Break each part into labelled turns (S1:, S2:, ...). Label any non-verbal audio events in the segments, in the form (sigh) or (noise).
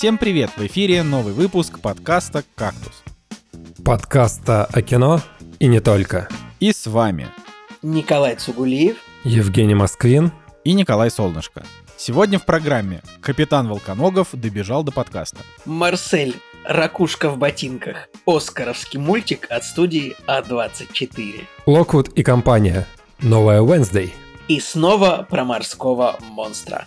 S1: Всем привет! В эфире новый выпуск подкаста «Кактус».
S2: Подкаста о кино и не только.
S1: И с вами
S3: Николай Цугулиев,
S2: Евгений Москвин
S1: и Николай Солнышко. Сегодня в программе «Капитан Волконогов добежал до подкаста».
S3: Марсель «Ракушка в ботинках» – оскаровский мультик от студии А24.
S2: Локвуд и компания. Новая Wednesday.
S3: И снова про морского монстра.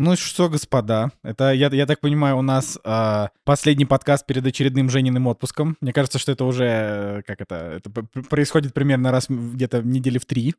S1: Ну что, господа, это, я, я так понимаю, у нас э, последний подкаст перед очередным Жениным отпуском. Мне кажется, что это уже, э, как это, это происходит примерно раз где-то недели в три.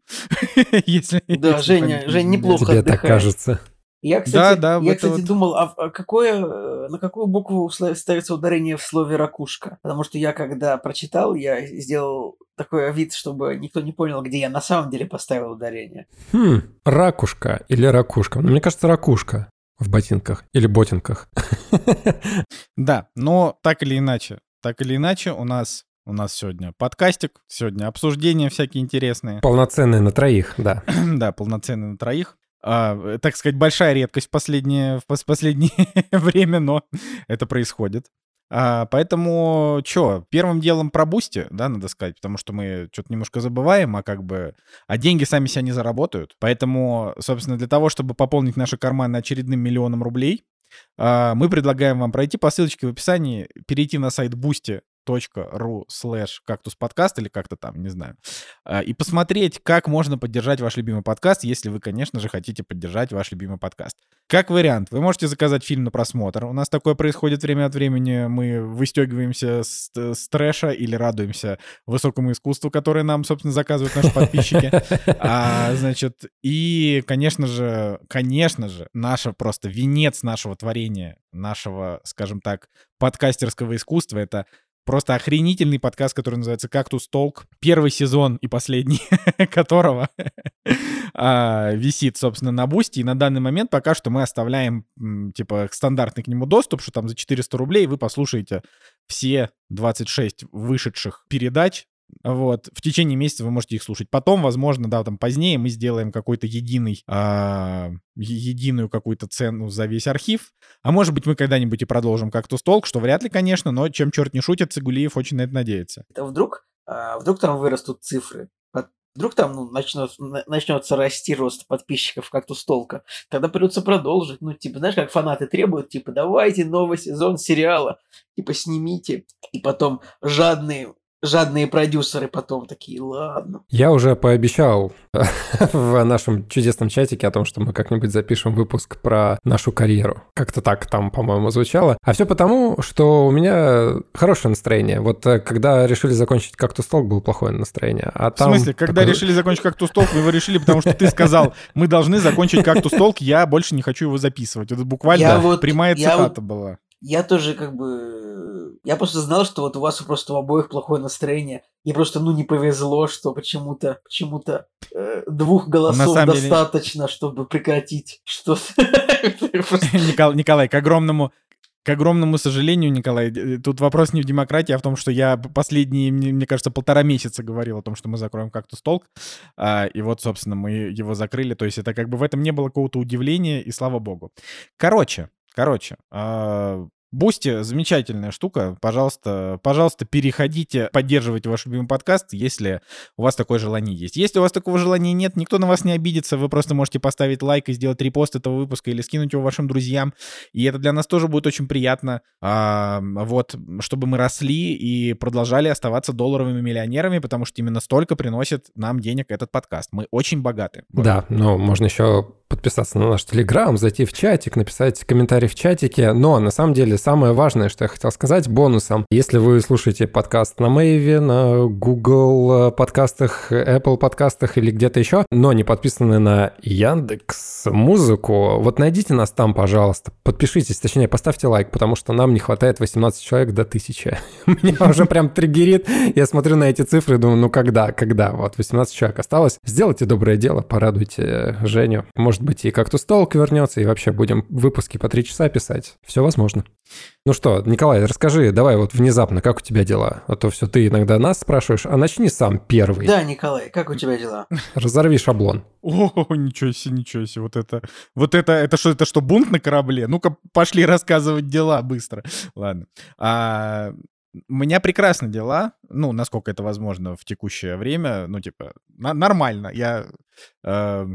S1: (laughs)
S3: если, да, если Женя, Женя неплохо
S2: Тебе отдыхает. так кажется.
S3: Я, кстати, да, да, я, кстати вот... думал, а, а какое, э, на какую букву ставится ударение в слове «ракушка»? Потому что я, когда прочитал, я сделал такой вид, чтобы никто не понял, где я на самом деле поставил ударение.
S2: Хм, ракушка или ракушка. Ну, мне кажется, ракушка в ботинках или ботинках. (laughs)
S1: Да, но так или иначе, так или иначе у нас у нас сегодня подкастик, сегодня обсуждения всякие интересные.
S2: Полноценные на троих, да. (clears throat)
S1: да, полноценные на троих а, так сказать, большая редкость в последнее, в последнее (laughs) время, но это происходит. А, поэтому, что, первым делом про Boosty, да, надо сказать, потому что мы что-то немножко забываем, а как бы, а деньги сами себя не заработают. Поэтому, собственно, для того, чтобы пополнить наши карманы очередным миллионом рублей, а, мы предлагаем вам пройти по ссылочке в описании, перейти на сайт Boosty ru slash кактус подкаст или как-то там, не знаю, а, и посмотреть, как можно поддержать ваш любимый подкаст, если вы, конечно же, хотите поддержать ваш любимый подкаст. Как вариант, вы можете заказать фильм на просмотр. У нас такое происходит время от времени. Мы выстегиваемся с, с трэша или радуемся высокому искусству, которое нам, собственно, заказывают наши подписчики. А, значит, и, конечно же, конечно же, наша просто венец нашего творения, нашего, скажем так, подкастерского искусства — это Просто охренительный подкаст, который называется «Кактус Talk». Первый сезон и последний (laughs) которого а, висит, собственно, на Boosty. И на данный момент пока что мы оставляем, типа, стандартный к нему доступ, что там за 400 рублей вы послушаете все 26 вышедших передач вот, в течение месяца вы можете их слушать. Потом, возможно, да, там позднее мы сделаем какой-то единый, а, единую какую-то цену за весь архив. А может быть, мы когда-нибудь и продолжим как-то столк, что вряд ли, конечно, но чем черт не шутит, Цигулиев очень на это надеется.
S3: Это вдруг, а, вдруг там вырастут цифры, Вдруг там ну, начнет, начнется расти рост подписчиков как-то столка. Тогда придется продолжить. Ну, типа, знаешь, как фанаты требуют, типа, давайте новый сезон сериала. Типа, снимите. И потом жадные жадные продюсеры потом такие, ладно.
S2: Я уже пообещал (laughs) в нашем чудесном чатике о том, что мы как-нибудь запишем выпуск про нашу карьеру. Как-то так там, по-моему, звучало. А все потому, что у меня хорошее настроение. Вот э, когда решили закончить «Кактус Толк», было плохое настроение. А там
S1: в смысле? Когда такой... решили закончить «Кактус Толк», вы его решили, потому что ты сказал, мы должны закончить «Кактус Толк», я больше не хочу его записывать. Это буквально я вот, прямая цитата вот, была.
S3: Я тоже как бы... Я просто знал, что вот у вас просто у обоих плохое настроение. И просто, ну, не повезло, что почему-то почему-то э, двух голосов достаточно, деле... чтобы прекратить что-то. (laughs) (laughs)
S1: Николай, к огромному к огромному сожалению, Николай, э, тут вопрос не в демократии, а в том, что я последние, мне кажется, полтора месяца говорил о том, что мы закроем кактус толк, а, и вот, собственно, мы его закрыли. То есть это как бы в этом не было какого-то удивления, и слава богу. Короче, Короче, а, Boosty замечательная штука. Пожалуйста, пожалуйста, переходите, поддерживайте ваш любимый подкаст, если у вас такое желание есть. Если у вас такого желания нет, никто на вас не обидится. Вы просто можете поставить лайк и сделать репост этого выпуска или скинуть его вашим друзьям. И это для нас тоже будет очень приятно. А, вот, чтобы мы росли и продолжали оставаться долларовыми миллионерами, потому что именно столько приносит нам денег этот подкаст. Мы очень богаты.
S2: Да, но можно еще подписаться на наш Телеграм, зайти в чатик, написать комментарий в чатике. Но на самом деле самое важное, что я хотел сказать бонусом, если вы слушаете подкаст на Мэйве, на Google подкастах, Apple подкастах или где-то еще, но не подписаны на Яндекс Музыку, вот найдите нас там, пожалуйста, подпишитесь, точнее, поставьте лайк, потому что нам не хватает 18 человек до 1000. (laughs) Меня уже прям триггерит. Я смотрю на эти цифры и думаю, ну когда, когда? Вот 18 человек осталось. Сделайте доброе дело, порадуйте Женю. Может быть, и как-то столк вернется, и вообще будем выпуски по три часа писать. Все возможно. Ну что, Николай, расскажи, давай вот внезапно, как у тебя дела? А то все ты иногда нас спрашиваешь, а начни сам первый.
S3: Да, Николай, как у тебя дела?
S2: Разорви шаблон.
S1: О, ничего себе, ничего себе, вот это, вот это, это что, это что, бунт на корабле? Ну-ка, пошли рассказывать дела быстро. Ладно. А, у меня прекрасно дела, ну, насколько это возможно в текущее время, ну, типа, на- нормально. Я э,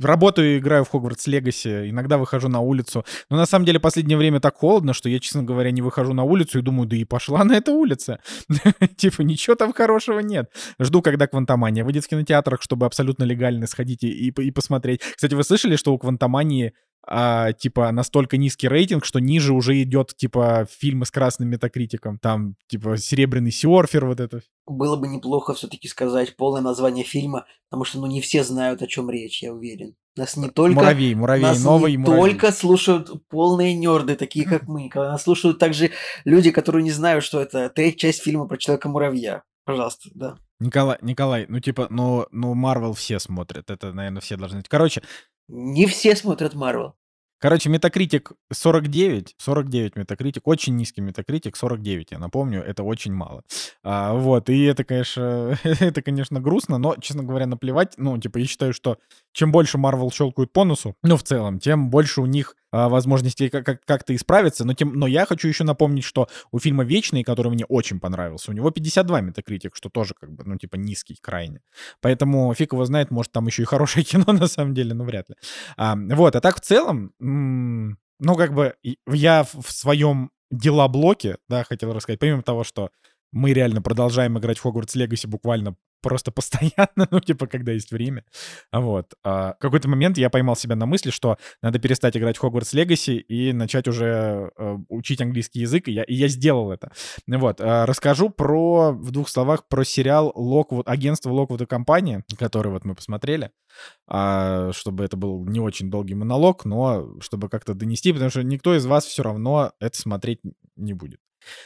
S1: работаю и играю в Хогвартс Легаси, иногда выхожу на улицу. Но на самом деле последнее время так холодно, что я, честно говоря, не выхожу на улицу и думаю, да и пошла на эта улица. (laughs) Типа, ничего там хорошего нет. Жду, когда Квантомания выйдет в кинотеатрах, чтобы абсолютно легально сходить и, и посмотреть. Кстати, вы слышали, что у Квантомании а, типа настолько низкий рейтинг, что ниже уже идет типа фильмы с красным метакритиком. Там типа серебряный серфер вот это.
S3: Было бы неплохо все-таки сказать полное название фильма, потому что ну не все знают, о чем речь, я уверен. Нас не только
S1: муравей, муравей,
S3: нас
S1: новый
S3: не
S1: муравей.
S3: только слушают полные нерды, такие как мы. Нас слушают также люди, которые не знают, что это третья часть фильма про человека-муравья. Пожалуйста, да.
S1: Николай, Николай, ну типа, ну, ну Марвел все смотрят, это, наверное, все должны. Короче,
S3: Не все смотрят Марвел.
S1: Короче, метакритик 49, 49 метакритик, очень низкий метакритик, 49, я напомню, это очень мало. А, вот, и это, конечно, (laughs) это, конечно, грустно, но, честно говоря, наплевать, ну, типа, я считаю, что чем больше Marvel щелкают по носу, ну, в целом, тем больше у них возможностей как- как- как-то исправиться, но, тем, но я хочу еще напомнить, что у фильма «Вечный», который мне очень понравился, у него 52 метакритик, что тоже, как бы, ну, типа, низкий крайне. Поэтому фиг его знает, может, там еще и хорошее (laughs) кино, на самом деле, но вряд ли. А, вот, а так в целом, ну, как бы, я в своем дела-блоке, да, хотел рассказать, помимо того, что мы реально продолжаем играть в Хогвартс Легаси буквально просто (laughs) постоянно, ну, типа, когда есть время. А Вот. А в какой-то момент я поймал себя на мысли, что надо перестать играть в Хогвартс Легаси и начать уже э, учить английский язык, и я, и я сделал это. Вот. а, Расскажу про, в двух словах, про сериал Локвуд, агентство Локвуд и компания, который вот мы посмотрели, а, чтобы это был не очень долгий монолог, но чтобы как-то донести, потому что никто из вас все равно это смотреть не будет.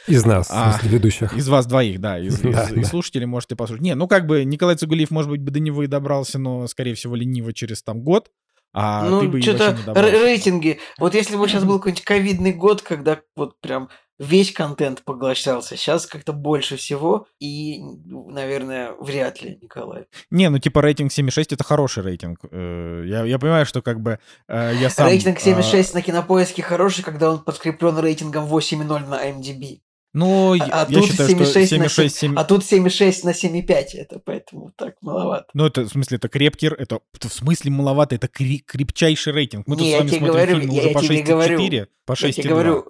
S2: Из нас, в
S1: А,
S2: смысле, ведущих.
S1: Из вас двоих, да, из, (laughs)
S2: Да,
S1: из- из
S2: да.
S1: слушателей можете послушать. Не, ну как бы Николай Цугулиев, может быть, бы до него и добрался, но, скорее всего, лениво через там год, а ты
S3: ну,
S1: бы и вообще
S3: что-то рейтинги. Вот если бы сейчас был какой-нибудь ковидный год, когда вот прям весь контент поглощался, сейчас как-то больше всего, и, ну, наверное, вряд ли, Николай.
S1: Не, ну типа рейтинг 7,6 это хороший рейтинг. Э, Я, я понимаю, что как бы э, я сам...
S3: Рейтинг
S1: э,
S3: 7,6 на кинопоиске хороший, когда он подкреплен рейтингом 8,0 на MDB.
S1: Ну, я,
S3: а
S1: я
S3: тут
S1: считаю, что
S3: 7,6 на
S1: 7,6... 7...
S3: А тут 7,6 на 7,5. Это поэтому так маловато.
S1: Ну, это, в смысле, это крепкий... Это, это в смысле маловато, это кри- крепчайший рейтинг. Мы
S3: Не,
S1: тут с вами смотрим
S3: говорю,
S1: фильмы
S3: я-
S1: уже
S3: я
S1: по
S3: тебе
S1: 6,4,
S3: говорю.
S1: по
S3: Я тебе
S1: 6,2.
S3: говорю,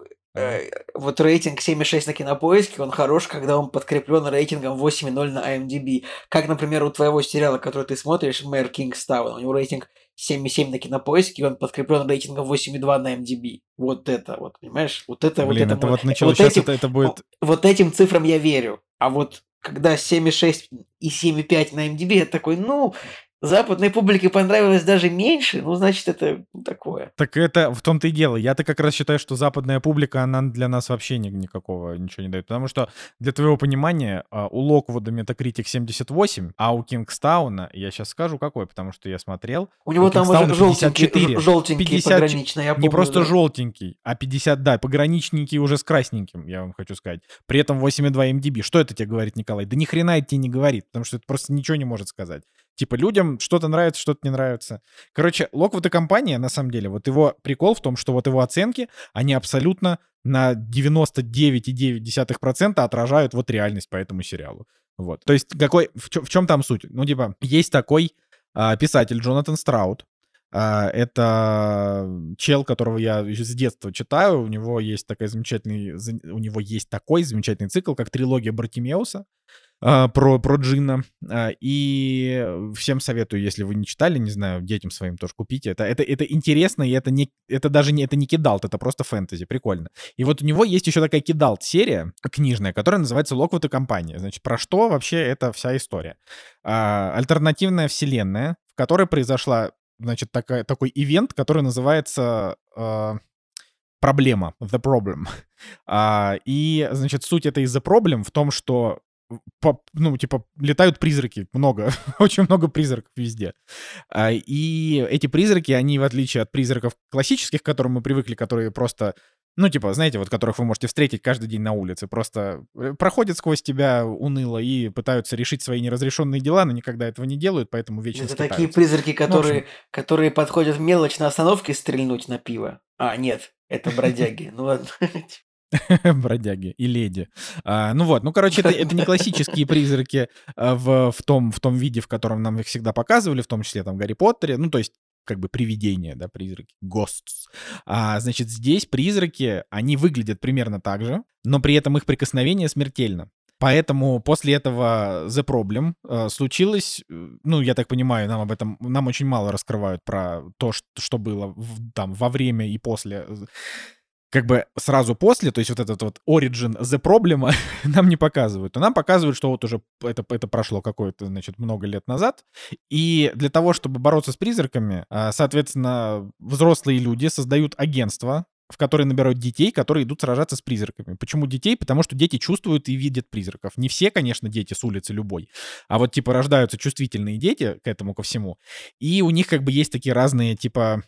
S3: вот рейтинг 7,6 на кинопоиске, он хорош, когда он подкреплен рейтингом 8,0 на IMDb. Как, например, у твоего сериала, который ты смотришь, Мэр Кингстаун, у него рейтинг 7,7 на кинопоиске, и он подкреплен рейтингом 8,2 на MDB. Вот это вот, понимаешь? Вот это вот
S1: Блин,
S3: это,
S1: это
S3: мой-
S1: вот началось...
S3: вот этим-
S1: это, это будет...
S3: вот этим цифрам я верю. А вот когда 7,6 и 7,5 на MDB, я такой, ну, западной публике понравилось даже меньше, ну, значит, это ну, такое.
S1: Так это в том-то и дело. Я-то как раз считаю, что западная публика, она для нас вообще ни- никакого ничего не дает. Потому что, для твоего понимания, у Локвуда Metacritic 78, а у Кингстауна, я сейчас скажу какой, потому что я смотрел,
S3: У него
S1: У
S3: там уже желтенький,
S1: 54,
S3: ж- желтенький
S1: 50
S3: пограничный, я
S1: не
S3: помню,
S1: просто
S3: да.
S1: желтенький, а 50, да, пограничненький уже с красненьким, я вам хочу сказать. При этом 8,2 MDB. Что это тебе говорит, Николай? Да ни хрена это тебе не говорит, потому что это просто ничего не может сказать. Типа людям что-то нравится, что-то не нравится. Короче, Локвуд и компания, на самом деле, вот его прикол в том, что вот его оценки, они абсолютно на 99,9% отражают вот реальность по этому сериалу. Вот. То есть какой, в, чем, там суть? Ну, типа, есть такой а, писатель Джонатан Страут, а, это чел, которого я с детства читаю. У него есть такой замечательный, за- у него есть такой замечательный цикл, как трилогия Бартимеуса про, про Джина. А, И всем советую, если вы не читали, не знаю, детям своим тоже купите. Это, это, это интересно, и это, не, это даже не, это не кидалт, это просто фэнтези, прикольно. И вот у него есть еще такая кидалт-серия книжная, которая называется «Локвуд и компания». Значит, про что вообще эта вся история? А, альтернативная вселенная, в которой произошла, значит, такая, такой ивент, который называется а, проблема, the problem. (laughs) А, и, значит, суть этой the problem в том, что по- ну, типа, летают призраки, много, (laughs) очень много призраков везде. А, И эти призраки, они, в отличие от призраков классических, к которым мы привыкли, которые просто Ну, типа, знаете, вот которых вы можете встретить каждый день на улице. Просто э, проходят сквозь тебя уныло и пытаются решить свои неразрешенные дела, но никогда этого не делают, поэтому вечно
S3: Это
S1: скитаются.
S3: такие призраки,
S1: Ну,
S3: которые,
S1: общем,
S3: которые подходят мелочь на остановке стрельнуть на пиво. А, нет, это бродяги. (laughs) Ну ладно. (laughs) (laughs)
S1: бродяги и леди. А, ну вот, ну, короче, это, это не классические призраки а, в, в, том, в том виде, в котором нам их всегда показывали, в том числе там Гарри Поттере. Ну, то есть как бы привидения, да, призраки, ghosts. А, значит, здесь призраки, они выглядят примерно так же, но при этом их прикосновение смертельно. Поэтому после этого The Problem э, случилось, ну, я так понимаю, нам об этом, нам очень мало раскрывают про то, что, что было в, там во время и после э, как бы сразу после, то есть вот этот вот origin the problem (laughs) нам не показывают, а нам показывают, что вот уже это, это прошло какое-то, значит, много лет назад, и для того, чтобы бороться с призраками, а, соответственно, взрослые люди создают агентство, в которые набирают детей, которые идут сражаться с призраками. Почему детей? Потому что дети чувствуют и видят призраков. Не все, конечно, дети с улицы любой, а вот типа рождаются чувствительные дети к этому ко всему, и у них как бы есть такие разные типа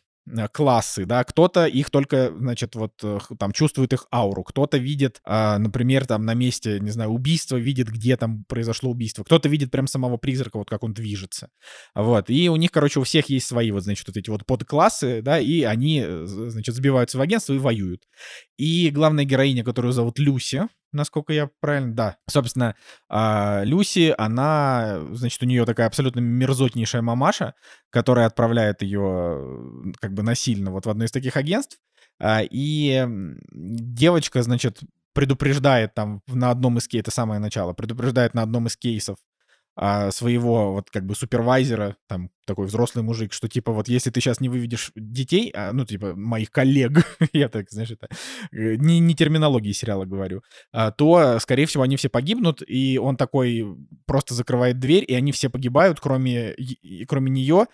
S1: классы, да, кто-то их только, значит, вот э, там чувствует их ауру, кто-то видит, а, например, там на месте, не знаю, убийства, видит, где там произошло убийство, кто-то видит прям самого призрака, вот как он движется, вот, и у них, короче, у всех есть свои вот, значит, вот эти вот подклассы, да, и они, э, значит, сбиваются в агентство и воюют. И главная героиня, которую зовут Люси, насколько я правильно, да. Собственно, а, Люси, она, значит, у нее такая абсолютно мерзотнейшая мамаша, которая отправляет ее как бы насильно вот в одно из таких агентств. А, и девочка, значит, предупреждает там на одном из кейсов, это самое начало, предупреждает на одном из кейсов своего вот как бы супервайзера, там такой взрослый мужик, что типа вот если ты сейчас не выведешь детей, а, ну типа моих коллег, (laughs) я так, знаешь, это э, не, не терминологии сериала говорю, а, то, скорее всего, они все погибнут, и он такой просто закрывает дверь, и они все погибают, кроме, кроме нее,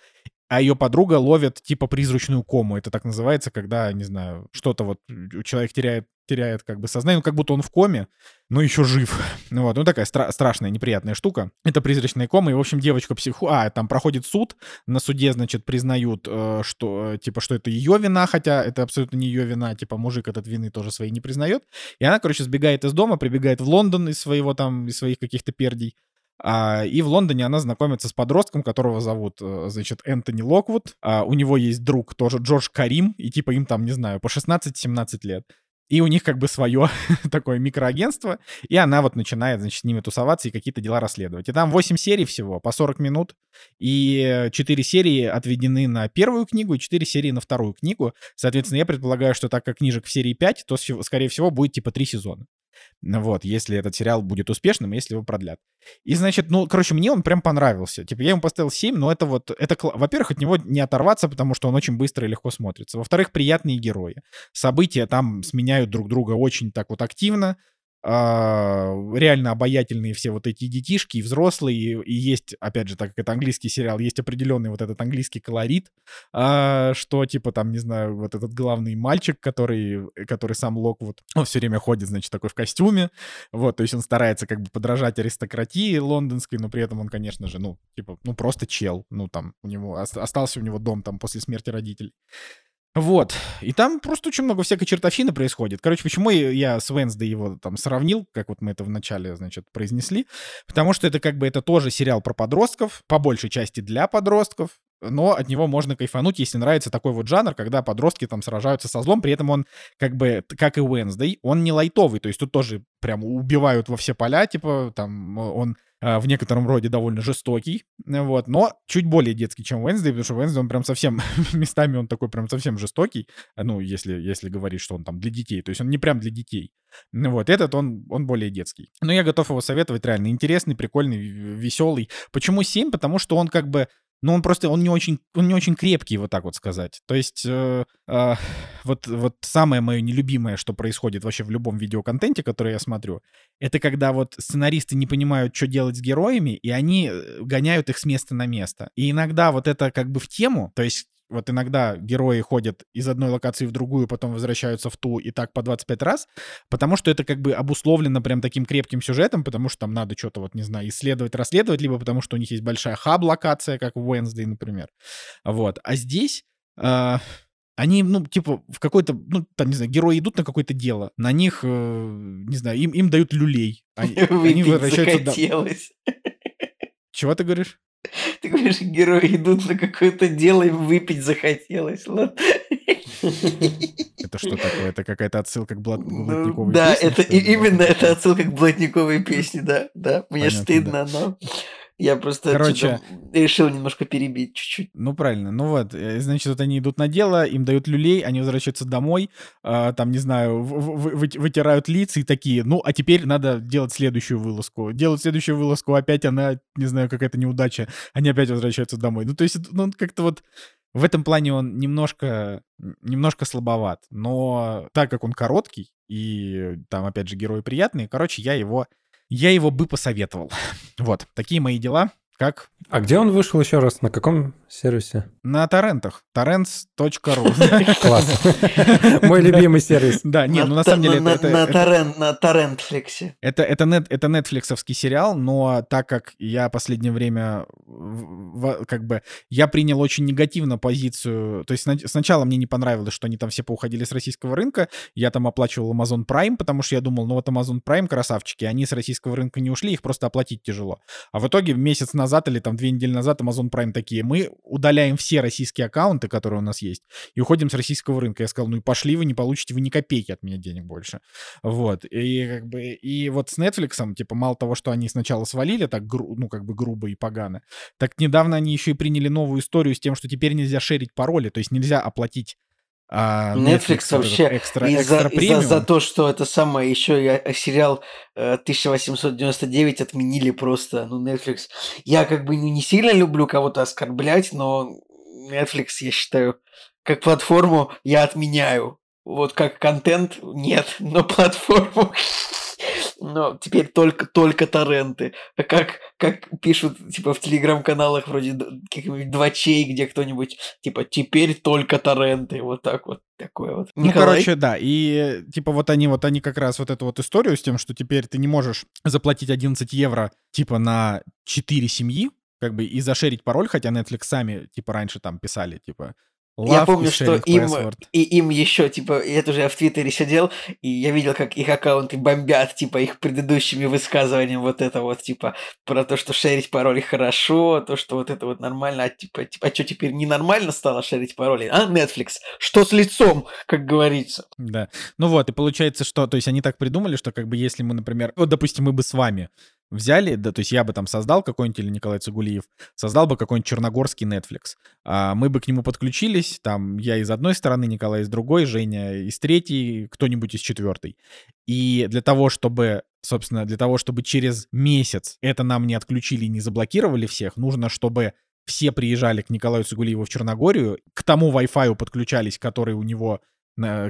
S1: а ее подруга ловит типа призрачную кому. Это так называется, когда, не знаю, что-то вот человек теряет, теряет как бы сознание, ну, как будто он в коме, но еще жив. (laughs) Ну вот, ну такая стра- страшная, неприятная штука. Это призрачная кома, и, в общем, девочка психу... А, там проходит суд, на суде, значит, признают, э, что, э, типа, что это ее вина, хотя это абсолютно не ее вина, типа, мужик этот вины тоже своей не признает. И она, короче, сбегает из дома, прибегает в Лондон из своего там, из своих каких-то пердей, и в Лондоне она знакомится с подростком, которого зовут, э, значит, Энтони Локвуд. А, у него есть друг тоже Джордж Карим, и типа им там, не знаю, по 16-17 лет. И у них как бы свое (laughs) такое микроагентство, и она вот начинает, значит, с ними тусоваться и какие-то дела расследовать. И там 8 серий всего, по 40 минут, и 4 серии отведены на первую книгу, и 4 серии на вторую книгу. Соответственно, я предполагаю, что так как книжек в серии 5, то, скорее всего, будет типа 3 сезона. Вот, если этот сериал будет успешным, если его продлят. И, значит, ну, короче, мне он прям понравился. Типа, я ему поставил 7, но это вот, это, во-первых, от него не оторваться, потому что он очень быстро и легко смотрится. Во-вторых, приятные герои. События там сменяют друг друга очень так вот активно. А, реально обаятельные все вот эти детишки и взрослые, и есть, опять же, так как это английский сериал, есть определенный вот этот английский колорит, а, что, типа, там, не знаю, вот этот главный мальчик, который, который сам Локвуд, он все время ходит, значит, такой в костюме, вот, то есть он старается как бы подражать аристократии лондонской, но при этом он, конечно же, ну, типа, ну, просто чел, ну, там, у него, остался у него дом там после смерти родителей. Вот. И там просто очень много всякой чертовщины происходит. Короче, почему я с Венсдей его там сравнил, как вот мы это вначале, значит, произнесли? Потому что это как бы это тоже сериал про подростков, по большей части для подростков, но от него можно кайфануть, если нравится такой вот жанр, когда подростки там сражаются со злом, при этом он как бы, как и Wednesday, он не лайтовый, то есть тут тоже прям убивают во все поля, типа там он а, в некотором роде довольно жестокий, вот, но чуть более детский, чем Wednesday, потому что Wednesday, он прям совсем, (laughs) местами он такой прям совсем жестокий, ну, если, если говорить, что он там для детей, то есть он не прям для детей, вот, этот он, он более детский. Но я готов его советовать, реально интересный, прикольный, веселый. Почему 7? Потому что он как бы но он просто, он не очень, он не очень крепкий, вот так вот сказать. То есть э, э, (sighs) вот, вот самое мое нелюбимое, что происходит вообще в любом видеоконтенте, который я смотрю, это когда вот сценаристы не понимают, что делать с героями, и они э, гоняют их с места на место. И иногда вот это как бы в тему, то есть вот иногда герои ходят из одной локации в другую, потом возвращаются в ту, и так по 25 раз, потому что это как бы обусловлено прям таким крепким сюжетом, потому что там надо что-то, вот, не знаю, исследовать, расследовать, либо потому что у них есть большая хаб-локация, как в Wednesday, например. Вот. А здесь... Э, они, ну, типа, в какой-то, ну, там, не знаю, герои идут на какое-то дело, на них, э, не знаю, им, им дают люлей. Они, (laughs) они возвращаются...
S3: захотелось. (laughs)
S1: Чего ты говоришь? (laughs)
S3: Ты говоришь, герои идут на какое-то дело, и выпить захотелось. Ладно.
S1: Это что такое? Это какая-то отсылка к блат... Блатниковой
S3: да,
S1: песне,
S3: это
S1: ли?
S3: и- именно это отсылка к блатниковой песне, да, да. Мне
S1: Понятно,
S3: стыдно, но я просто
S1: Короче-
S3: решил немножко перебить чуть-чуть.
S1: Ну, правильно. Ну вот, э, значит, вот они идут на дело, им дают люлей, они возвращаются домой, а, там, не знаю, в- в- вы- вытирают лица и такие, ну, а теперь надо делать следующую вылазку. Делают следующую вылазку, опять она, не знаю, какая-то неудача, они опять возвращаются домой. Ну, то есть, ну, как-то вот в этом плане он немножко, немножко слабоват. Но так как он короткий, и там, опять же, герои приятные, короче, я его, я его бы посоветовал. (laughs) Вот, такие мои дела. Как
S2: А где он вышел еще раз? На каком сервисе?
S1: на торрентах. torrents.ru. (laughs)
S2: Класс. Мой любимый сервис.
S1: Да, не, ну на самом деле
S3: на,
S1: это-
S3: на,
S1: это-
S3: торрент, на торрентфликсе.
S1: Это, это, нет, это нетфликсовский сериал, но так как я последнее время как бы я принял очень негативно позицию, то есть сна- сначала мне не понравилось, что они там все поуходили с российского рынка, я там оплачивал Amazon Prime, потому что я думал, ну вот Amazon Prime красавчики, они с российского рынка не ушли, их просто оплатить тяжело. А в итоге месяц назад или там две недели назад Amazon Prime такие, мы удаляем все российские аккаунты, которые у нас есть, и уходим с российского рынка. Я сказал, ну и пошли вы, не получите вы ни копейки от меня денег больше. Вот, и как бы, и вот с Netflix, типа, мало того, что они сначала свалили так, ну, как бы грубо и погано, так недавно они еще и приняли новую историю с тем, что теперь нельзя шерить пароли, то есть нельзя оплатить а,
S3: Netflix
S1: этот
S3: вообще
S1: экстра,
S3: из-за,
S1: экстра
S3: из-за- за то, что это самое, еще я э, сериал э, 1899 отменили просто, ну, Netflix. Я как бы не сильно люблю кого-то оскорблять, но Netflix, я считаю, как платформу я отменяю. Вот как контент нет, но (laughs) платформу но теперь только, только торренты. А Как, как пишут, типа, в телеграм-каналах вроде каких-нибудь двачей, где кто-нибудь, типа, теперь только торренты. Вот так вот. Такое вот.
S1: Ну,
S3: Николай?
S1: короче, да. И типа вот они вот они как раз вот эту вот историю с тем, что теперь ты не можешь заплатить 11 евро типа на 4 семьи, как бы и зашерить пароль, хотя Netflix сами типа раньше там писали, типа
S3: Я
S1: love
S3: помню,
S1: is
S3: что им,
S1: password.
S3: и им еще, типа, я тоже я в Твиттере сидел, и я видел, как их аккаунты бомбят, типа, их предыдущими высказываниями вот это вот, типа, про то, что шерить пароли хорошо, то, что вот это вот нормально, а типа, типа а что, теперь ненормально стало шерить пароли? А, Netflix, что с лицом, как говорится?
S1: Да. Ну вот, и получается, что, то есть они так придумали, что как бы если мы, например, вот, допустим, мы бы с вами взяли, да, то есть я бы там создал какой-нибудь, или Николай Цугулиев, создал бы какой-нибудь черногорский Netflix. А мы бы к нему подключились, там, я из одной стороны, Николай из другой, Женя из третьей, кто-нибудь из четвертой. И для того, чтобы, собственно, для того, чтобы через месяц это нам не отключили и не заблокировали всех, нужно, чтобы все приезжали к Николаю Цугулиеву в Черногорию, к тому Wi-Fi подключались, который у него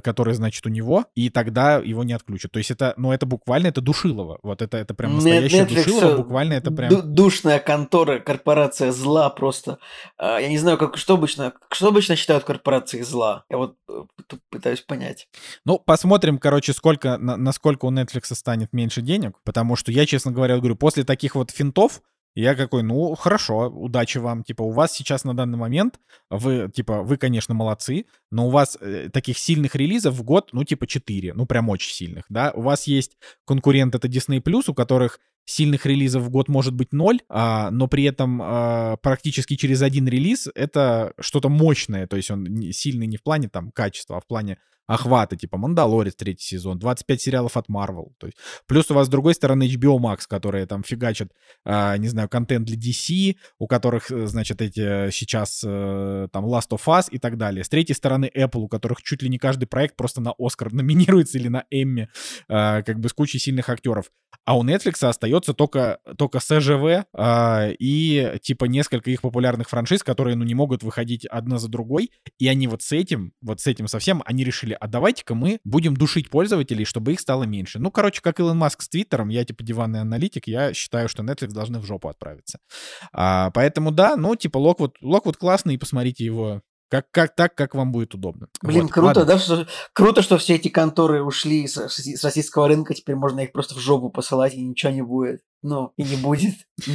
S1: который, значит, у него, и тогда его не отключат. То есть это, ну, это буквально, это душилово. Вот это, это прям настоящее
S3: Netflix,
S1: душилово,
S3: э,
S1: буквально это прям...
S3: ду- душная контора, корпорация зла просто. А, Я не знаю, как, что, обычно, что обычно считают корпорацией зла. Я вот э, пытаюсь понять.
S1: Ну, посмотрим, короче, сколько, на- насколько у Netflix станет меньше денег, потому что я, честно говоря, говорю, после таких вот финтов, я какой, ну, хорошо, удачи вам. Типа, у вас сейчас на данный момент, вы, типа, вы, конечно, молодцы, но у вас э, таких сильных релизов в год, ну, типа, 4, ну, прям очень сильных, да. У вас есть конкурент, это Disney+, у которых сильных релизов в год может быть ноль, а, но при этом а, практически через один релиз это что-то мощное, то есть он сильный не в плане там качества, а в плане охвата, типа «Мандалорец» третий сезон, 25 сериалов от Marvel. Плюс у вас с другой стороны HBO Max, которые там фигачат, а, не знаю, контент для DC, у которых, э, значит, эти э, сейчас э, там Last of Us и так далее. С третьей стороны Apple, у которых чуть ли не каждый проект просто на Оскар (laughs) номинируется или на Эмми, а, как бы с кучей сильных актеров. А у Netflix остается только, только СЖВ а, и типа несколько их популярных франшиз, которые ну не могут выходить одна за другой. И они вот с этим, вот с этим совсем, они решили, а давайте-ка мы будем душить пользователей, чтобы их стало меньше. Ну, короче, как Илон Маск с Твиттером, я типа диванный аналитик, я считаю, что Netflix должны в жопу отправиться. А, поэтому да, ну типа Локвуд, Локвуд классный, и посмотрите его как, как так, как вам будет удобно.
S3: Блин,
S1: Вот,
S3: круто,
S1: ладно.
S3: да? Что, круто, что все эти конторы ушли с, с российского рынка, теперь можно их просто в жопу посылать, и ничего не будет. Ну, и не будет.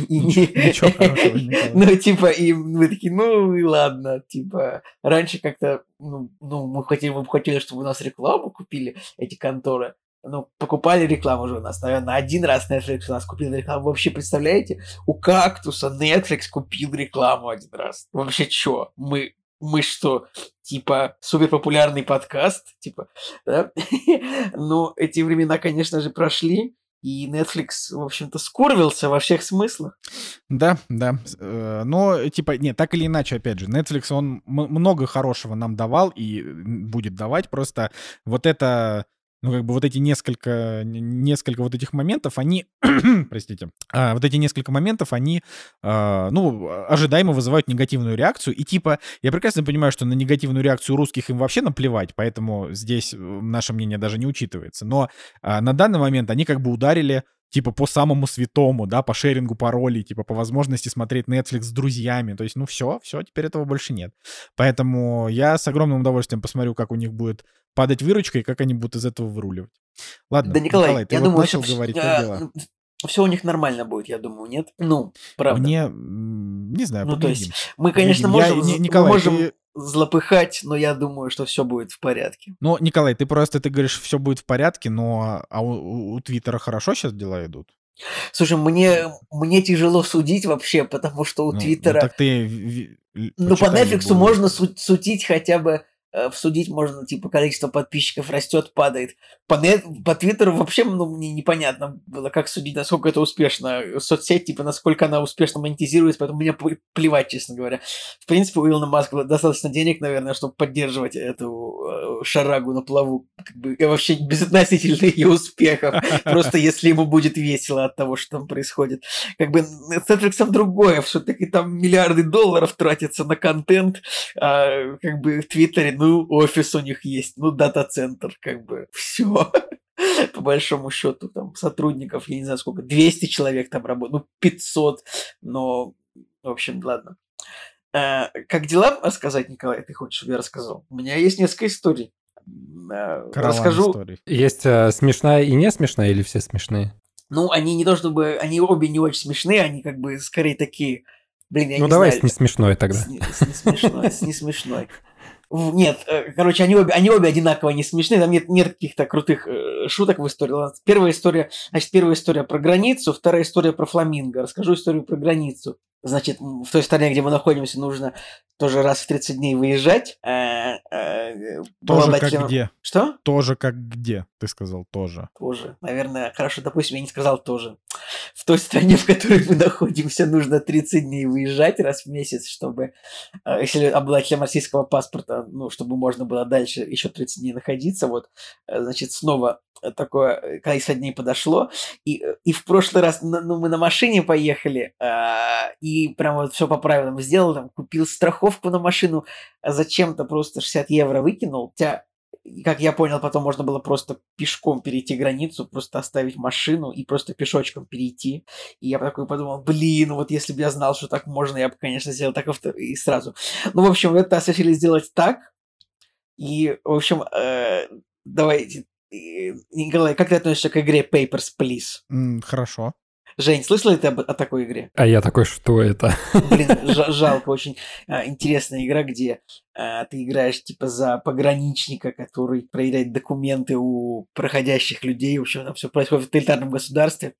S3: И
S1: Ничего- (laughs)
S3: не-
S1: хорошего.
S3: Ну, типа, и мы такие, ну и ладно, типа, раньше как-то, ну, ну, мы хотели, мы хотели, чтобы у нас рекламу купили, эти конторы, ну, покупали рекламу уже у нас, наверное, один раз Netflix у нас купил рекламу. Вообще, представляете, у Кактуса Netflix купил рекламу один раз. Вообще, чё? Мы, мы что, типа, суперпопулярный подкаст? Типа, да? (laughs) Ну, эти времена, конечно же, прошли, и Netflix, в общем-то, скурвился во всех смыслах.
S1: Да, да. Э, Но, типа, нет, так или иначе, опять же, Netflix, он много хорошего нам давал и будет давать. Просто вот это, ну, как бы вот эти несколько, несколько вот этих моментов, они, (clears throat) простите, а, вот эти несколько моментов, они, а, ну, ожидаемо вызывают негативную реакцию. И, типа, я прекрасно понимаю, что на негативную реакцию русских им вообще наплевать, поэтому здесь э, наше мнение даже не учитывается. Но а, на данный момент они как бы ударили типа по самому святому, да, по шерингу паролей, типа по возможности смотреть Netflix с друзьями. То есть, ну все, все, теперь этого больше нет. Поэтому я с огромным удовольствием посмотрю, как у них будет падать выручка и как они будут из этого выруливать. Ладно,
S3: Да, Николай,
S1: ты
S3: я
S1: вот
S3: думаю,
S1: начал
S3: что
S1: говорить, как дела?
S3: все у них нормально будет, я думаю, нет? Ну, правда.
S1: Мне, не знаю,
S3: Ну, то есть,
S1: поглядим.
S3: Мы, конечно,
S1: Поглядим. Я-
S3: можем, з-
S1: Николай,
S3: мы можем
S1: ты-
S3: злопыхать, но я думаю, что все будет в порядке.
S1: Ну, Николай, ты просто, ты говоришь, все будет в порядке, но а у, Твиттера хорошо сейчас дела идут?
S3: Слушай, мне, мне тяжело судить вообще, потому что у
S1: Ну, ну,
S3: Твиттера...
S1: так ты...
S3: Ну, по Netflix можно су- судить хотя бы э, всудить можно, типа, количество подписчиков растет, падает. По, нет, по Твиттеру вообще, ну, мне непонятно было, как судить, насколько это успешно. Соцсеть, типа, насколько она успешно монетизируется, поэтому мне плевать, честно говоря. В принципе, у Илона Маска достаточно денег, наверное, чтобы поддерживать эту э, шарагу на плаву. Как бы, и вообще безотносительно ее успехов. (laughs) Просто если ему будет весело от того, что там происходит. Как бы с Netflix другое, все-таки там миллиарды долларов тратятся на контент, а, как бы в Твиттере, ну, офис у них есть, ну, дата-центр, как бы, (laughs) все. По большому счету, там, сотрудников, я не знаю сколько, 200 человек там работают, ну, 500, но, в общем, ладно. А, как дела рассказать, Николай, ты хочешь, чтобы я рассказал? У меня есть несколько историй. А,
S1: Караван
S3: Расскажу,
S1: историй.
S2: Есть э, смешная и не смешная, или все смешные?
S3: Ну, они не то чтобы... Они обе не очень смешные, они как бы скорее такие... Блин, я
S2: ну
S3: не
S2: давай
S3: знаю.
S2: с не смешной тогда.
S3: С, не- с несмешной, с несмешной. Нет, э, короче, они обе, они обе одинаково не смешные, там нет, нет каких-то крутых э, шуток в истории. Ладно, Первая история, значит, первая история про границу, вторая история про фламинго. Расскажу историю про границу. Значит, в той стране, где мы находимся, нужно тоже раз в 30 дней выезжать. Э,
S1: Тоже как
S3: всем-
S1: где?
S3: Что?
S1: Тоже как где, ты сказал, тоже.
S3: Тоже. Наверное, хорошо, допустим, я не сказал тоже. В той стране, в которой мы находимся, нужно 30 дней выезжать раз в месяц, чтобы, э, если обладателем российского паспорта, ну, чтобы можно было дальше еще 30 дней находиться, вот, э, значит, снова такое э, количество дней подошло. И, и в прошлый раз, ну, мы на машине поехали, и прям вот все по правилам сделал, там, купил страховку на машину, а зачем-то просто 60 евро выкинул, хотя как я понял, потом можно было просто пешком перейти границу, просто оставить машину и просто пешочком перейти. И я такой подумал, блин, вот если бы я знал, что так можно, я бы, конечно, сделал так и сразу. Ну, в общем, это решили сделать так. И, в общем, э, давайте, Николай, как ты относишься к игре Papers, Please?
S1: М, Хорошо.
S3: Жень, слышал ли ты об- о такой игре?
S2: А я такой, что это?
S3: Блин, (laughs) жа- жалко, очень а, интересная игра, где а, ты играешь типа за пограничника, который проверяет документы у проходящих людей. В общем, там все происходит в тоталитарном государстве.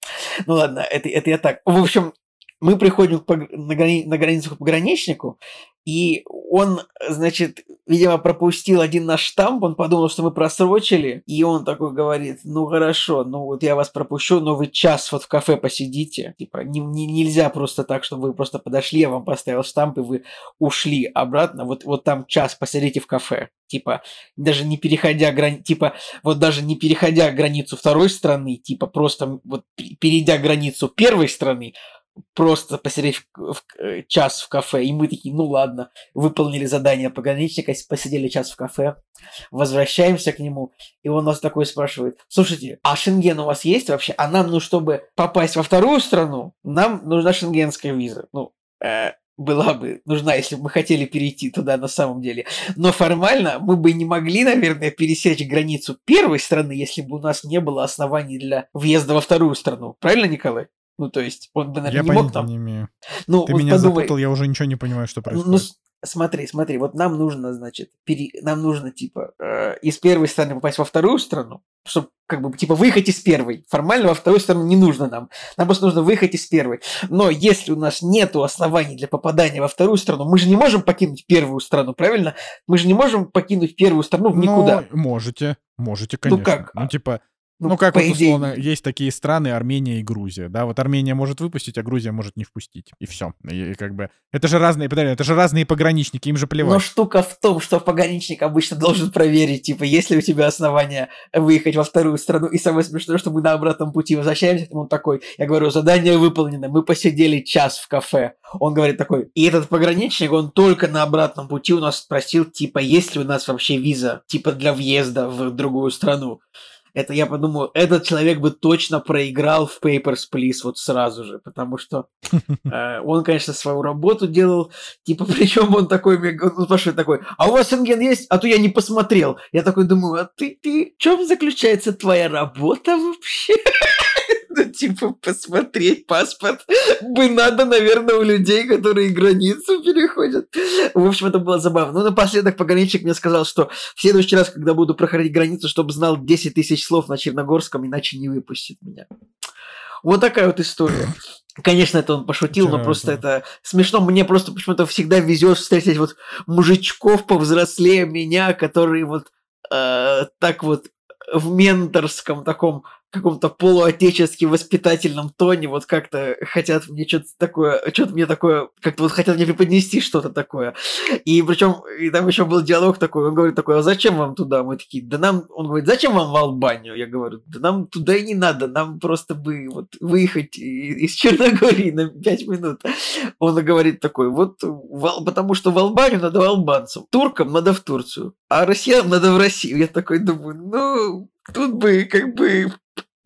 S3: Ну ладно, это, это я так. В общем, мы приходим к пог- на, грани- на границу к пограничнику, и он, значит, видимо, пропустил один наш штамп, он подумал, что мы просрочили, и он такой говорит, ну хорошо, ну вот я вас пропущу, но вы час вот в кафе посидите. Типа, не, не- нельзя просто так, чтобы вы просто подошли, я вам поставил штамп, и вы ушли обратно, вот, вот там час посидите в кафе. Типа, даже не переходя грани... типа, вот даже не переходя границу второй страны, типа, просто вот пе- перейдя границу первой страны, просто посидеть в, в- э, час в кафе. И мы такие, ну ладно, выполнили задание пограничника, посидели час в кафе, возвращаемся к нему, и он нас такой спрашивает, слушайте, а шенген у вас есть вообще? А нам, ну, чтобы попасть во вторую страну, нам нужна шенгенская виза. Ну, э, была бы нужна, если бы мы хотели перейти туда на самом деле. Но формально мы бы не могли, наверное, пересечь границу первой страны, если бы у нас не было оснований для въезда во вторую страну. Правильно, Николай? Ну, то есть, он бы, наверное,
S1: Я
S3: не мог там...
S1: не имею.
S3: Ну,
S1: Ты
S3: вот
S1: меня
S3: подумай,
S1: запутал, я уже ничего не понимаю, что
S3: Ну, ну,
S1: происходит.
S3: с- смотри, смотри, вот нам нужно, значит, пере- нам нужно, типа, э, из первой страны попасть во вторую страну, чтобы, как бы, типа, выехать из первой. Формально во вторую страну не нужно нам. Нам просто нужно выехать из первой. Но если у нас нету оснований для попадания во вторую страну, мы же не можем покинуть первую страну, правильно? Мы же не можем покинуть первую страну в никуда.
S1: Ну, можете, можете,
S3: Ну
S1: конечно.
S3: как?
S1: Ну, типа, ну, как
S3: по
S1: вот
S3: идее,
S1: условно, есть такие страны, Армения и Грузия, да, вот Армения может выпустить, а Грузия может не впустить, и все. И, и как бы, это же разные, это же разные пограничники, им же
S3: Но
S1: плевать.
S3: штука в том, что пограничник обычно должен проверить, типа, есть ли у тебя основания выехать во вторую страну. И самое смешное, что мы на обратном пути возвращаемся, он такой, я говорю, задание выполнено, мы посидели час в кафе. Он говорит такой, и этот пограничник, он только на обратном пути у нас спросил, типа, есть ли у нас вообще виза, типа, для въезда в другую страну. Это я подумал, этот человек бы точно проиграл в Papers, Please вот сразу же, потому что (laughs) э, он, конечно, свою работу делал, типа, (laughs) причем он такой, он спрашивает такой, а у вас рентген есть? А то я не посмотрел. Я такой думаю, а ты, ты, в чем заключается твоя работа вообще? (laughs) Ну, (laughs) типа, посмотреть паспорт бы надо, наверное, у людей, которые границу переходят. В общем, это было забавно. Ну, напоследок пограничник мне сказал, что в следующий раз, когда буду проходить границу, чтобы знал 10 тысяч слов на черногорском, иначе не выпустит меня. Вот такая вот история. Конечно, это он пошутил, но просто
S1: это-
S3: это смешно. Мне просто почему-то всегда везет встретить вот мужичков повзрослее меня, которые вот э, так вот в менторском таком каком-то полуотечески воспитательном тоне вот как-то хотят мне что-то такое, что-то мне такое, как-то вот хотят мне преподнести что-то такое. И причем, и там еще был диалог такой, он говорит такой, а зачем вам туда? Мы такие, да нам, он говорит, зачем вам в Албанию? Я говорю, да нам туда и не надо, нам просто бы вот выехать из Черногории на 5 минут. Он говорит такой, вот в потому что в Албанию надо албанцам, туркам надо в Турцию, а россиянам надо в Россию. Я такой думаю, ну, тут бы как бы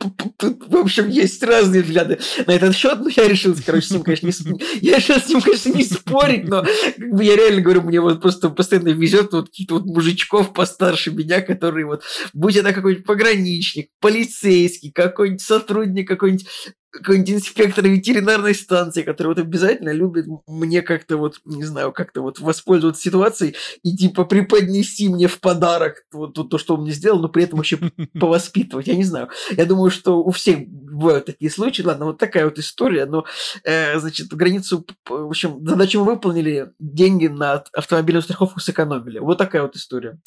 S3: в общем, есть разные взгляды на этот счет, но я решил, короче, с ним, конечно, не, я решил с ним, конечно, не спорить, но как бы я реально говорю, мне вот просто постоянно везет вот каких-то вот мужичков постарше меня, которые вот, будь это какой-нибудь пограничник, полицейский, какой-нибудь сотрудник, какой-нибудь какой-нибудь инспектор ветеринарной станции, который вот обязательно любит мне как-то вот, не знаю, как-то вот воспользоваться ситуацией и типа преподнести мне в подарок вот, то, то, что он мне сделал, но при этом еще (laughs) повоспитывать. Я не знаю. Я думаю, что у всех бывают такие случаи. Ладно, вот такая вот история. Но, э, значит, границу, в общем, задачу мы выполнили, деньги на автомобильную страховку сэкономили. Вот такая вот история.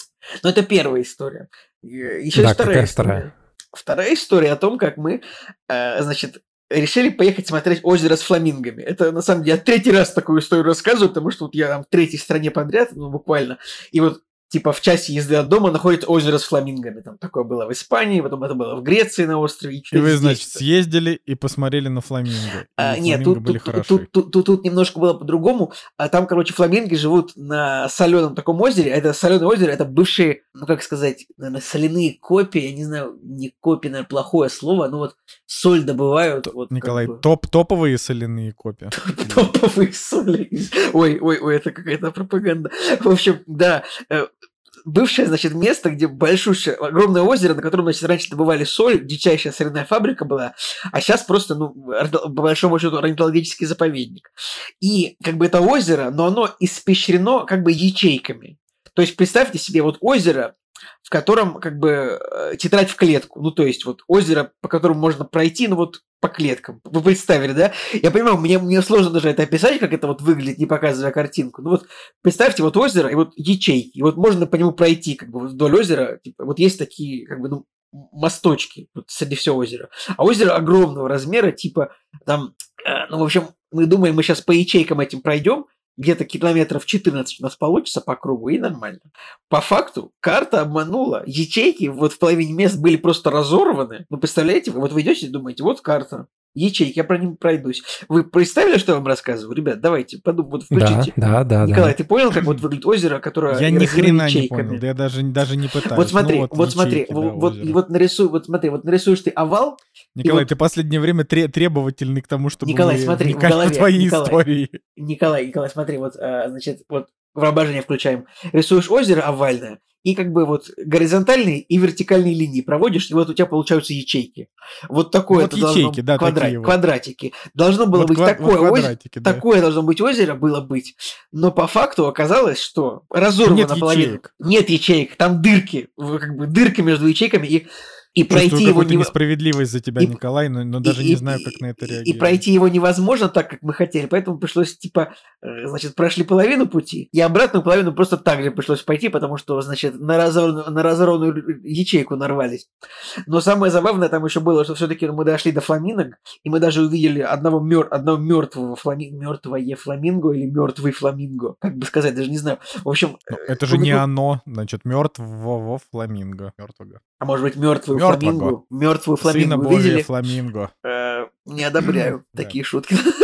S3: Но это первая история. Еще
S2: Да,
S3: вторая история.
S2: вторая?
S3: Вторая история о том, как мы, э, значит, решили поехать смотреть озеро с фламингами. Это, на самом деле, я третий раз такую историю рассказываю, потому что вот я там в третьей стране подряд, ну, буквально, и вот типа в часе езды от дома находится озеро с фламингами. Там такое было в Испании, потом это было в Греции на острове.
S1: И
S3: теперь
S1: вы, значит, съездили и посмотрели на фламинго. И
S3: А, нет, тут, тут,
S1: хороши.
S3: тут, тут, тут- тут немножко было по-другому. А там, короче, фламинги живут на соленом таком озере. А Это соленое озеро, это бывшие, ну как сказать, наверное, соляные копии. Я не знаю, не копии, наверное, плохое слово, но вот соль добывают. Вот, как
S1: Николай,
S3: бы.
S1: топ топовые соляные копии. (laughs)
S3: топовые соли. Ой, ой, ой, это какая-то пропаганда. В общем, да, э, бывшее, значит, место, где большущее, огромное озеро, на котором, значит, раньше добывали соль, дичайшая соляная фабрика была, а сейчас просто, ну, по большому счету, орнитологический заповедник. И, как бы, это озеро, но оно испещрено, как бы, ячейками. То есть, представьте себе, вот озеро, в котором, как бы, э, тетрадь в клетку. Ну, то есть, вот озеро, по которому можно пройти, ну, вот по клеткам. Вы представили, да? Я понимаю, мне, мне сложно даже это описать, как это вот выглядит, не показывая картинку. Ну вот представьте вот озеро и вот ячейки, и вот можно по нему пройти как бы вдоль озера. Типа, вот есть такие как бы ну, мосточки вот, среди всего озера. А озеро огромного размера, типа там, э, ну в общем, мы думаем, мы сейчас по ячейкам этим пройдем, где-то километров 14 у нас получится по кругу, и нормально. По факту карта обманула. Ячейки вот в половине мест были просто разорваны. Ну, представляете, вот вы идете и думаете, вот карта, ячейки, я про них пройдусь. Вы представили, что я вам рассказываю? Ребят, давайте, подумайте, вот
S2: Да,
S3: включите.
S2: да, да,
S3: Николай,
S2: да.
S3: ты понял, как вот выглядит озеро, которое
S1: Я ни хрена не
S3: ячейками?
S1: понял. Да я даже, даже не пытаюсь.
S3: Вот смотри,
S1: Ну
S3: вот, смотри,
S1: ячейки, да,
S3: вот, вот, вот нарисуй, вот смотри, вот нарисуешь ты овал,
S1: Николай,
S3: вот-
S1: ты последнее время тре- требовательный к тому, чтобы
S3: Николай,
S1: мы
S3: смотри, в голове,
S1: твои
S3: Николай.
S1: истории.
S3: Николай, Николай, смотри, вот, а, значит, вот воображение включаем. Рисуешь озеро овальное, и как бы вот горизонтальные и вертикальные линии проводишь, и вот у тебя получаются ячейки. Вот такое
S1: Вот
S3: это должно
S1: ячейки, да,
S3: квадра-
S1: такие вот.
S3: квадратики. Должно было
S1: Вот
S3: быть
S1: ква- вот
S3: такое, озе-
S1: квадратики, да.
S3: такое должно быть озеро, было быть. Но по факту оказалось, что разорвано
S1: Нет ячеек.
S3: Нет ячеек, там дырки, как бы дырка между ячейками, и, и
S1: Чувствую
S3: пройти его не...
S1: несправедливость за тебя,
S3: и-
S1: Николай, но, но даже
S3: и-
S1: не знаю, как на это реагировать.
S3: И пройти его невозможно так, как мы хотели, поэтому пришлось, типа, э, значит, прошли половину пути, и обратную половину просто так же пришлось пойти, потому что, значит, на разорванную, на разорванную ячейку нарвались. Но самое забавное там еще было, что все-таки мы дошли до фламинок, и мы даже увидели одного, мер... одного мертвого фламинго, мертвое фламинго или мертвый фламинго, как бы сказать, даже не знаю. В общем,
S1: Ну,
S3: э,
S1: это же
S3: ну,
S1: не
S3: ну,
S1: оно, значит, мертвого фламинго. Мертвого.
S3: а может быть, мертвую Фламингу, мертвую
S1: Сына
S3: фламингу
S1: Божия
S3: увидели.
S1: фламинго.
S3: Э, Не одобряю (clears throat) такие шутки. (laughs)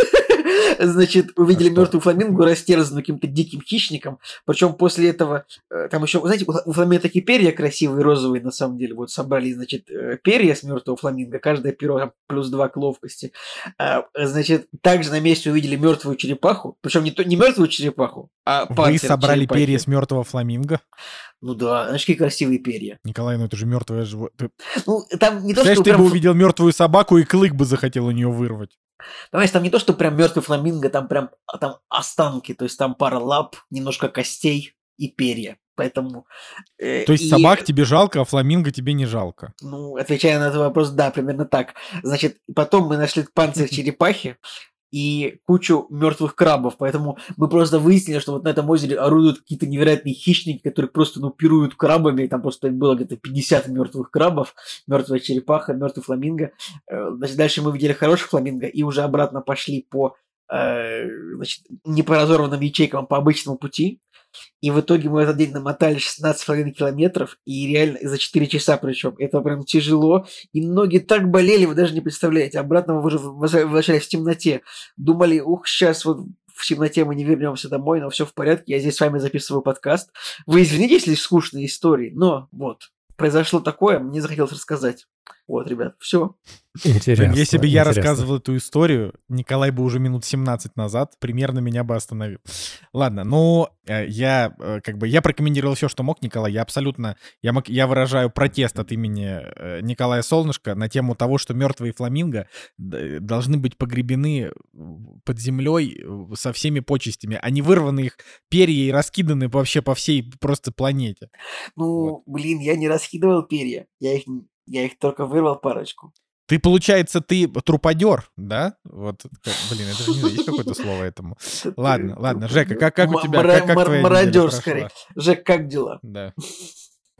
S3: Значит, увидели
S1: А
S3: мертвую фламингу, растерзанную каким-то диким хищником. Причем после этого, э, там еще, знаете, у фламинго такие перья красивые, розовые, на самом деле. Вот собрали, значит, э, перья с мертвого фламинго, каждое перо там плюс два к ловкости. А, Значит, также на месте увидели мертвую черепаху. Причем не, то- не мертвую черепаху, а
S1: Вы собрали
S3: черепахи.
S1: перья с мертвого фламинго?
S3: Ну да, знаешь, какие красивые перья.
S1: Николай, ну это же мертвое животное.
S3: Ну, там не то, что
S1: ты
S3: прям
S1: бы увидел мертвую собаку и клык бы захотел у нее вырвать.
S3: Понимаешь, там не то, что прям мертвый фламинго, там прям а, там останки, то есть там пара лап, немножко костей и перья. Поэтому... э,
S1: То есть
S3: и,
S1: собак тебе жалко, а фламинго тебе не жалко.
S3: Ну, отвечая на этот вопрос, да, примерно так. Значит, потом мы нашли панцирь (laughs) черепахи и кучу мертвых крабов, поэтому мы просто выяснили, что вот на этом озере орудуют какие-то невероятные хищники, которые просто ну, пируют крабами, и там просто было где-то 50 мертвых крабов, мертвая черепаха, мертвый фламинго. Э, Значит, дальше мы видели хороших фламинго и уже обратно пошли по э, значит, не по разорванным ячейкам, а по обычному пути. И в итоге мы в этот день намотали 16,5 километров, и реально за 4 часа причем. Это прям тяжело, и ноги так болели, вы даже не представляете. Обратно мы уже возвращались в темноте. Думали, ух, сейчас вот в темноте мы не вернемся домой, но все в порядке, я здесь с вами записываю подкаст. Вы извините, если скучные истории, но вот, произошло такое, мне захотелось рассказать. Вот, ребят, все.
S2: Интересно.
S1: Если бы я
S2: интересно.
S1: рассказывал эту историю, Николай бы уже минут 17 назад примерно меня бы остановил. Ладно, ну, э, я э, как бы, я прокомментировал все, что мог, Николай. Я абсолютно, я, мог- я выражаю протест от имени э, Николая Солнышко на тему того, что мертвые фламинго должны быть погребены под землей со всеми почестями, а не вырваны их перья и раскиданы вообще по всей просто планете.
S3: Ну, блин, я не раскидывал перья, я их, я их только вырвал парочку.
S1: Ты, получается, ты труподер, да? Вот, блин, это же не есть какое-то слово этому. (laughs) Ладно, ладно, Жека, как, как у тебя, как, как твоя прошла?
S3: скорее. Жек, как дела?
S1: Да.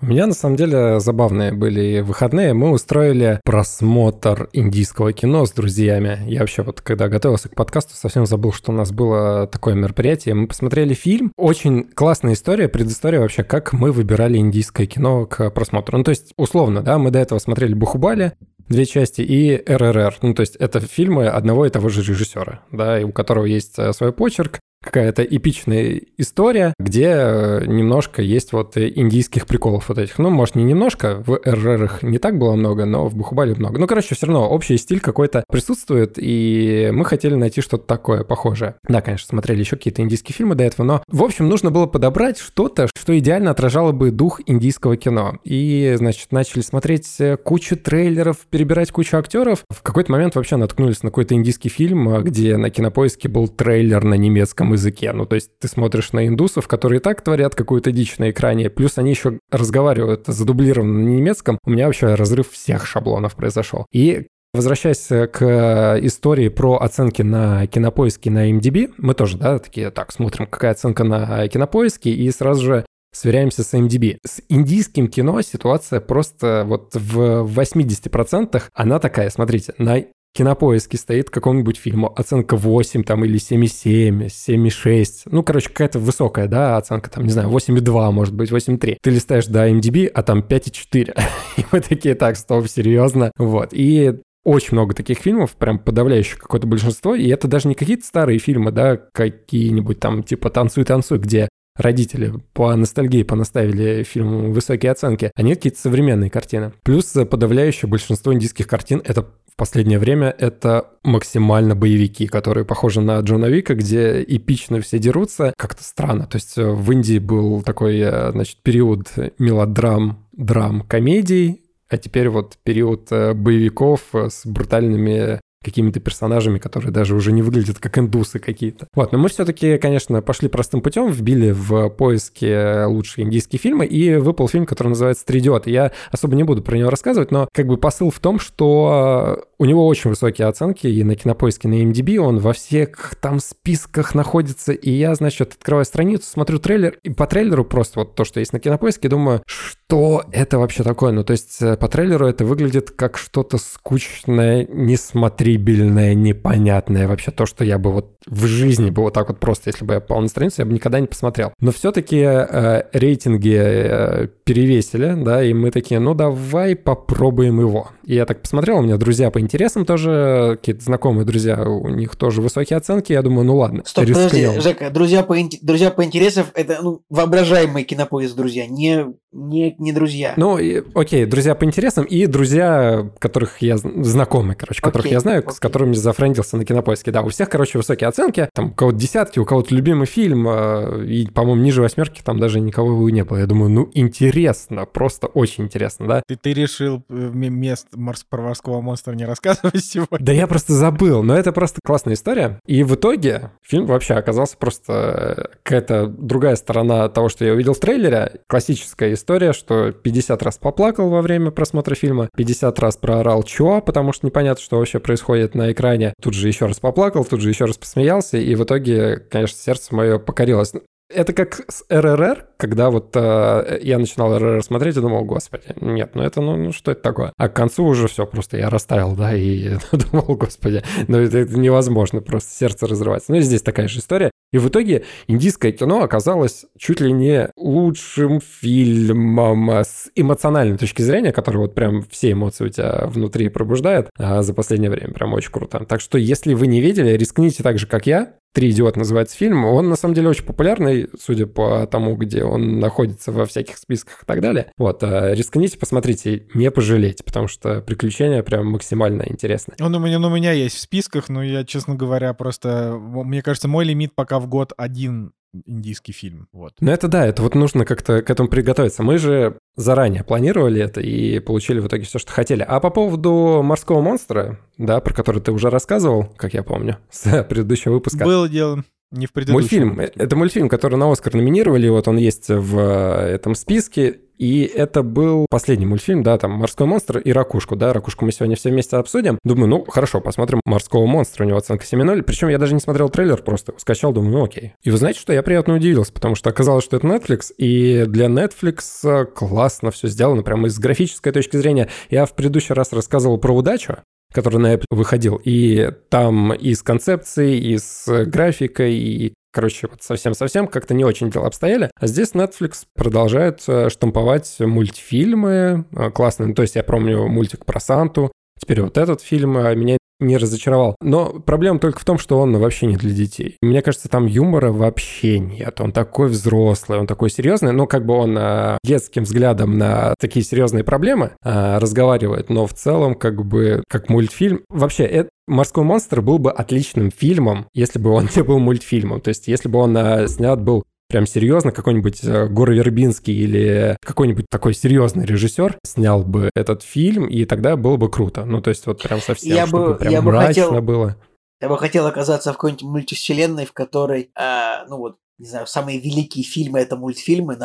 S2: У меня на самом деле забавные были выходные. Мы устроили просмотр индийского кино с друзьями. Я вообще вот когда готовился к подкасту, совсем забыл, что у нас было такое мероприятие. Мы посмотрели фильм. Очень классная история, предыстория вообще, как мы выбирали индийское кино к просмотру. Ну, то есть, условно, да, мы до этого смотрели «Бахубали», две части, и РРР. Ну, то есть это фильмы одного и того же режиссера, да, и у которого есть э, свой почерк, какая-то эпичная история, где э, немножко есть вот э, индийских приколов вот этих. Ну, может, не немножко, в РР их не так было много, но в Бухубале много. Ну, короче, все равно общий стиль какой-то присутствует, и мы хотели найти что-то такое похожее. Да, конечно, смотрели еще какие-то индийские фильмы до этого, но, в общем, нужно было подобрать что-то, что идеально отражало бы дух индийского кино. И, значит, начали смотреть кучу трейлеров, перебирать кучу актеров. В какой-то момент вообще наткнулись на какой-то индийский фильм, э, где на кинопоиске был трейлер на немецком языке. Ну, то есть ты смотришь на индусов, которые и так творят какую-то дичь на экране, плюс они еще разговаривают задублированно на немецком. У меня вообще разрыв всех шаблонов произошел. И Возвращаясь к истории про оценки на кинопоиске на MDB, мы тоже, да, такие, так, смотрим, какая оценка на кинопоиске, и сразу же сверяемся с MDB. С индийским кино ситуация просто вот в 80% она такая, смотрите, на кинопоиске стоит какому-нибудь фильму оценка 8 там или 7,7, 7,6. Ну, короче, какая-то высокая, да, оценка там, не знаю, 8,2, может быть, 8,3. Ты листаешь до MDB, а там 5,4. (laughs) И мы такие, так, стоп, серьезно. Вот. И очень много таких фильмов, прям подавляющее какое-то большинство, и это даже не какие-то старые фильмы, да, какие-нибудь там типа «Танцуй, танцуй», где родители по ностальгии понаставили фильму высокие оценки, они какие-то современные картины. Плюс подавляющее большинство индийских картин — это последнее время, это максимально боевики, которые похожи на Джона Вика, где эпично все дерутся. Как-то странно. То есть э, в Индии был такой, э, значит, период мелодрам, драм, комедий, а теперь вот период э, боевиков с брутальными какими-то персонажами, которые даже уже не выглядят как индусы какие-то. Вот, но мы все-таки, конечно, пошли простым путем, вбили в поиске лучшие индийские фильмы, и выпал фильм, который называется «Три идиота». Я особо не буду про него рассказывать, но как бы посыл в том, что у него очень высокие оценки, и на кинопоиске, на MDB он во всех там списках находится, и я, значит, открываю страницу, смотрю трейлер, и по трейлеру просто вот то, что есть на кинопоиске, думаю, что это вообще такое? Ну, то есть э, по трейлеру это выглядит как что-то скучное, несмотрибельное, непонятное, вообще то, что я бы вот в жизни бы вот так вот просто, если бы я попал на страницу, я бы никогда не посмотрел. Но все-таки э, рейтинги э, перевесили, да, и мы такие, ну давай попробуем его. И я так посмотрел, у меня друзья по интересам тоже, какие-то знакомые друзья, у них тоже высокие оценки. Я думаю, ну ладно,
S3: Стоп, подожди, Жека, друзья по, друзья по интересам – это ну, воображаемый кинопоиск друзья, не, не, не друзья.
S2: Ну, и, окей, друзья по интересам и друзья, которых я знакомый, короче, которых окей, я знаю, окей. с которыми зафрендился на кинопоиске. Да, у всех, короче, высокие оценки. Там у кого-то десятки, у кого-то любимый фильм, э, и, по-моему, ниже восьмерки там даже никого не было. Я думаю, ну, интересно, просто очень интересно, да.
S1: Ты, ты решил э, мест про морского монстра не рассказывать сегодня.
S2: Да я просто забыл, но это просто классная история. И в итоге фильм вообще оказался просто э, какая-то другая сторона того, что я увидел в трейлере. Классическая история, что 50 раз поплакал во время просмотра фильма, 50 раз проорал чё, потому что непонятно, что вообще происходит на экране. Тут же еще раз поплакал, тут же еще раз посмеялся, и в итоге, конечно, сердце мое покорилось. Это как с РРР, когда вот э, я начинал РРР смотреть и думал, господи, нет, ну это, ну, ну что это такое? А к концу уже все, просто я растаял, да, и (laughs) думал, господи, ну это, это невозможно, просто сердце разрывается. Ну и здесь такая же история. И в итоге индийское кино оказалось чуть ли не лучшим фильмом с эмоциональной точки зрения, который вот прям все эмоции у тебя внутри пробуждает а за последнее время. Прям очень круто. Так что, если вы не видели, рискните так же, как я, «Три идиота» называется фильм. Он, на самом деле, очень популярный, судя по тому, где он находится во всяких списках и так далее. Вот, а рискните, посмотрите, не пожалейте, потому что приключения прям максимально интересны.
S1: Он у меня, он у меня есть в списках, но я, честно говоря, просто... Мне кажется, мой лимит пока в год один индийский фильм. Вот.
S2: Ну это да, это вот нужно как-то к этому приготовиться. Мы же заранее планировали это и получили в итоге все, что хотели. А по поводу морского монстра, да, про который ты уже рассказывал, как я помню, (laughs) с предыдущего выпуска.
S1: Было дело. Не в предыдущем.
S2: Мультфильм. Это мультфильм, который на Оскар номинировали, вот он есть в э, этом списке. И это был последний мультфильм, да, там «Морской монстр» и «Ракушку», да, «Ракушку» мы сегодня все вместе обсудим. Думаю, ну, хорошо, посмотрим «Морского монстра», у него оценка 7.0, причем я даже не смотрел трейлер, просто скачал, думаю, ну, окей. И вы знаете, что я приятно удивился, потому что оказалось, что это Netflix, и для Netflix классно все сделано, прямо из графической точки зрения. Я в предыдущий раз рассказывал про удачу, который на Apple выходил. И там и с концепцией, и с графикой, и Короче, вот совсем-совсем как-то не очень дела обстояли. А здесь Netflix продолжает э, штамповать мультфильмы э, классные. То есть я помню мультик про Санту, Теперь вот этот фильм э, меня не разочаровал. Но проблема только в том, что он вообще не для детей. Мне кажется, там юмора вообще нет. Он такой взрослый, он такой серьезный, но как бы он а, детским взглядом на такие серьезные проблемы а, разговаривает, но в целом как бы как мультфильм. Вообще, это, «Морской монстр» был бы отличным фильмом, если бы он (laughs) не был мультфильмом. То есть, если бы он а, снят был прям серьезно какой-нибудь э, Гора Вербинский или какой-нибудь такой серьезный режиссер снял бы этот фильм, и тогда было бы круто. Ну, то есть вот прям совсем,
S3: я
S2: чтобы
S3: бы,
S2: прям
S3: я
S2: мрачно
S3: бы хотел,
S2: было.
S3: Я бы хотел оказаться в какой-нибудь мультивселенной, в которой, э, ну вот, не знаю, самые великие фильмы это мультфильмы,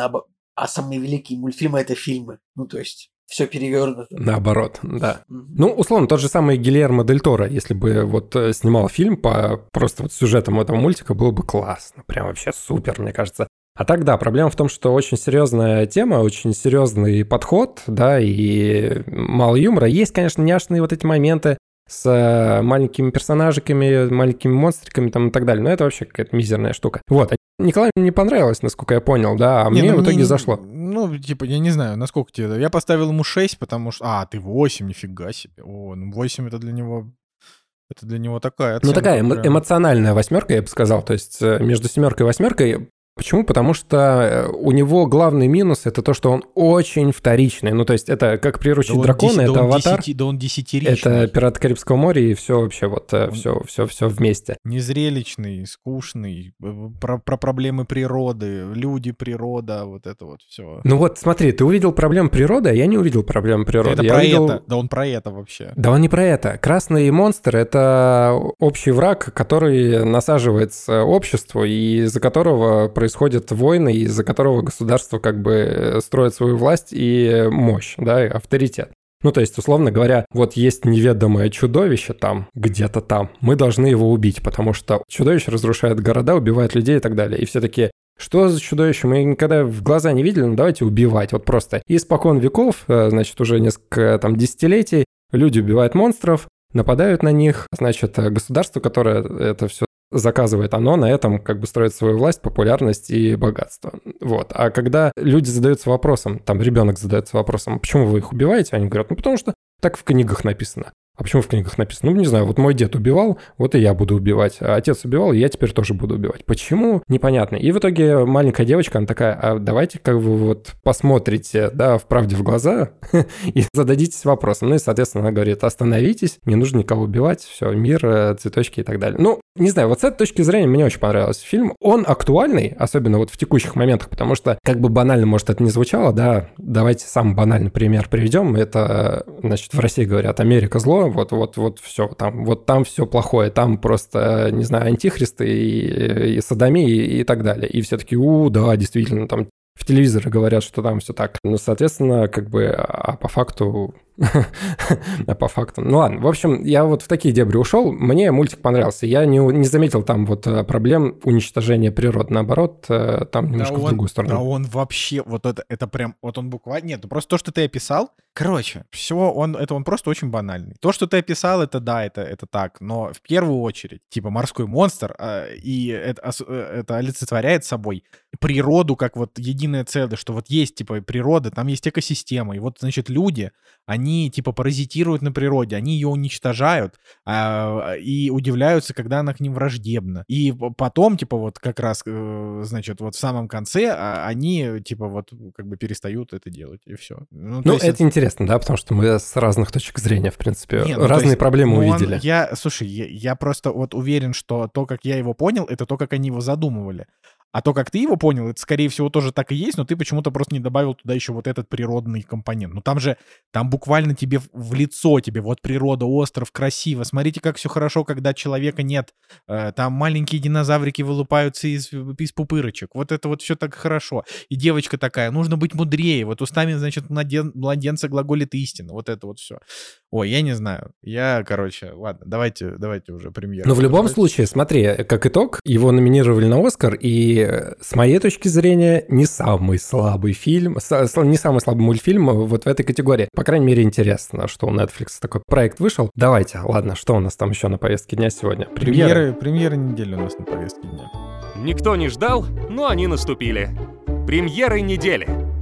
S3: а самые великие мультфильмы это фильмы. Ну, то есть все перевернуто.
S2: Наоборот, да. Mm-hmm. Ну, условно, тот же самый Гильермо Дель Торо, если бы вот э, снимал фильм по просто вот сюжетам этого мультика, было бы классно. Прям вообще супер, мне кажется. А так, да, проблема в том, что очень серьезная тема, очень серьезный подход, да, и мало юмора. Есть, конечно, няшные вот эти моменты, с э, маленькими персонажиками, маленькими монстриками там и так далее. Но это вообще какая-то мизерная штука. Вот. А Николаю не понравилось, насколько я понял, да, а не, мне ну, в итоге
S1: не,
S2: зашло.
S1: Ну, типа, я не знаю, насколько тебе... Я поставил ему 6, потому что... А, ты 8, нифига себе. О, ну 8 это для него... Это для него такая
S2: Ну, такая эмо- эмоциональная восьмерка, я бы сказал. То есть э, между семеркой и восьмеркой Почему? Потому что э, у него главный минус это то, что он очень вторичный. Ну, то есть это как приручить
S1: Да он
S2: дракона, это
S1: да
S2: аватар,
S1: десяти- да он десятиричный.
S2: это пират Карибского моря и все вообще вот
S1: Он-
S2: все, все, все вместе.
S1: Незрелищный, скучный, э, про, про проблемы природы, люди, природа, вот это вот все.
S2: Ну вот, смотри, ты увидел проблему природы, а я не увидел проблем природы.
S1: это
S2: я
S1: про
S2: увидел-
S1: это. Да он про это вообще.
S2: Да он не про это. Красный монстр — это общий враг, который насаживается обществу, и из-за которого происходят войны, из-за которого государство как бы э, строит свою власть и мощь, да, и авторитет. Ну, то есть, условно говоря, вот есть неведомое чудовище там, где-то там, мы должны его убить, потому что чудовище разрушает города, убивает людей и так далее. И все таки что за чудовище? Мы никогда в глаза не видели, ну давайте убивать. Вот просто испокон веков, э, значит, уже несколько там десятилетий, люди убивают монстров, нападают на них, значит, э, государство, которое это все заказывает, оно на этом как бы строит свою власть, популярность и богатство. Вот. А когда люди задаются вопросом, там ребенок задается вопросом, почему вы их убиваете, они говорят, ну потому что так в книгах написано. А почему в книгах написано? Ну, не знаю, вот мой дед убивал, вот и я буду убивать. А отец убивал, и я теперь тоже буду убивать. Почему? Непонятно. И в итоге маленькая девочка, она такая, а давайте как вы вот посмотрите, да, в правде в глаза (laughs) и зададитесь вопросом. Ну и, соответственно, она говорит, остановитесь, не нужно никого убивать, все, мир, э, цветочки и так далее. Ну, не знаю, вот с этой точки зрения мне очень понравился фильм. Он актуальный, особенно вот в текущих моментах, потому что, как бы банально, может, это не звучало, да, давайте самый банальный пример приведем. Это, значит, в России говорят, Америка зло, вот, вот, вот все, там, вот там все плохое, там просто, не знаю, антихристы и, и садомии и, и так далее. И все таки у, да, действительно, там в телевизоре говорят, что там все так. Ну, соответственно, как бы, а по факту... (laughs) а по факту... Ну ладно, в общем, я вот в такие дебри ушел. Мне мультик понравился. Я не, не заметил там вот э, проблем уничтожения природы. Наоборот, э, там немножко
S1: да
S2: в
S1: он,
S2: другую сторону.
S1: Да он вообще, вот это, это прям, вот он буквально, нет, просто то, что ты описал, короче, все, он, это он просто очень банальный. То, что ты описал, это да, это, это так, но в первую очередь, типа, морской монстр, э, и это, э, это олицетворяет собой природу как вот единое целое, что вот есть, типа, природа, там есть экосистема, и вот, значит, люди, они, типа, паразитируют на природе, они ее уничтожают, а, и удивляются, когда она к ним враждебна. И потом, типа, вот как раз, э, значит, вот в самом конце а, они, типа, вот как бы перестают это делать, и все. Ну,
S2: Ну,
S1: есть
S2: это интересно, да, потому что мы с разных точек зрения, в принципе,
S1: Не, ну,
S2: разные
S1: есть,
S2: проблемы
S1: ну, он-
S2: увидели.
S1: я, слушай, я, я просто вот уверен, что то, как я его понял, это то, как они его задумывали. А то, как ты его понял, это, скорее всего, тоже так и есть, но ты почему-то просто не добавил туда еще вот этот природный компонент. Ну там же, там буквально тебе в- лицо тебе, вот природа, остров, красиво. Смотрите, как все хорошо, когда человека нет. Э, Там маленькие динозаврики вылупаются из, из пупырочек. Вот это вот все так хорошо. И девочка такая, нужно быть мудрее. Вот устами, значит, младен- младенца глаголит истина. Вот это вот все. Ой, я не знаю. Я, короче, ладно, давайте, давайте уже премьеру.
S2: Но в любом
S1: Давайте.
S2: случае, смотри, как итог, его номинировали на Оскар, и с моей точки зрения, не самый слабый фильм, не самый слабый мультфильм вот в этой категории. По крайней мере, интересно, что у Netflix такой проект вышел. Давайте, ладно, что у нас там еще на повестке дня сегодня?
S1: Премьеры, премьеры недели у нас на повестке дня.
S4: Никто не ждал, но они наступили. Премьеры недели.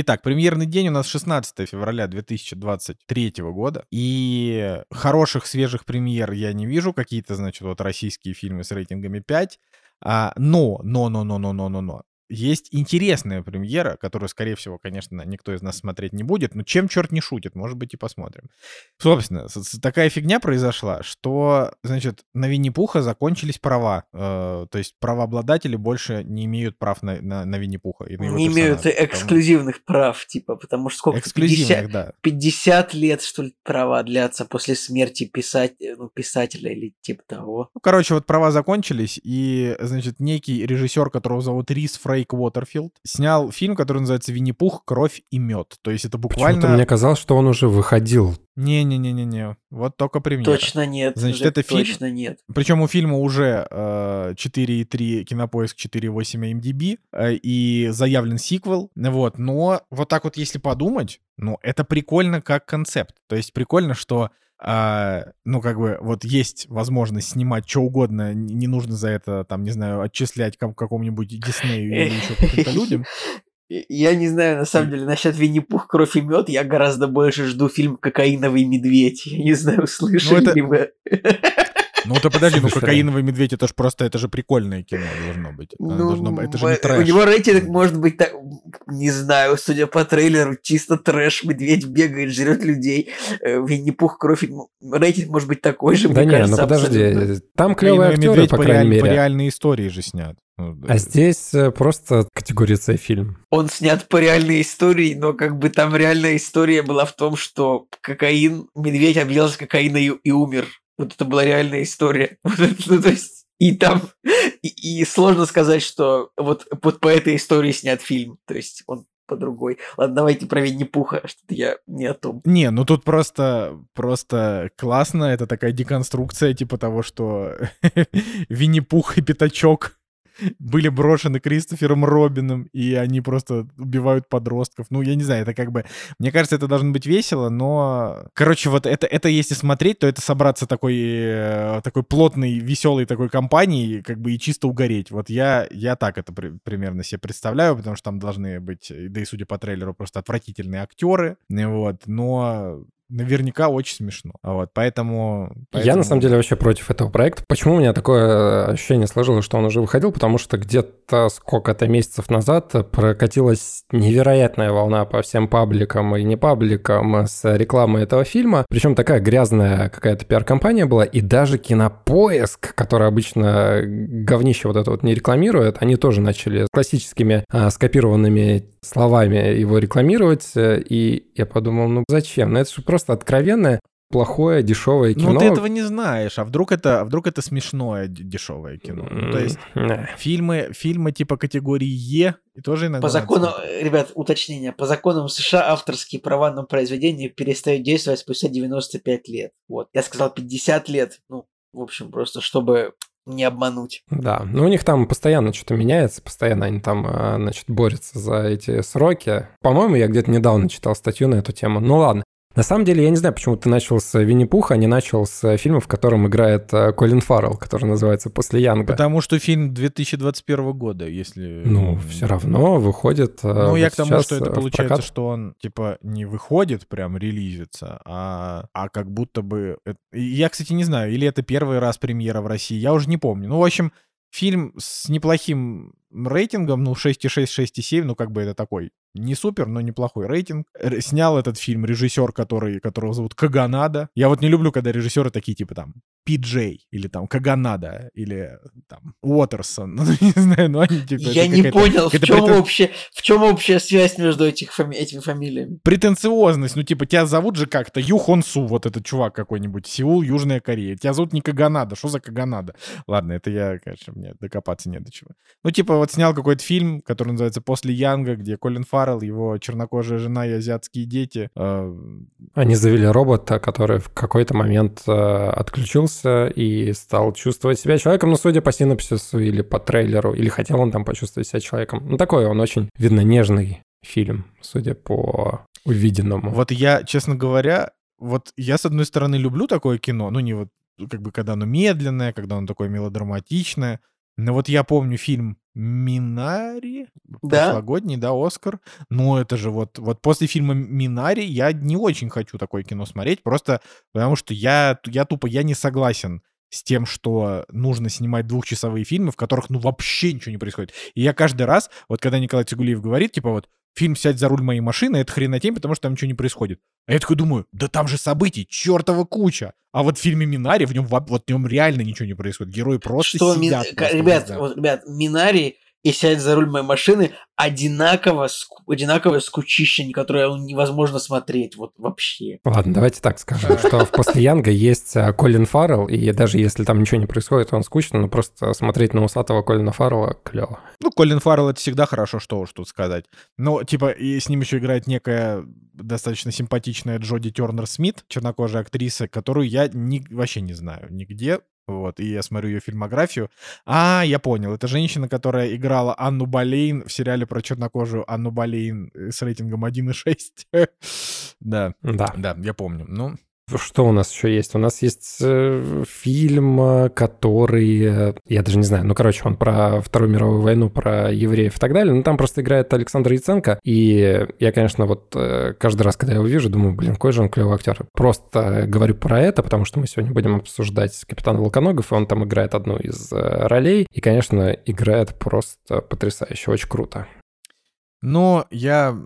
S1: Итак, премьерный день у нас 16 февраля 2023 года. И хороших свежих премьер я не вижу. Какие-то, значит, вот российские фильмы с рейтингами 5. А, но, но, но, но, но, но, но, но. Есть интересная премьера, которую, скорее всего, конечно, никто из нас смотреть не будет, но чем черт не шутит, может быть, и посмотрим. Собственно, такая фигня произошла, что, значит, на Винни-Пуха закончились права. Э, то есть правообладатели больше не имеют прав на, на, на Винни-Пуха.
S3: Не имеют
S1: персонажа, потому-
S3: эксклюзивных прав, типа, потому что сколько? 50,
S1: Эксклюзивных, да.
S3: 50 лет, что ли, права длятся после смерти писать, ну, писателя или типа того.
S1: Ну, короче, вот права закончились, и, значит, некий режиссер, которого зовут Рис Фрейк Уотерфилд, снял фильм, который называется «Винни-Пух. Кровь и мед». То есть это
S2: Почему-то
S1: буквально...
S2: мне казалось, что он уже выходил.
S1: Не-не-не-не-не, вот только премьера.
S3: Точно нет.
S1: Значит, это фильм?
S3: Точно нет.
S1: Причем у фильма уже э, 4,3 кинопоиск, 4,8 MDB, э, и заявлен сиквел, вот, но вот так вот если подумать, ну, это прикольно как концепт, то есть прикольно, что а, ну, как бы, вот есть возможность снимать что угодно, не нужно за это, там, не знаю, отчислять кам- какому-нибудь Диснею или еще каким-то людям. (laughs)
S3: Я не знаю, на самом деле, насчет Винни-Пух, кровь и мед, я гораздо больше жду фильм «Кокаиновый медведь». Я не знаю, (laughs) слышали
S1: Ну, это-
S3: ли вы. (laughs)
S1: Ну вот, а подожди, ну кокаиновый медведь, это же просто, это же прикольное кино должно быть.
S3: Ну,
S1: должно быть- это же
S3: э,
S1: не
S3: У
S1: трэш.
S3: него рейтинг может быть так, не знаю, судя по трейлеру, чисто трэш, медведь бегает, жрет людей, э, Винни-Пух, кровь, м, рейтинг может быть такой же,
S2: Да
S3: мне
S2: не, ну подожди,
S3: абсолютно.
S2: там клевые актеры,
S1: медведь
S2: по крайней
S1: реаль- по
S2: мере.
S1: реальной истории же снят. Ну.
S2: А здесь э, просто категория С фильм.
S3: Он снят по реальной истории, но как бы там реальная история была в том, что кокаин, медведь объелся кокаина и, и умер. Вот это была реальная история. (laughs) Ну, то есть, и там, и, и сложно сказать, что вот, вот по этой истории снят фильм. То есть он по другой. Ладно, давайте про Винни-Пуха, что-то я не о том.
S1: Не, ну тут просто, просто классно. Это такая деконструкция типа того, что (laughs) Винни-Пух и Пятачок были брошены Кристофером Робином, и они просто убивают подростков. Ну, я не знаю, это как бы... Мне кажется, это должно быть весело, но... Короче, вот это, это если смотреть, то это собраться такой, э, такой плотной, веселой такой компанией, как бы и чисто угореть. Вот я, я так это при- примерно себе представляю, потому что там должны быть, да и судя по трейлеру, просто отвратительные актеры. Вот, но наверняка очень смешно. Вот, поэтому...
S2: Я
S1: поэтому-
S2: на самом деле вообще против этого проекта. Почему у меня такое ощущение сложилось, что он уже выходил? Потому что где-то сколько-то месяцев назад прокатилась невероятная волна по всем пабликам и не пабликам с рекламой этого фильма. Причем такая грязная какая-то пиар-компания была, и даже Кинопоиск, который обычно говнище вот это вот не рекламирует, они тоже начали классическими а, скопированными словами его рекламировать, э, и я подумал, ну зачем? Ну это же просто откровенное плохое, дешевое кино.
S1: Ну, ты этого не знаешь. А вдруг это, а вдруг это смешное дешевое кино? Ну, то есть
S2: не.
S1: фильмы, фильмы типа категории Е и тоже иногда...
S3: По закону, ребят, уточнение. По законам США авторские права на произведение перестают действовать спустя 95 лет. Вот. Я сказал 50 лет. Ну, в общем, просто чтобы не обмануть.
S2: Да, ну у них там постоянно что-то меняется, постоянно они там, а, значит, борются за эти сроки. По-моему, я где-то недавно читал статью на эту тему. Ну ладно. На самом деле, я не знаю, почему ты начал с Винни-Пуха, а не начал с фильма, в котором играет а, Колин Фаррелл, который называется «После Янга».
S1: Потому что фильм 2021 года, если...
S2: Ну, все равно выходит а,
S1: Ну,
S2: вот
S1: я к тому, что это получается,
S2: прокат.
S1: что он, типа, не выходит, прям релизится, а, а как будто бы... Я, кстати, не знаю, или это первый раз премьера в России, я уже не помню. Ну, в общем, фильм с неплохим рейтингом, ну, 6,6, 6,7, ну, как бы это такой не супер, но неплохой рейтинг. Р- Снял этот фильм режиссер, который, которого зовут Каганада. Я вот не люблю, когда режиссеры такие, типа, там, Пи-Джей, или там Каганада, или там Уотерсон, (laughs) ну, не знаю, ну, они, типа...
S3: Я не понял, в чем,
S1: претен-
S3: вообще, в чем общая связь между этих фами- этими фамилиями.
S1: претенциозность, ну, типа, тебя зовут же как-то Ю Хон Су, вот этот чувак какой-нибудь, Сеул, Южная Корея. Тебя зовут не Каганада, что за Каганада? Ладно, это я, конечно, мне докопаться не до чего. Ну, типа, вот снял какой-то фильм, который называется «После Янга», где Колин Фаррелл, его чернокожая жена и азиатские дети. э,
S2: Они завели робота, который в какой-то момент э, отключился и стал чувствовать себя человеком, ну, судя по синопсису или по трейлеру, или хотел он там почувствовать себя человеком. Ну, такой он очень, видно, нежный фильм, судя по увиденному.
S1: Вот я, честно говоря, вот я, с одной стороны, люблю такое кино, ну, не вот, как бы, когда оно медленное, когда оно такое мелодраматичное, но вот я помню фильм «Минари»,
S3: Да.
S1: прошлогодний, да, Оскар. Но это же вот, вот после фильма «Минари» я не очень хочу такое кино смотреть, просто потому что я, я тупо, я не согласен с тем, что нужно снимать двухчасовые фильмы, в которых, ну, вообще ничего не происходит. И я каждый раз, вот когда Николай Цигулиев говорит, типа вот, фильм «Сядь за руль моей машины» — это хренотень, потому что там ничего не происходит. А я такой думаю, да там же событий чертова куча. А вот в фильме «Минари» в нем, во- вот в нем реально ничего не происходит. Герои просто
S3: Что,
S1: сидят.
S3: ка-
S1: просто,
S3: ребят,
S1: да.
S3: вот, ребят, Минари и сядь за руль моей машины одинаково, одинаковое скучище, которое невозможно смотреть, вот вообще.
S2: Ладно, давайте так скажем, что в «После Янга» есть а, Колин Фаррелл, и даже если там ничего не происходит, он скучно, но просто смотреть на усатого Колина Фаррелла клево.
S1: Ну, Колин Фаррелл — это всегда хорошо, что уж тут сказать. Но, типа, и с ним еще играет некая достаточно симпатичная Джоди Тернер Смит, чернокожая актриса, которую я ни- вообще не знаю нигде. Вот, и я смотрю ее фильмографию. А, я понял. Это женщина, которая играла Анну Болейн в сериале про чернокожую Анну Болейн э, с рейтингом 1,6. (laughs) Да,
S2: Да.
S1: да, я помню. Ну,
S2: Что у нас еще есть? У нас есть э, фильм, э, который, э, я даже не знаю, ну, короче, он про Вторую мировую войну, про евреев и так далее. Ну, там просто играет Александр Яценко. И я, конечно, вот э, каждый раз, когда я его вижу, думаю, блин, какой же он клевый актер. Просто говорю про это, потому что мы сегодня будем обсуждать Капитана Волконогов, и он там играет одну из э, ролей. И, конечно, играет просто потрясающе, очень круто.
S1: Но я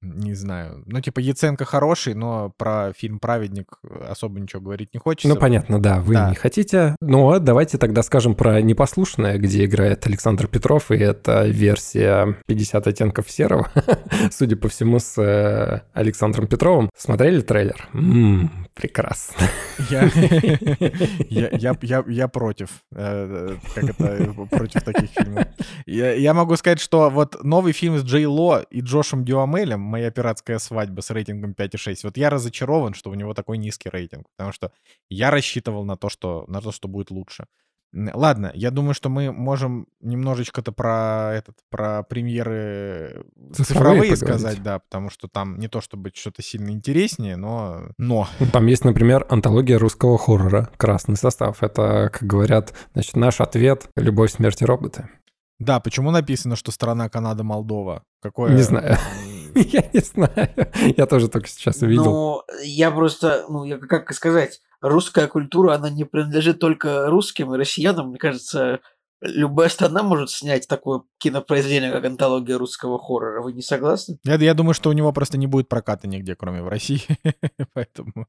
S1: не знаю. Ну, типа, Яценко хороший, но про фильм «Праведник» особо ничего говорить не хочется.
S2: Ну, понятно, да, вы
S1: Да.
S2: не хотите. Ну, а давайте тогда скажем про «Непослушное», где играет Александр Петров, и это версия 50 оттенков серого, (laughs) судя по всему, с э, Александром Петровым. Смотрели трейлер? Ммм, прекрасно. (laughs)
S1: Я, я, я, я, против. э, Как это, против таких фильмов. Я, я могу сказать, что вот новый фильм с Джей Ло и Джошем Дюамелем «Моя пиратская свадьба» с рейтингом 5,6. Вот я разочарован, что у него такой низкий рейтинг, потому что я рассчитывал на то, что, на то, что будет лучше. Ладно, я думаю, что мы можем немножечко-то про этот, про премьеры
S2: Цифровые
S1: цифровые
S2: поговорить.
S1: сказать, да, потому что там не то чтобы что-то сильно интереснее, но... Но.
S2: Там есть, например, антология русского хоррора «Красный состав». Это, как говорят, значит, наш ответ «Любовь, смерть и роботы».
S1: Да, почему написано, что страна Канада Молдова? Какое...
S2: Не знаю. (laughs) Я не знаю. Я тоже только сейчас увидел.
S3: Ну, я просто, ну, я как сказать, русская культура, она не принадлежит только русским и россиянам. Мне кажется, любая страна может снять такое кинопроизведение, как антология русского хоррора. Вы не согласны?
S1: Я, я думаю, что у него просто не будет проката нигде, кроме в России. (laughs) Поэтому...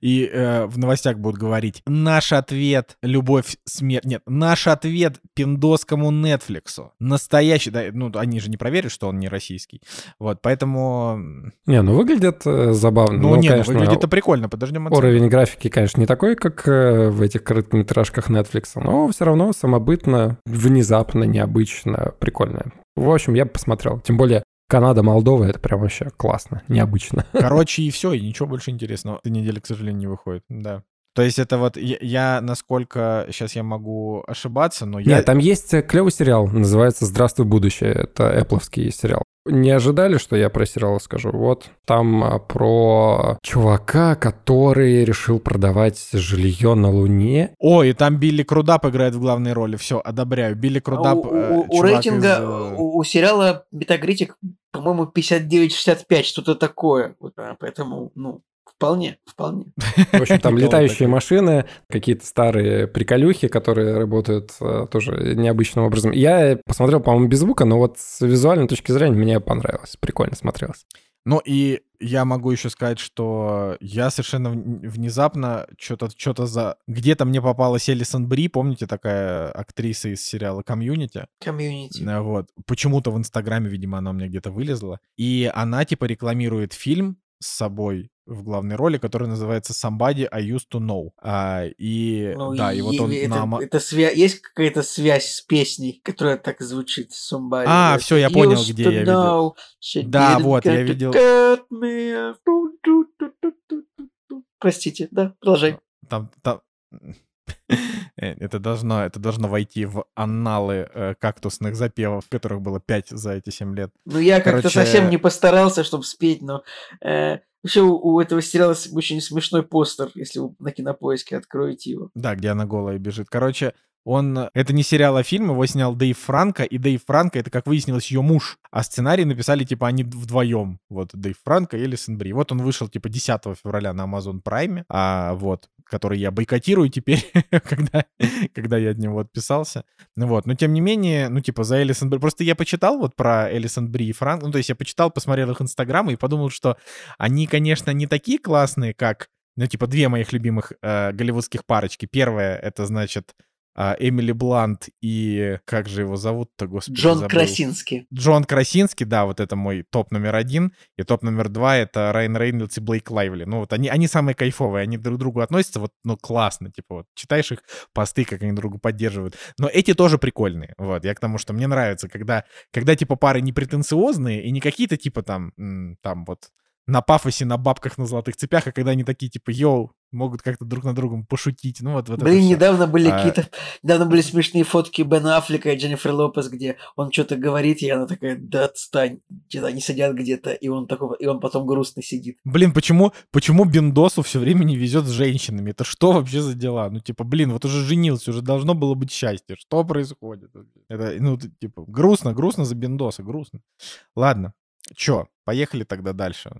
S1: И э, в новостях будут говорить, наш ответ — любовь, смерть... Нет, наш ответ пиндоскому Нетфликсу. Настоящий... Да, ну, они же не проверят, что он не российский. Вот, поэтому...
S2: Не, ну выглядит э, забавно.
S1: Ну, нет,
S2: конечно,
S1: выглядит это прикольно. Подождем оценку.
S2: Уровень графики, конечно, не такой, как э, в этих короткометражках Netflix, но все равно самобытно, внезапно, необычно, прикольно. В общем, я бы посмотрел. Тем более, Канада, Молдова, это прям вообще классно, необычно. (laughs)
S1: Короче, и все, и ничего больше интересного. Эта неделя, к сожалению, не выходит. Да. То есть это вот я, я насколько сейчас я могу ошибаться, но я
S2: Нет, там есть клевый сериал, называется «Здравствуй, будущее». Это эпловский сериал. Не ожидали, что я про сериал скажу? Вот там а, про чувака, который решил продавать жилье на Луне.
S1: О, и там Билли Крудап играет в главной роли. Все, одобряю. Билли
S3: А
S1: Крудап.
S3: у,
S1: э,
S3: у- у рейтинга,
S1: из, э,
S3: у, у сериала Метакритик, по-моему, 59-65, что-то такое. Вот, а, поэтому, ну, вполне, вполне.
S2: В общем, там летающие машины, какие-то старые приколюхи, которые работают э, тоже необычным образом. Я посмотрел, по-моему, без звука, но вот с визуальной точки зрения мне понравилось. Прикольно смотрелось.
S1: Ну и я могу еще сказать, что я совершенно вн- внезапно что-то что за... Где-то мне попалась Элисон Бри, помните, такая актриса из сериала «Community»?
S3: Community.
S1: Э, Вот. Почему-то в Инстаграме, видимо, она у меня где-то вылезла. И она, типа, рекламирует фильм с собой в главной роли, который называется «Somebody I Used to Know». А, и
S3: Ну,
S1: да, и вот он
S3: это,
S1: на... ама-
S3: это свя- есть какая-то связь с песней, которая так звучит. Somebody
S1: А, всё, я понял, где я видел. Да, вот, я видел.
S3: Простите, да, продолжай.
S1: там, там... (laughs) Э, Это должно, это должно войти в анналы э, кактусных запевов, которых было 5 за эти 7 лет.
S3: Ну, я как-то
S1: Короче,
S3: совсем не постарался, чтобы спеть, но... э, вообще, у, у этого сериала очень смешной постер, если вы на кинопоиске откроете его.
S1: Да, где она голая бежит. Короче, он... э, Это не сериал, а фильм, его снял Дэйв Франко, и Дэйв Франко — это, как выяснилось, ее муж. А сценарий написали, типа, они вдвоем. Вот, Дэйв Франко и Элисон Бри. Вот он вышел, типа, 10 февраля на Amazon Prime, а, вот, который я бойкотирую теперь, (laughs) когда, когда я от него отписался. Ну вот, но тем не менее, ну, типа, за Элисон Бри... Просто я почитал вот про Элисон Бри и Франк, ну, то есть я почитал, посмотрел их инстаграм и подумал, что они, конечно, не такие классные, как ну, типа, две моих любимых э, голливудских парочки. Первая, это, значит, а, Эмили Блант и... Как же его зовут-то, господи,
S3: Джон
S1: забыл.
S3: Красинский.
S1: Джон Красинский, да, вот это мой топ номер один. И топ номер два — это Райан Рейнольдс и Блейк Лайвли. Ну, вот они, они самые кайфовые, они друг к другу относятся вот, ну, классно. Типа, вот читаешь их посты, как они друг друга поддерживают. Но эти тоже прикольные. Вот, я к тому, что мне нравится, когда, когда типа, пары не претенциозные и не какие-то, типа, там, там вот на пафосе, на бабках, на золотых цепях, а когда они такие, типа, йоу, могут как-то друг на другом пошутить. Ну, вот, вот
S3: Блин, недавно были
S1: А-
S3: какие-то... Недавно были смешные фотки Бена Аффлека и Дженнифер Лопес, где он что-то говорит, и она такая, да отстань. Где-то они сидят где-то, и он такой, и он потом грустно сидит.
S1: Блин, почему, почему Бендосу все время не везет с женщинами? Это что вообще за дела? Ну, типа, блин, вот уже женился, уже должно было быть счастье. Что происходит? Это, ну, типа, грустно, грустно за Бендоса, грустно. Ладно, чё, поехали тогда дальше.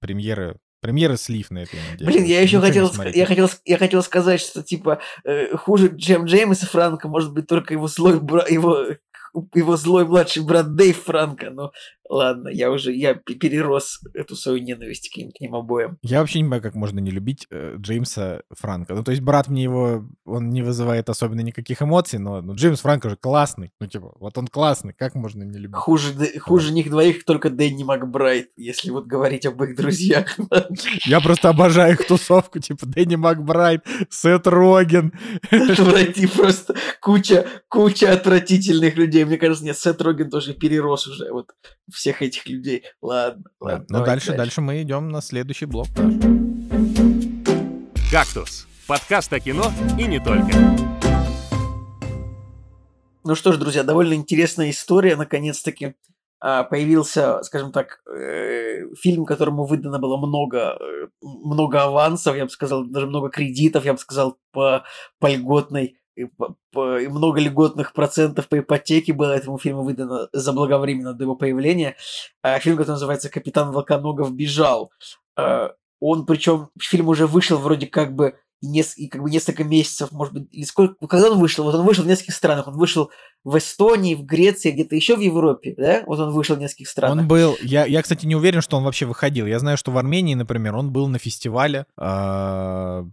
S1: Премьеры, премьеры слив на этой неделе.
S3: Блин, я еще хотел, я хотел, я хотел сказать, что типа э, хуже Джем Джеймса Франка может быть только его бра- его его злой младший брат Дэйв Франко, но ладно, я уже я пе- перерос эту свою ненависть к ним, к ним обоим.
S1: Я вообще не понимаю, как можно не любить э, Джеймса Франка. Ну, то есть брат мне его, он не вызывает особенно никаких эмоций, но ну, Джеймс Франко же классный. Ну, типа, вот он классный, как можно не любить?
S3: Хуже, Дэ- хуже них двоих только Дэнни Макбрайт, если вот говорить об их друзьях. (laughs)
S1: Я просто обожаю их тусовку, типа Дэнни Макбрайт, Сет Роген. (laughs)
S3: Отврати просто куча, куча отвратительных людей. Мне кажется, нет, Сет Роген тоже перерос уже вот всех этих людей. Ладно,
S1: Да,
S3: ладно.
S1: Ну,
S3: давайте
S1: дальше, дальше мы идем на следующий блок. Паш.
S4: «Кактус» — подкаст о кино и не только.
S3: Ну что ж, друзья, довольно интересная история. Наконец-таки а, появился, скажем так, э, фильм, которому выдано было много, э, много авансов, я бы сказал, даже много кредитов, я бы сказал, по, по льготной и много льготных процентов по ипотеке было этому фильму выдано заблаговременно до его появления. А, Фильм, который называется «Капитан Волконогов бежал». А, Он, причем, фильм уже вышел вроде как бы и, нес- и как бы несколько месяцев, может быть, или сколько, когда он вышел? Вот он вышел в нескольких странах. Он вышел в Эстонии, в Греции, где-то еще в Европе, да? Вот он вышел в нескольких странах.
S1: Он был, я, я, кстати, не уверен, что он вообще выходил. Я знаю, что в Армении, например, он был на фестивале, а,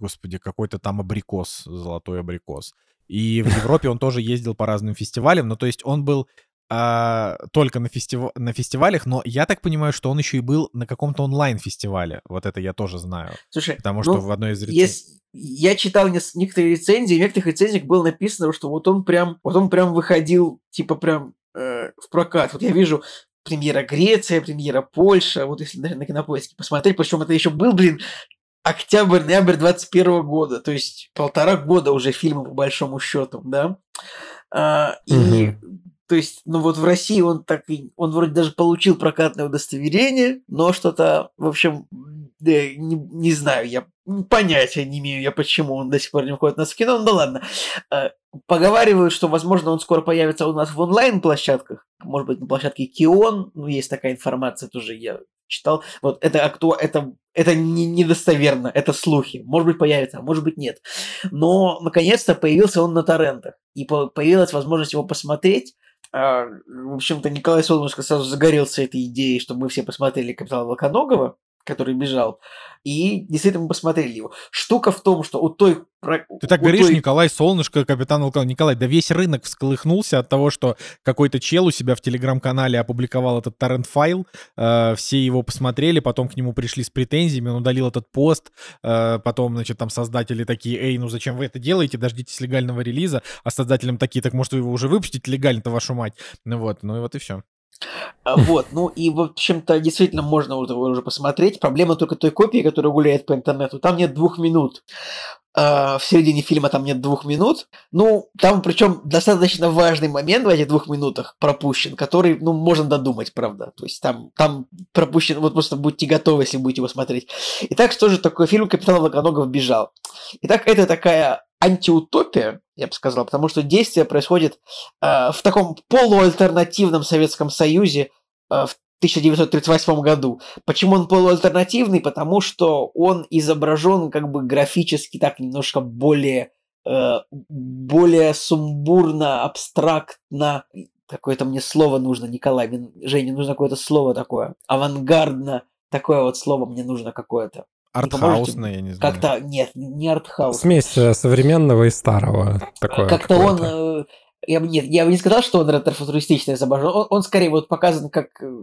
S1: господи, какой-то там абрикос, золотой абрикос. И в Европе он тоже ездил по разным фестивалям, ну, то есть он был а, только на, фестива- на фестивалях, но я так понимаю, что он еще и был на каком-то онлайн-фестивале. Вот это я тоже знаю.
S3: Слушай,
S1: Потому
S3: ну,
S1: что в одной из рецензий...
S3: Есть, я читал некоторые рецензии, в некоторых рецензиях было написано, что вот он прям, вот он прям выходил, типа прям э, в прокат. Вот я вижу премьера Греция, премьера Польша, вот если даже на кинопоиске посмотреть, причем это еще был, блин, октябрь-ноябрь 21 года, то есть полтора года уже фильма по большому счету, да. А, и. То есть, ну вот в России он так и, он вроде даже получил прокатное удостоверение, но что-то, в общем, да, не, не знаю, я понятия не имею я, почему он до сих пор не входит у нас в кино, ну да ладно. А, Поговаривают, что, возможно, он скоро появится у нас в онлайн-площадках, может быть, на площадке Кион, ну, есть такая информация тоже, я читал. Вот это акту... это, это не, недостоверно, это слухи. Может быть, появится, а может быть, нет. Но, наконец-то, появился он на торрентах. И по- появилась возможность его посмотреть. А, В общем-то, Николай Солнышко сразу загорелся этой идеей, чтобы мы все посмотрели «Капитана Волконогова», который бежал. И действительно мы посмотрели его. Штука в том, что у той...
S1: Ты так говоришь,
S3: той-
S1: Николай Солнышко, капитан Волконов. Николай, да весь рынок всколыхнулся от того, что какой-то чел у себя в телеграм-канале опубликовал этот торрент-файл, э, все его посмотрели, потом к нему пришли с претензиями, он удалил этот пост, э, потом, значит, там создатели такие, эй, ну зачем вы это делаете, дождитесь легального релиза, а создателям такие, так может вы его уже выпустите легально-то, вашу мать. Ну вот, ну и вот и все.
S3: А, Вот, ну и, в общем-то, действительно можно уже посмотреть. Проблема только той копии, которая гуляет по интернету. Там нет двух минут. А, В середине фильма там нет двух минут. Ну, там причем достаточно важный момент в этих двух минутах пропущен, который, ну, можно додумать, правда. То есть там, там пропущен, вот просто будьте готовы, если будете его смотреть. Итак, что же такое фильм «Капитан Волконогов бежал»? Итак, это такая антиутопия, я бы сказал, потому что действие происходит э, в таком полуальтернативном Советском Союзе э, в 1938 году. Почему он полуальтернативный? Потому что он изображен как бы графически так немножко более, э, более сумбурно, абстрактно. Какое-то мне слово нужно, Николай. Женя, нужно какое-то слово такое. Авангардно. Такое вот слово мне нужно какое-то.
S1: Артхаусное, я не знаю.
S3: Как-то, нет, не артхаус.
S2: Смесь э, современного и старого. Такое
S3: Как-то он...
S2: какое-то.
S3: э, Я бы, нет, я бы не сказал, что он ретро-футуристично изображен. Он, он скорее вот показан как... э,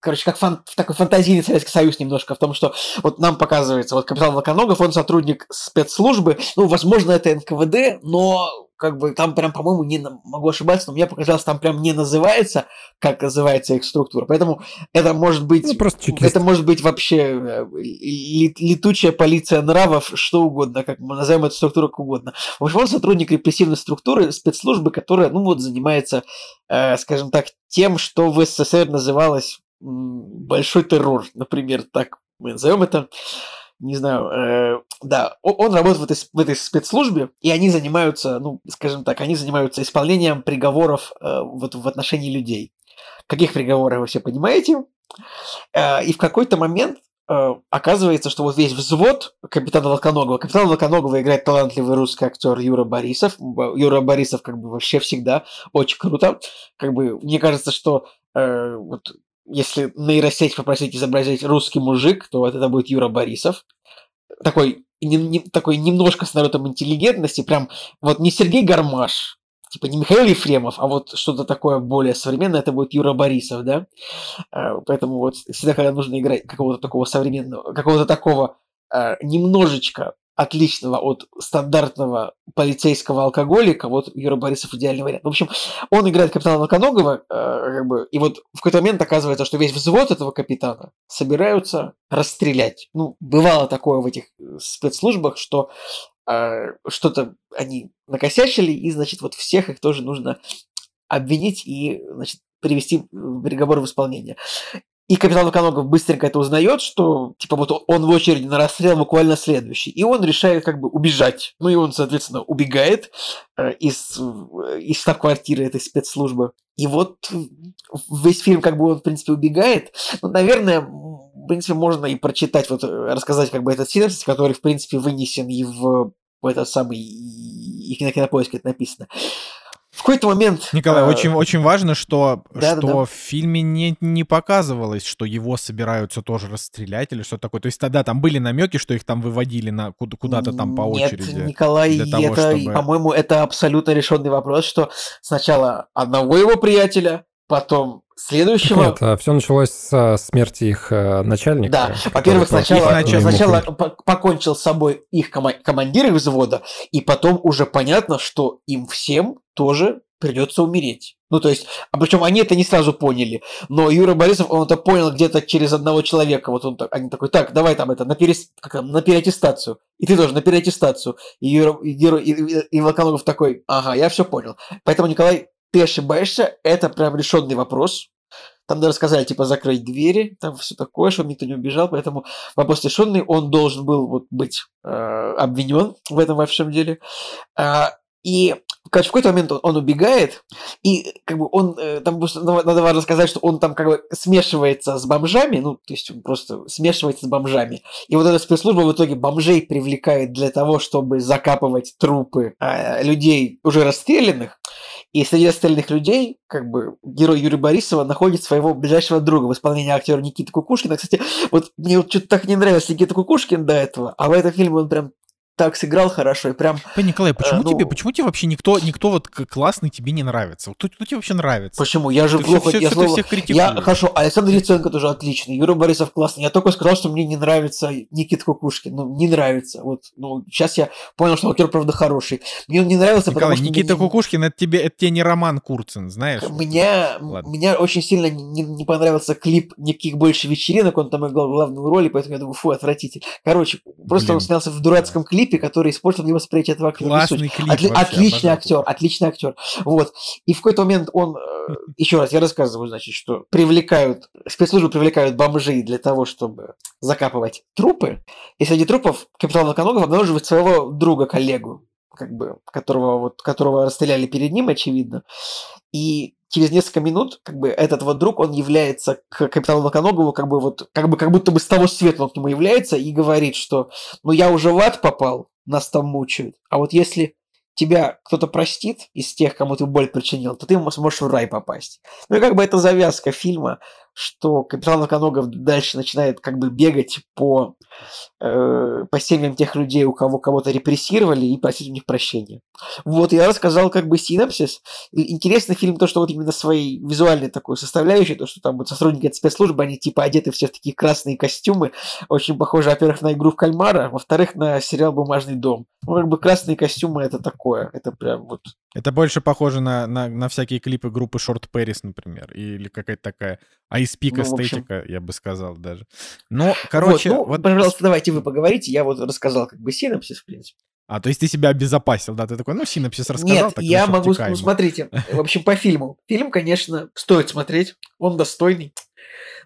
S3: Короче, как фан- такой фантазийный Советский Союз немножко в том, что вот нам показывается, вот капитан Волконогов, он сотрудник спецслужбы, ну, возможно, это НКВД, но как бы там прям, по-моему, не могу ошибаться, но мне показалось, там прям не называется, как называется их структура. Поэтому это может быть...
S2: Ну, просто чекист.
S3: Это может быть вообще э, летучая полиция нравов, что угодно, как мы назовем эту структуру как угодно. В общем, он сотрудник репрессивной структуры, спецслужбы, которая, ну вот, занимается, э, скажем так, тем, что в СССР называлось большой террор, например, так мы назовем это. Не знаю, э, да, он работает в этой, в этой спецслужбе, и они занимаются, ну, скажем так, они занимаются исполнением приговоров э, вот в отношении людей. Каких приговоров вы все понимаете? Э, и в какой-то момент э, оказывается, что вот весь взвод капитана Волконогова, капитана Волконогова играет талантливый русский актер Юра Борисов. Юра Борисов как бы вообще всегда очень круто. Как бы мне кажется, что э, вот если нейросеть попросить изобразить русский мужик, то вот это будет Юра Борисов. Такой, не- не- такой немножко с налетом интеллигентности, прям вот не Сергей Гармаш, типа не Михаил Ефремов, а вот что-то такое более современное, это будет Юра Борисов, да? Э, Поэтому вот всегда, когда нужно играть какого-то такого современного, какого-то такого э, немножечко отличного от стандартного полицейского алкоголика, вот Юра Борисов идеальный вариант. В общем, он играет капитана Волконогова, э, как бы, и вот в какой-то момент оказывается, что весь взвод этого капитана собираются расстрелять. Ну, бывало такое в этих э, спецслужбах, что э, что-то они накосячили, и, значит, вот всех их тоже нужно обвинить и, значит, привести приговор в исполнение. И капитан Волконогов быстренько это узнает, что, типа, вот он в очереди на расстрел буквально следующий. И он решает как бы убежать. Ну и он, соответственно, убегает э, из, э, из штаб-квартиры этой спецслужбы. И вот весь фильм как бы он, в принципе, убегает. Ну, наверное, в принципе, можно и прочитать, вот э, рассказать как бы этот синопсис, который, в принципе, вынесен и в, в этот самый, и на кинопоиске это написано. Какой-то момент...
S1: Николай,
S3: э,
S1: очень, очень важно, что,
S3: да-да-да.
S1: что в фильме не, не показывалось, что его собираются тоже расстрелять или что такое. То есть тогда там были намеки, что их там выводили на, куда- куда-то там по
S3: Нет,
S1: очереди.
S3: Николай,
S1: того,
S3: это,
S1: чтобы-
S3: по-моему, это абсолютно решенный вопрос, что сначала одного его приятеля, потом следующего.
S2: Нет, все началось со смерти их э, начальника.
S3: Да, во-первых, сначала,
S1: начальник.
S3: сначала по- покончил с собой их кома- командир их взвода, и потом уже понятно, что им всем тоже придется умереть. Ну, то есть, а причем они это не сразу поняли, но Юра Борисов, он это понял где-то через одного человека. Вот он так, они такой, так, давай там это, на, перес, как там, на переаттестацию. И ты тоже на переаттестацию. И, Юра, и, Юра- и, и- и Волконогов такой, ага, я все понял. Поэтому, Николай, ты ошибаешься, это прям решенный вопрос. Там даже сказали, типа, закрыть двери, там все такое, чтобы никто не убежал, поэтому вопрос решенный, он должен был вот быть э, обвинен в этом во всем деле. А, и короче, в какой-то момент он, он убегает, и как бы он, э, там надо важно сказать, что он там как бы смешивается с бомжами, ну, то есть он просто смешивается с бомжами. И вот эта спецслужба в итоге бомжей привлекает для того, чтобы закапывать трупы э, людей уже расстрелянных. И среди остальных людей, как бы, герой Юрия Борисова находит своего ближайшего друга в исполнении актера Никиты Кукушкина. Кстати, вот мне вот что-то так не нравился Никита Кукушкин до этого, а в этом фильме он прям так сыграл хорошо и прям...
S1: Николай, почему
S3: Э, ну-
S1: тебе, почему тебе вообще никто, никто вот классный тебе не нравится? Кто, кто тебе вообще нравится?
S3: Почему? Я же плохо...
S1: всё-
S3: я
S1: ты
S3: слово-. Я, хорошо, Александр Яценко тоже отличный, Юра Борисов классный. Я только сказал, что мне не нравится Никита Кукушкин. Ну, не нравится. Вот, ну, сейчас я понял, что актер, правда, хороший. Мне он не нравился,
S1: Николай,
S3: потому что...
S1: Никита
S3: мне-
S1: Кукушкин, это тебе, это тебе не Роман Курцин, знаешь?
S3: Меня,
S1: Ладно.
S3: меня очень сильно не, не понравился клип «Никаких больше вечеринок», он там играл главную роль, и поэтому я думаю, фу, отвратитель. Короче, просто
S1: Блин.
S3: он снялся в дурацком клипе, который испортил мне восприятие этого актера. Суть.
S1: Классный клип
S3: Отли-
S1: вообще,
S3: отличный актер, отличный актер. Вот. И в какой-то момент он, э, (laughs) еще раз, я рассказываю, значит, что привлекают, спецслужбы привлекают бомжей для того, чтобы закапывать трупы. И среди трупов капитан Волконогов обнаруживает своего друга, коллегу, как бы, которого, вот, которого расстреляли перед ним, очевидно. И через несколько минут, как бы, этот вот друг, он является к капитану Волконогову, как бы, вот, как бы, как будто бы с того света он к нему является и говорит, что, ну, я уже в ад попал, нас там мучают, а вот если тебя кто-то простит из тех, кому ты боль причинил, то ты сможешь в рай попасть. Ну и как бы это завязка фильма, что капитан Лаконогов дальше начинает как бы бегать по, э, по семьям тех людей, у кого кого-то репрессировали, и просить у них прощения. Вот, я рассказал как бы синапсис. И интересный фильм то, что вот именно своей визуальной такой составляющей, то, что там вот сотрудники спецслужбы, они типа одеты все в такие красные костюмы, очень похоже, во-первых, на игру в кальмара, во-вторых, на сериал «Бумажный дом». Ну, как бы красные костюмы это такое, это прям вот...
S1: Это больше похоже на, на, на всякие клипы группы Short Paris, например, или какая-то такая айспик
S3: Ну, в общем-
S1: эстетика, я бы сказал даже. Но, короче,
S3: вот, ну,
S1: вот-
S3: пожалуйста, давайте вы поговорите, я вот рассказал как бы синапсис, в принципе.
S1: А, то есть ты себя обезопасил, да? Ты такой, ну, синапсис рассказал,
S3: Нет,
S1: так
S3: я могу...
S1: обтекаемо.
S3: Ну, смотрите, в общем, по фильму. Фильм, конечно, стоит смотреть, он достойный.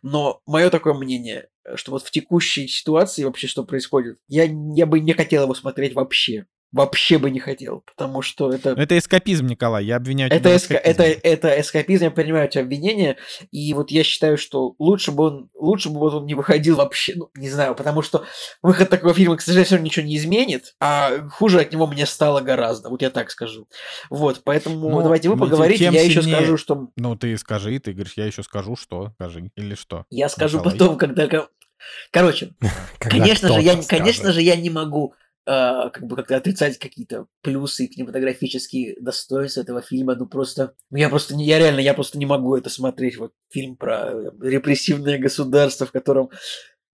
S3: Но мое такое мнение, что вот в текущей ситуации вообще что происходит, я, я бы не хотел его смотреть вообще. Вообще бы не хотел, потому что это...
S1: Ну, Это эскапизм, Николай, я обвиняю тебя
S3: Это,
S1: в
S3: эска- это, это эскапизм, я понимаю эти обвинения, и вот я считаю, что лучше бы он, лучше бы вот он не выходил вообще, ну, не знаю, потому что выход такого фильма, к сожалению, всё равно ничего не изменит, а хуже от него мне стало гораздо, вот я так скажу. Вот, поэтому
S1: Ну,
S3: давайте вы
S1: ну,
S3: поговорите, я еще
S1: сильнее-
S3: скажу, что
S1: Ну, ты скажи, ты говоришь, я еще скажу, что, скажи, или что.
S3: я скажу
S1: Николай.
S3: потом, когда... ко- Короче, (laughs)
S2: Когда
S3: конечно же, я, конечно же, я не могу как бы как-то отрицать какие-то плюсы и кинематографические достоинства этого фильма. Ну просто, ну я просто не, я реально, я просто не могу это смотреть. Вот фильм про репрессивное государство, в котором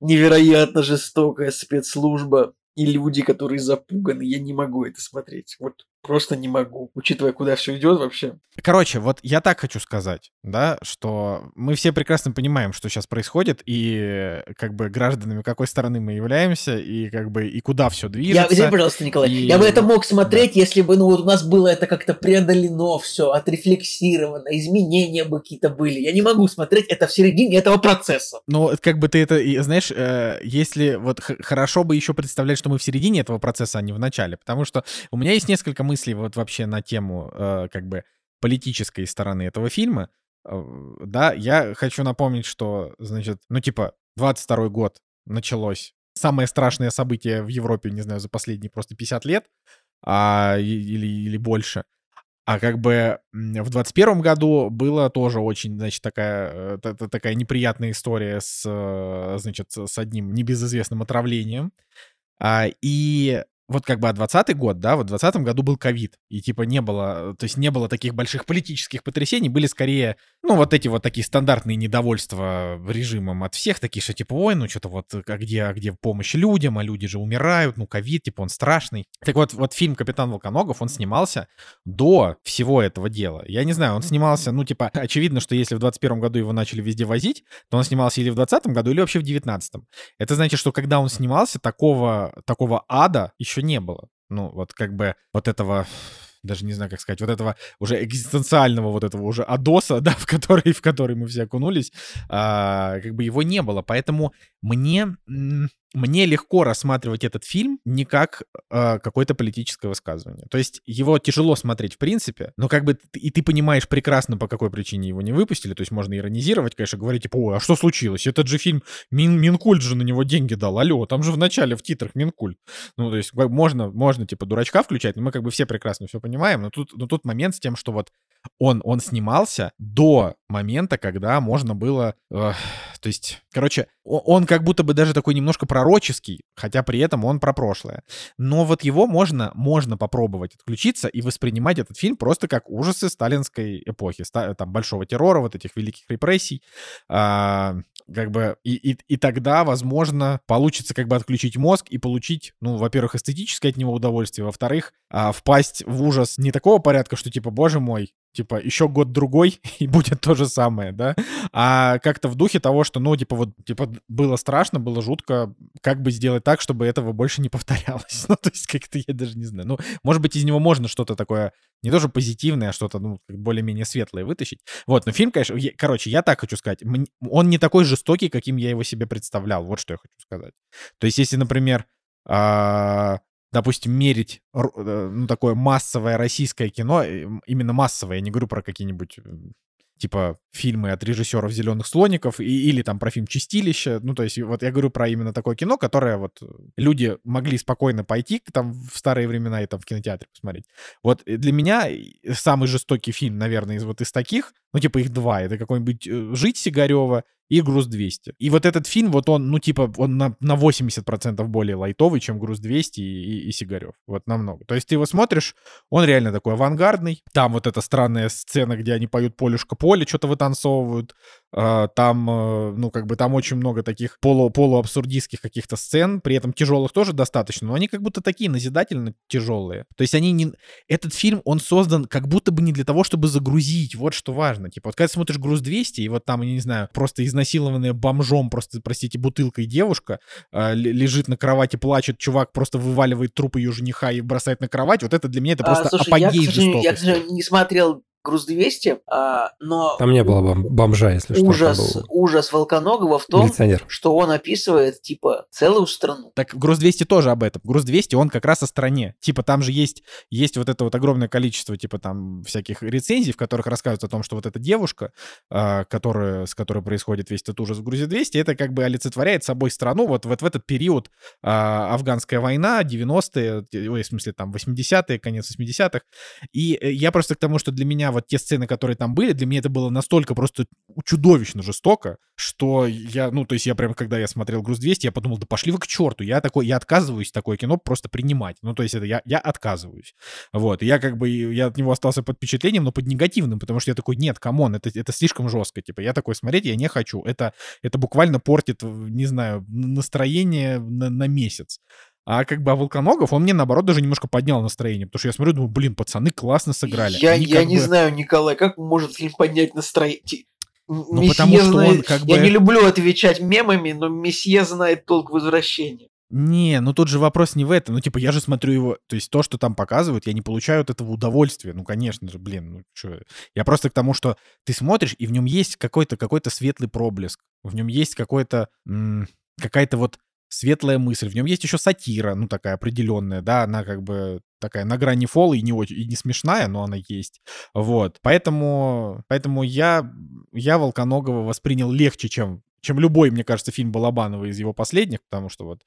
S3: невероятно жестокая спецслужба и люди, которые запуганы. Я не могу это смотреть. Вот просто не могу, учитывая, куда все идет вообще.
S1: Короче, вот я так хочу сказать, да, что мы все прекрасно понимаем, что сейчас происходит, и э, как бы гражданами какой стороны мы являемся, и как бы и куда все
S3: Я,
S1: движется.
S3: извини, пожалуйста, Николай,
S1: и-
S3: я бы это мог смотреть, если бы, ну, вот у нас было это как-то преодолено все, отрефлексировано, изменения бы какие-то были. Я не могу смотреть это в середине этого процесса.
S1: Ну, как бы ты это, знаешь, э, если вот хорошо бы еще представлять, что мы в середине этого процесса, а не в начале, потому что у меня есть несколько мыслей вот вообще на тему э, как бы политической стороны этого фильма. Э, Да, я хочу напомнить, что, значит, ну типа 22 год началось самое страшное событие в Европе, не знаю, за последние просто 50 лет а, или, или больше. А как бы в 21 году было тоже очень, значит, такая, э, та- та- такая неприятная история с, э, значит, с одним небезызвестным отравлением. А, и вот как бы а 20 год, да, вот в 20 году был ковид, и типа не было, то есть не было таких больших политических потрясений, были скорее, ну, вот эти вот такие стандартные недовольства режимом от всех, такие, что типа, ой, ну, что-то вот, а где, а где помощь людям, а люди же умирают, ну, ковид, типа, он страшный. Так вот, вот фильм «Капитан Волконогов», он снимался до всего этого дела. Я не знаю, он снимался, ну, типа, очевидно, что если в 21 году его начали везде возить, то он снимался или в 20 году, или вообще в 19 это значит, что когда он снимался, такого, такого ада еще не было. Ну, вот как бы вот этого даже не знаю, как сказать, вот этого уже экзистенциального вот этого уже адоса, (laughs) да, в который, в который мы все окунулись, а, как бы его не было. Поэтому мне, мне легко рассматривать этот фильм не как а, какое-то политическое высказывание. То есть его тяжело смотреть в принципе, но как бы и ты понимаешь прекрасно, по какой причине его не выпустили. То есть можно иронизировать, конечно, говорить, типа, ой, а что случилось? Этот же фильм, Мин, Минкульт же на него деньги дал, алло, там же в начале в титрах Минкульт. Ну, то есть можно, можно, типа, дурачка включать, но мы как бы все прекрасно все понимаем, но тут, но тут момент с тем, что вот он, он снимался до момента, когда можно было... э, то есть, короче, он как будто бы даже такой немножко пророческий, хотя при этом он про прошлое. Но вот его можно, можно попробовать отключиться и воспринимать этот фильм просто как ужасы сталинской эпохи, там, большого террора, вот этих великих репрессий. А, как бы, и, и, и тогда, возможно, получится как бы отключить мозг и получить, ну, во-первых, эстетическое от него удовольствие, во-вторых, а, впасть в ужас не такого порядка, что типа, боже мой, типа, еще год-другой, (laughs) и будет то же самое, да, а как-то в духе того, что, ну, типа, вот, типа, было страшно, было жутко, как бы сделать так, чтобы этого больше не (laughs) повторялось, ну, то есть как-то я даже не знаю, ну, может быть, из него можно что-то такое, не тоже позитивное, а что-то, ну, более-менее светлое вытащить, вот, но фильм, конечно, я- короче, я так хочу сказать, он не такой жестокий, каким я его себе представлял, вот что я хочу сказать. То есть, если, например, а, допустим, мерить, э, ну, такое массовое российское кино, э, именно массовое, я не говорю про какие-нибудь э, типа фильмы от режиссеров «Зеленых слоников» и, или там про фильм «Чистилище». Ну, то есть вот я говорю про именно такое кино, которое вот люди могли спокойно пойти там в старые времена и там в кинотеатре посмотреть. Вот для меня самый жестокий фильм, наверное, из вот из таких, ну, типа их два, это какой-нибудь э, «Жить» Сигарева и «Груз-200». И вот этот фильм, вот он, ну, типа, он на, на 80% более лайтовый, чем «Груз-200» и, и, и «Сигарев». Вот намного. То есть ты его смотришь, он реально такой авангардный. Там вот эта странная сцена, где они поют «Полюшка поле», что-то вытанцовывают. А, там, э, ну, как бы там очень много таких полу, полуабсурдистских каких-то сцен, при этом тяжелых тоже достаточно, но они как будто такие назидательно тяжелые. То есть они не... Этот фильм, он создан как будто бы не для того, чтобы загрузить, вот что важно. Типа, вот когда смотришь «Груз 200», и вот там, я не знаю, просто изнасилованная бомжом, просто, простите, бутылкой девушка э, лежит на кровати, плачет, чувак просто вываливает труп ее жениха и бросает на кровать, вот это для меня это а, просто слушай, апогей я, жестокости. Я, к
S3: сожалению, не смотрел груз 200, а, но...
S2: Там не было бом- бомжа, если что.
S3: Ужас, был... ужас Волконогова в том, Милиционер. что он описывает, типа, целую страну.
S1: Так груз 200 тоже об этом. Груз 200, он как раз о стране. Типа, там же есть, есть вот это вот огромное количество, типа, там, всяких рецензий, в которых рассказывают о том, что вот эта девушка, а, которая, с которой происходит весь этот ужас в грузе 200, это как бы олицетворяет собой страну вот, вот в этот период а, афганская война, 90-е, ой, в смысле, там, 80-е, конец 80-х. И э, я просто к тому, что для меня вот те сцены, которые там были, для меня это было настолько просто чудовищно жестоко, что я, ну, то есть я прям, когда я смотрел «Груз 200», я подумал, да пошли вы к черту, я такой, я отказываюсь такое кино просто принимать. Ну, то есть это я, я отказываюсь. Вот, и я как бы, я от него остался под впечатлением, но под негативным, потому что я такой, нет, come on, это, это слишком жестко, типа, я такой смотреть я не хочу. Это, это буквально портит, не знаю, настроение на, на месяц. А как бы а Волконогов, он мне, наоборот, даже немножко поднял настроение, потому что я смотрю, думаю, блин, пацаны классно сыграли.
S3: Я, я не бы... знаю, Николай, как может фильм поднять настроение?
S1: Ну, месье потому что знает... он как бы...
S3: Я не люблю отвечать мемами, но месье знает толк в извращениях.
S1: Не, ну тут же вопрос не в этом. Ну, типа, я же смотрю его... То есть то, что там показывают, я не получаю от этого удовольствия. Ну, конечно же, блин, ну что... Я просто к тому, что ты смотришь, и в нем есть какой-то какой светлый проблеск. В нем есть какой-то... Какая-то вот светлая мысль. В нем есть еще сатира, ну, такая определенная, да, она как бы такая на грани фола и не, очень, и не смешная, но она есть. Вот. Поэтому, поэтому я, я Волконогова воспринял легче, чем чем любой, мне кажется, фильм Балабанова из его последних, потому что вот,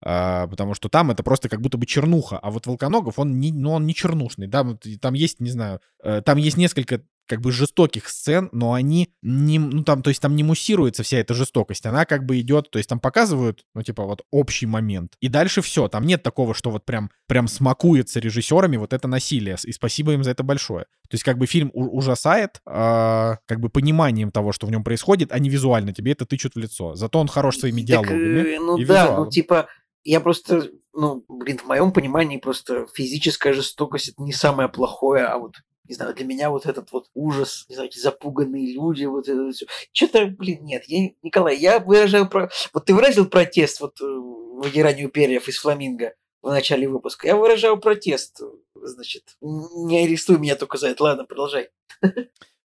S1: а, потому что там это просто как будто бы чернуха, а вот Волконогов, он не, ну, он не чернушный, да, там есть, не знаю, э, там есть несколько как бы жестоких сцен, но они не, ну там, то есть там не муссируется вся эта жестокость, она как бы идет, то есть там показывают, ну типа вот общий момент, и дальше все, там нет такого, что вот прям, прям смакуется режиссерами вот это насилие, и спасибо им за это большое. То есть как бы фильм ужасает э, как бы пониманием того, что в нем происходит, а не визуально, тебе это тычут в лицо. Зато он хорош своими так, диалогами.
S3: Э, ну да, визуалом. ну типа, я просто, ну, блин, в моем понимании просто физическая жестокость это не самое плохое, а вот не знаю, для меня вот этот вот ужас, не знаю, эти запуганные люди, вот это все. Что-то, блин, нет, я, Николай, я выражаю про... Вот ты выразил протест вот э, выдиранию перьев из фламинго в начале выпуска. Я выражаю протест, значит, не арестуй меня только за это. Ладно, продолжай.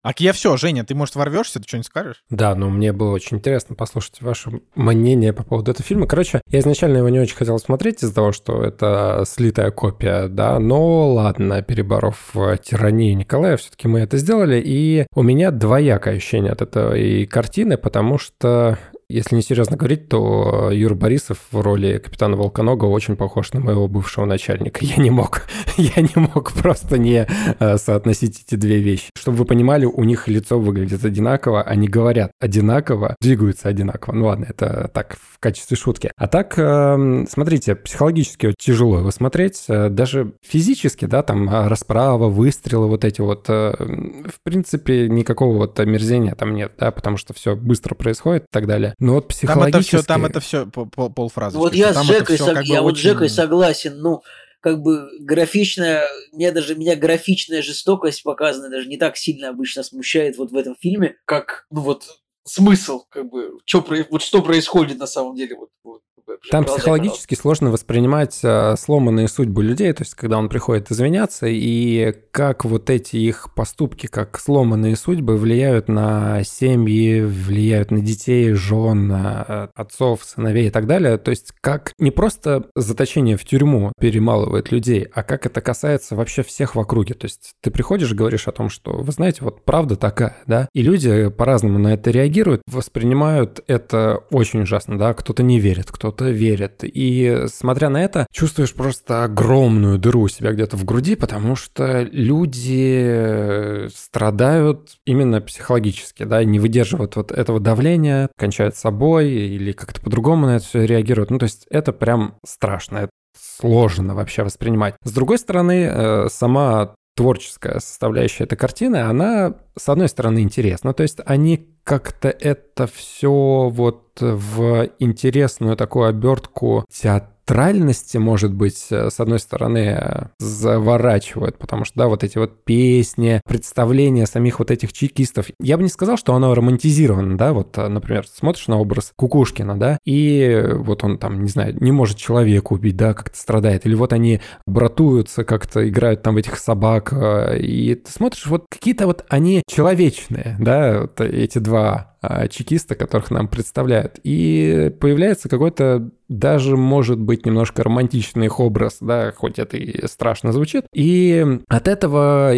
S1: А я все, Женя, ты, может, ворвешься, ты что-нибудь скажешь?
S2: Да, ну мне было очень интересно послушать ваше мнение по поводу этого фильма. Короче, я изначально его не очень хотел смотреть из-за того, что это слитая копия, да, но ладно, переборов тиранию Николая, все-таки мы это сделали, и у меня двоякое ощущение от этой картины, потому что если не серьезно говорить, то Юра Борисов в роли капитана Волконога очень похож на моего бывшего начальника. Я не мог, (laughs) я не мог просто не э, соотносить эти две вещи. Чтобы вы понимали, у них лицо выглядит одинаково, они говорят одинаково, двигаются одинаково. Ну ладно, это так в качестве шутки. А так, эм, смотрите, психологически тяжело его смотреть, э, даже физически, да, там а, расправа, выстрелы вот эти вот, э, в принципе, никакого вот омерзения там нет, да, потому что все быстро происходит и так далее. Но вот психологически...
S1: Там это все, там это все полфразы.
S3: Вот я с Жекой, сог... я вот очень... Жекой согласен, ну, как бы графичная, меня даже, меня графичная жестокость показана даже не так сильно обычно смущает вот в этом фильме, как, ну вот, смысл, как бы, что, вот что происходит на самом деле, вот, вот
S2: там психологически сложно воспринимать а, сломанные судьбы людей, то есть когда он приходит извиняться, и как вот эти их поступки, как сломанные судьбы влияют на семьи, влияют на детей, жен, а, отцов, сыновей и так далее. То есть как не просто заточение в тюрьму перемалывает людей, а как это касается вообще всех в округе. То есть ты приходишь и говоришь о том, что, вы знаете, вот правда такая, да, и люди по-разному на это реагируют, воспринимают это очень ужасно, да, кто-то не верит, кто-то верит. И смотря на это, чувствуешь просто огромную дыру у себя где-то в груди, потому что люди страдают именно психологически, да, не выдерживают вот этого давления, кончают собой или как-то по-другому на это все реагируют. Ну, то есть это прям страшно сложно вообще воспринимать. С другой стороны, э, сама творческая составляющая этой картины, она, с одной стороны, интересна. То есть они как-то это все вот в интересную такую обертку театра театральности, может быть, э, с одной стороны, заворачивают, потому что, да, вот эти вот песни, представления самих вот этих чекистов, я бы не сказал, что оно романтизировано, да, вот, э, например, смотришь на образ Кукушкина, да, и вот он там, не знаю, не может человека убить, да, как-то страдает, или вот они братуются, как-то играют там в этих собак, э, и ты смотришь, вот какие-то вот они человечные, да, вот эти два чекиста, которых нам представляют. И появляется какой-то даже, может быть, немножко романтичный их образ, да, хоть это и страшно звучит. И от этого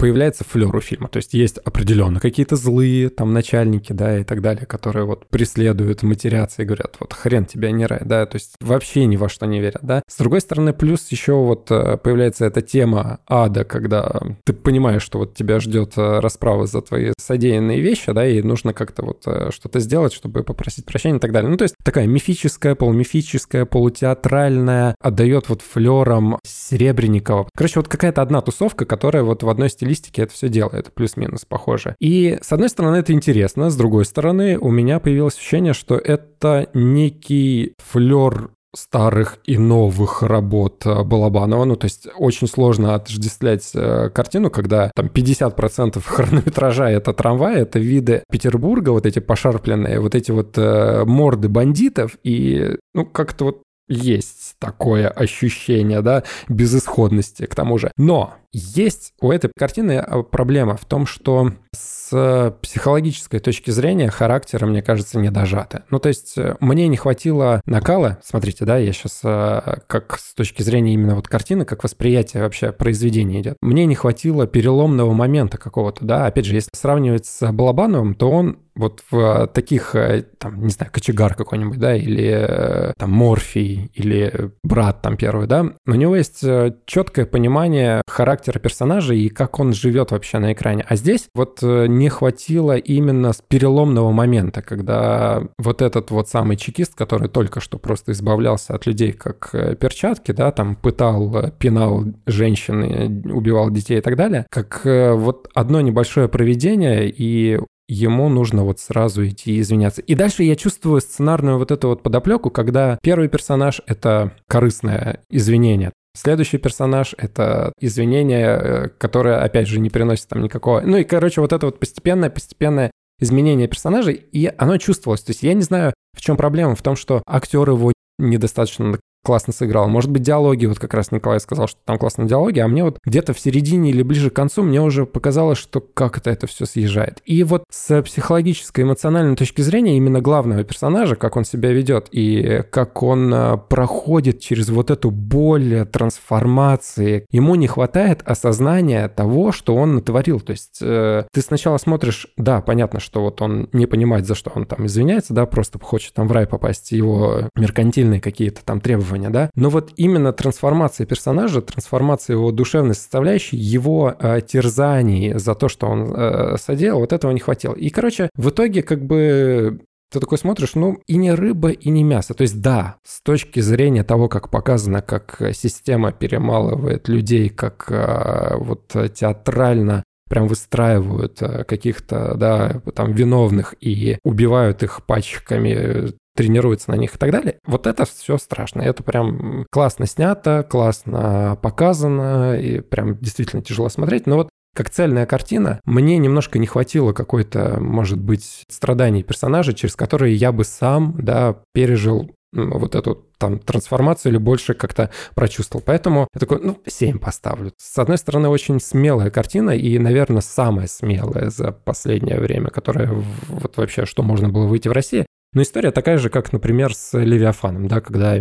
S2: появляется флер у фильма. То есть есть определенно какие-то злые там начальники, да, и так далее, которые вот преследуют, матерятся и говорят, вот хрен тебя не рай, да, то есть вообще ни во что не верят, да. С другой стороны, плюс еще вот э, появляется эта тема ада, когда ты понимаешь, что вот тебя ждет э, расправа за твои содеянные вещи, да, и нужно как-то вот э, что-то сделать, чтобы попросить прощения и так далее. Ну, то есть такая мифическая, полумифическая, полутеатральная, отдает вот флером Серебренникова. Короче, вот какая-то одна тусовка, которая вот в одной стиле стилистике это все делает, плюс-минус похоже. И с одной стороны это интересно, с другой стороны у меня появилось ощущение, что это некий флер старых и новых работ э, Балабанова. Ну, то есть очень сложно отождествлять э, картину, когда там 50% (laughs) хронометража — это трамвай, это виды Петербурга, вот эти пошарпленные, вот эти вот э, морды бандитов, и, ну, как-то вот есть такое ощущение, да, безысходности к тому же. Но есть у этой картины а, проблема в том, что с психологической точки зрения характера, мне кажется, не дожаты. Ну, то есть э, мне не хватило накала, смотрите, да, я сейчас э, как с точки зрения именно вот картины, как восприятие вообще произведения идет. Мне не хватило переломного момента какого-то, да, опять же, если сравнивать с Балабановым, то он вот в таких, э, там, не знаю, кочегар какой-нибудь, да, или там Морфий, или брат там первый, да, у него есть четкое понимание характера персонажа и как он живет вообще на экране. А здесь вот э, не хватило именно переломного момента, когда вот этот вот самый чекист, который только что просто избавлялся от людей как э, перчатки, да, там пытал, э, пинал женщины, убивал детей и так далее, как вот одно небольшое проведение, и ему нужно вот сразу идти извиняться. И дальше я чувствую сценарную вот эту вот подоплеку, когда первый персонаж — это корыстное извинение. Следующий персонаж — это извинение, э, которое, опять же, не приносит там никакого... Ну и, короче, вот это вот постепенное-постепенное изменение персонажей, и оно чувствовалось. То есть я не знаю, в чем проблема, в том, что актер его недостаточно классно сыграл. Может быть, диалоги, вот как раз Николай сказал, что там классные диалоги, а мне вот где-то в середине или ближе к концу мне уже показалось, что как это это все съезжает. И вот с психологической, эмоциональной точки зрения именно главного персонажа, как он себя ведет и как он а, проходит через вот эту боль трансформации, ему не хватает осознания того, что он натворил. То есть э, ты сначала смотришь, да, понятно, что вот он не понимает, за что он там извиняется, да, просто хочет там в рай попасть, его меркантильные какие-то там требования исследования, да. Но вот именно трансформация персонажа, трансформация его душевной составляющей, его э, терзаний за то, что он э, соделал, вот этого не хватило. И, короче, в итоге как бы ты такой смотришь, ну, и не рыба, и не мясо. То есть, да, с точки зрения того, как показано, как система перемалывает людей, как э, вот театрально прям выстраивают э, каких-то, да, там, виновных и убивают их пачками тренируется на них и так далее. Вот это все страшно. Это прям классно снято, классно показано, и прям действительно тяжело смотреть. Но вот как цельная картина, мне немножко не хватило какой-то, может быть, страданий персонажа, через которые я бы сам, да, пережил вот эту там трансформацию или больше как-то прочувствовал. Поэтому я такой, ну, 7 поставлю. С одной стороны, очень смелая картина и, наверное, самая смелая за последнее время, которая вот вообще, что можно было выйти в России. Но история такая же, как, например, с Левиафаном, да, когда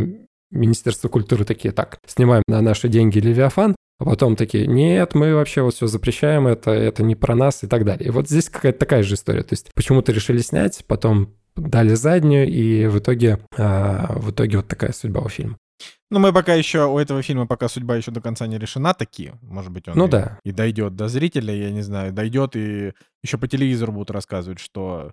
S2: Министерство культуры такие, так, снимаем на наши деньги Левиафан, а потом такие, нет, мы вообще вот все запрещаем, это, это не про нас и так далее. И вот здесь какая-то такая же история. То есть почему-то решили снять, потом дали заднюю, и в итоге, а, в итоге вот такая судьба у фильма.
S1: Ну, мы пока еще, у этого фильма пока судьба еще до конца не решена, такие. Может быть, он
S2: Ну
S1: и,
S2: да.
S1: и дойдет до зрителя, я не знаю, дойдет и еще по телевизору будут рассказывать, что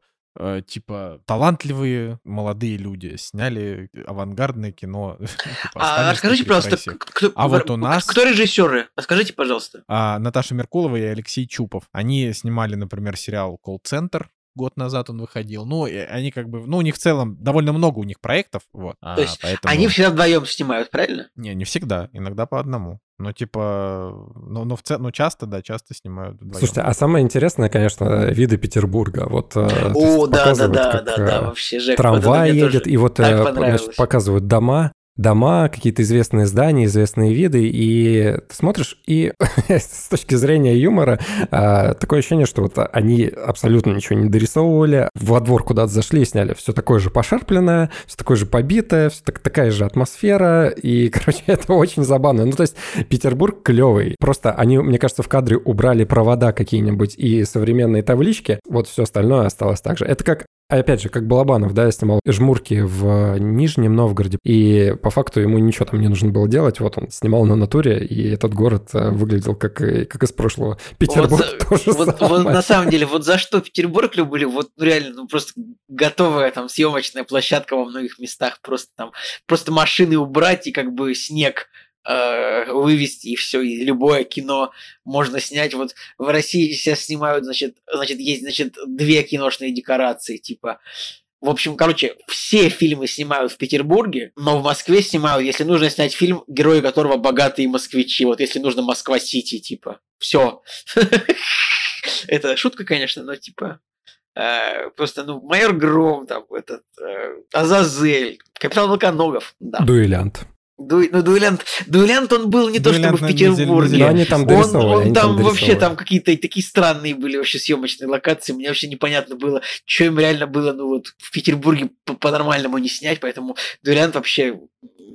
S1: типа талантливые молодые люди сняли авангардное кино. (laughs) типа,
S3: А
S1: «Останешься
S3: расскажите, пожалуйста,
S1: прессе».
S3: к- кто,
S1: А вот у нас-
S3: кто режиссеры? Расскажите, пожалуйста.
S1: А Наташа Меркулова и Алексей Чупов. Они снимали, например, сериал «Колл-центр». Год назад он выходил. Ну, они как бы... Ну, у них в целом довольно много у них проектов. Вот.
S3: То есть
S1: поэтому...
S3: Они всегда вдвоем снимают, правильно?
S1: Не, не всегда. Иногда по одному. Но типа... Ну, но в целом... Ну, часто, да, часто снимают вдвоем.
S2: Слушайте, а самое интересное, конечно, виды Петербурга. Вот э,
S3: О, да, да, да,
S2: как,
S3: да,
S2: э,
S3: да, вообще, Жек. вот это
S2: Трамвай
S3: мне
S2: едет,
S3: тоже
S2: и вот э, значит, показывают дома, дома, какие-то известные здания, известные виды, и ты смотришь, и (laughs) с точки зрения юмора а, такое ощущение, что вот они абсолютно ничего не дорисовывали, во двор куда-то зашли и сняли все такое же пошарпленное, все такое же побитое, все такая же атмосфера, и, (laughs) короче, это очень забавно. Ну, то есть Петербург клевый, просто они, мне кажется, в кадре убрали провода какие-нибудь и современные таблички, вот все остальное осталось так же. Это как опять же, как Балабанов, да, снимал жмурки в Нижнем Новгороде, и по факту ему ничего там не нужно было делать, вот он снимал на натуре, и этот город э, выглядел как, как из прошлого. Петербург
S3: Вот
S2: тоже
S3: Вот, вот на самом деле, вот за что Петербург любили, вот ну, реально, ну просто готовая там съемочная площадка во многих местах, просто там, просто машины убрать и как бы снег э, вывести, и все, и любое кино можно снять. Вот в России сейчас снимают, значит, значит, есть, значит, две киношные декорации, типа, в общем, короче, все фильмы снимают в Петербурге, но в Москве снимают, если нужно снять фильм, герои которого богатые москвичи. Вот если нужно Москва-Сити, типа. Все. (laughs) Это шутка, конечно, но типа. э, Просто, ну, майор Гром, там, этот, э, Азазель, капитан Волконогов, да.
S2: Дуэлянт.
S3: Ду- ну, дуэлянт, дуэлянт он был не то
S1: Дуэлянт
S3: чтобы в Петербурге.
S2: Но они там
S3: Он, он
S2: они
S3: там вообще
S2: дорисовывали.
S3: там какие-то такие странные были вообще съемочные локации. Мне вообще непонятно было, что им реально было, ну вот в Петербурге по- по-нормальному не снять, поэтому Дуэлянт вообще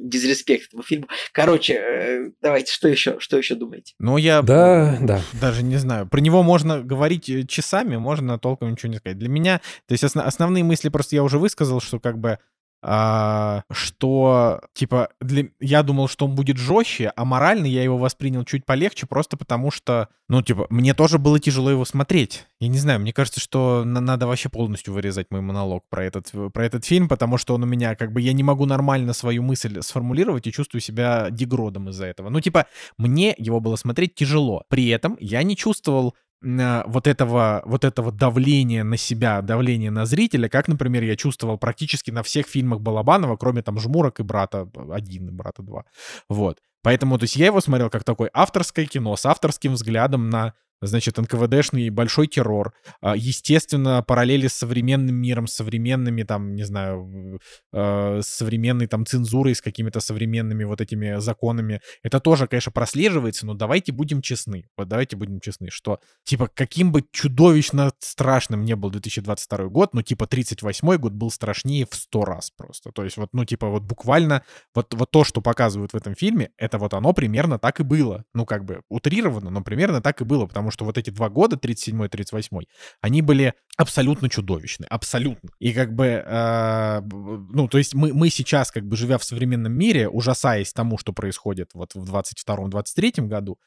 S3: дизреспект этому фильму. Короче, э, давайте, что еще, что еще думаете?
S1: Ну, я
S2: Да, да.
S1: даже не знаю. Про него можно говорить э, часами, можно толком ничего не сказать. Для меня, то есть осно- основные мысли просто я уже высказал, что как бы а, что, типа, для... я думал, что он будет жестче, а морально я его воспринял чуть полегче, просто потому что, ну, типа, мне тоже было тяжело его смотреть. Я не знаю, мне кажется, что на- надо вообще полностью вырезать мой монолог про этот, про этот фильм, потому что он у меня, как бы, я не могу нормально свою мысль сформулировать и чувствую себя дегродом из-за этого. Ну, типа, мне его было смотреть тяжело. При этом я не чувствовал вот этого, вот этого давления на себя, давления на зрителя, как, например, я чувствовал практически на всех фильмах Балабанова, кроме там «Жмурок» и «Брата один» и «Брата два». Вот. Поэтому, то есть я его смотрел как такое авторское кино с авторским взглядом на значит, НКВДшный большой террор. А, Естественно, параллели с современным миром, с современными, там, не знаю, э, современной там цензурой, с какими-то современными вот этими законами. Это тоже, конечно, прослеживается, но давайте будем честны. Вот давайте будем честны, что, типа, каким бы чудовищно страшным не был 2022 год, ну, типа, 38 год был страшнее в сто раз просто. То есть вот, ну, типа, вот буквально вот, вот то, что показывают в этом фильме, это вот оно примерно так и было. Ну, как бы утрировано, но примерно так и было, потому что вот эти два года, 37-38, они были абсолютно чудовищны, абсолютно. И как бы, э, ну, то есть мы, мы сейчас, как бы живя в современном мире, ужасаясь тому, что происходит вот в 22-23 году,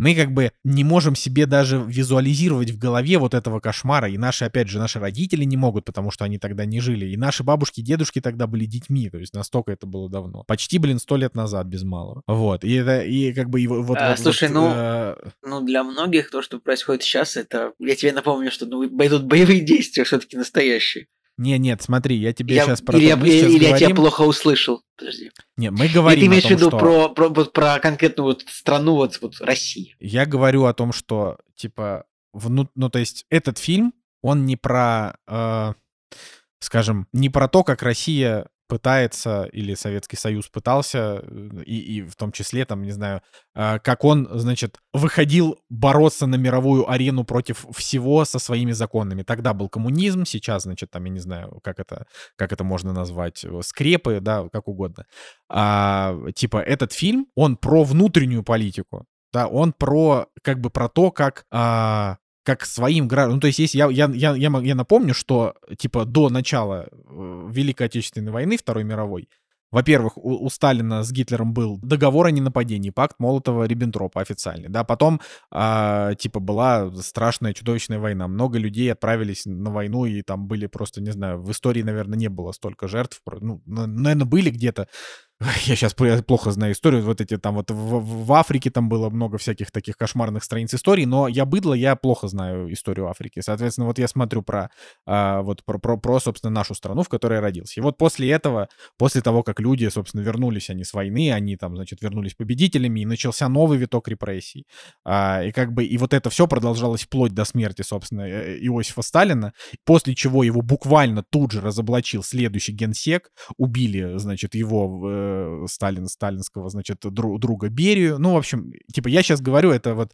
S1: мы как бы не можем себе даже визуализировать в голове вот этого кошмара. И наши, опять же, наши родители не могут, потому что они тогда не жили. И наши бабушки, дедушки тогда были детьми. То есть настолько это было давно. Почти, блин, сто лет назад без малого. Вот. И это, и как бы, и вот...
S3: А,
S1: вот-
S3: слушай,
S1: вот,
S3: ну,
S1: э,
S3: Ну, для многих то, что происходит сейчас, это... Я тебе напомню, что ну, идут боевые (laughs) действия все-таки настоящие.
S1: Не, нет, смотри, я тебе
S3: Я-
S1: сейчас про
S3: или
S1: то-
S3: я, или я тебя
S1: говорим-
S3: плохо услышал. Подожди.
S1: Не, мы говорим
S3: ты
S1: о
S3: имеешь в виду
S1: что...
S3: про, про, вот про конкретную вот страну, вот, вот Россию?
S1: Я говорю о том, что, типа, вну... ну, то есть, этот фильм, он не про, э, скажем, не про то, как Россия пытается, или Советский Союз пытался, э, и, и в том числе, там, не знаю, э, как он, значит, выходил бороться на мировую арену против всего со своими законами. Тогда был коммунизм, сейчас, значит, там, я не знаю, как это, как это можно назвать, э, скрепы, да, как угодно. А, типа, этот фильм, он про внутреннюю политику, да, он про, как бы, про то, как а, как своим гражданам. Ну, то есть, если я, я, я, я, я напомню, что, типа, до начала э, Великой Отечественной войны, Второй мировой, во-первых, у, у Сталина с Гитлером был договор о ненападении, пакт Молотова-Риббентропа официальный, да, потом, а, типа, была страшная чудовищная война, много людей отправились на войну, и там были просто, не знаю, в истории, наверное, не было столько жертв, ну, наверное, были где-то, (laughs) я сейчас плохо знаю историю, вот эти там вот в, в Африке там было много всяких таких кошмарных страниц истории, но я быдло, я плохо знаю историю Африки. Соответственно, вот я смотрю про, а, вот про, про, про, собственно, нашу страну, в которой я родился. И вот после этого, после того, как люди, собственно, вернулись они с войны, они там, значит, вернулись победителями, и начался новый виток репрессий. А, и как бы, и вот это все продолжалось вплоть до смерти, собственно, э, Иосифа Сталина, после чего его буквально тут же разоблачил следующий генсек, убили, значит, его э, Сталин, сталинского, значит, дру, друга Берию. Ну, в общем, типа, я сейчас говорю, это вот,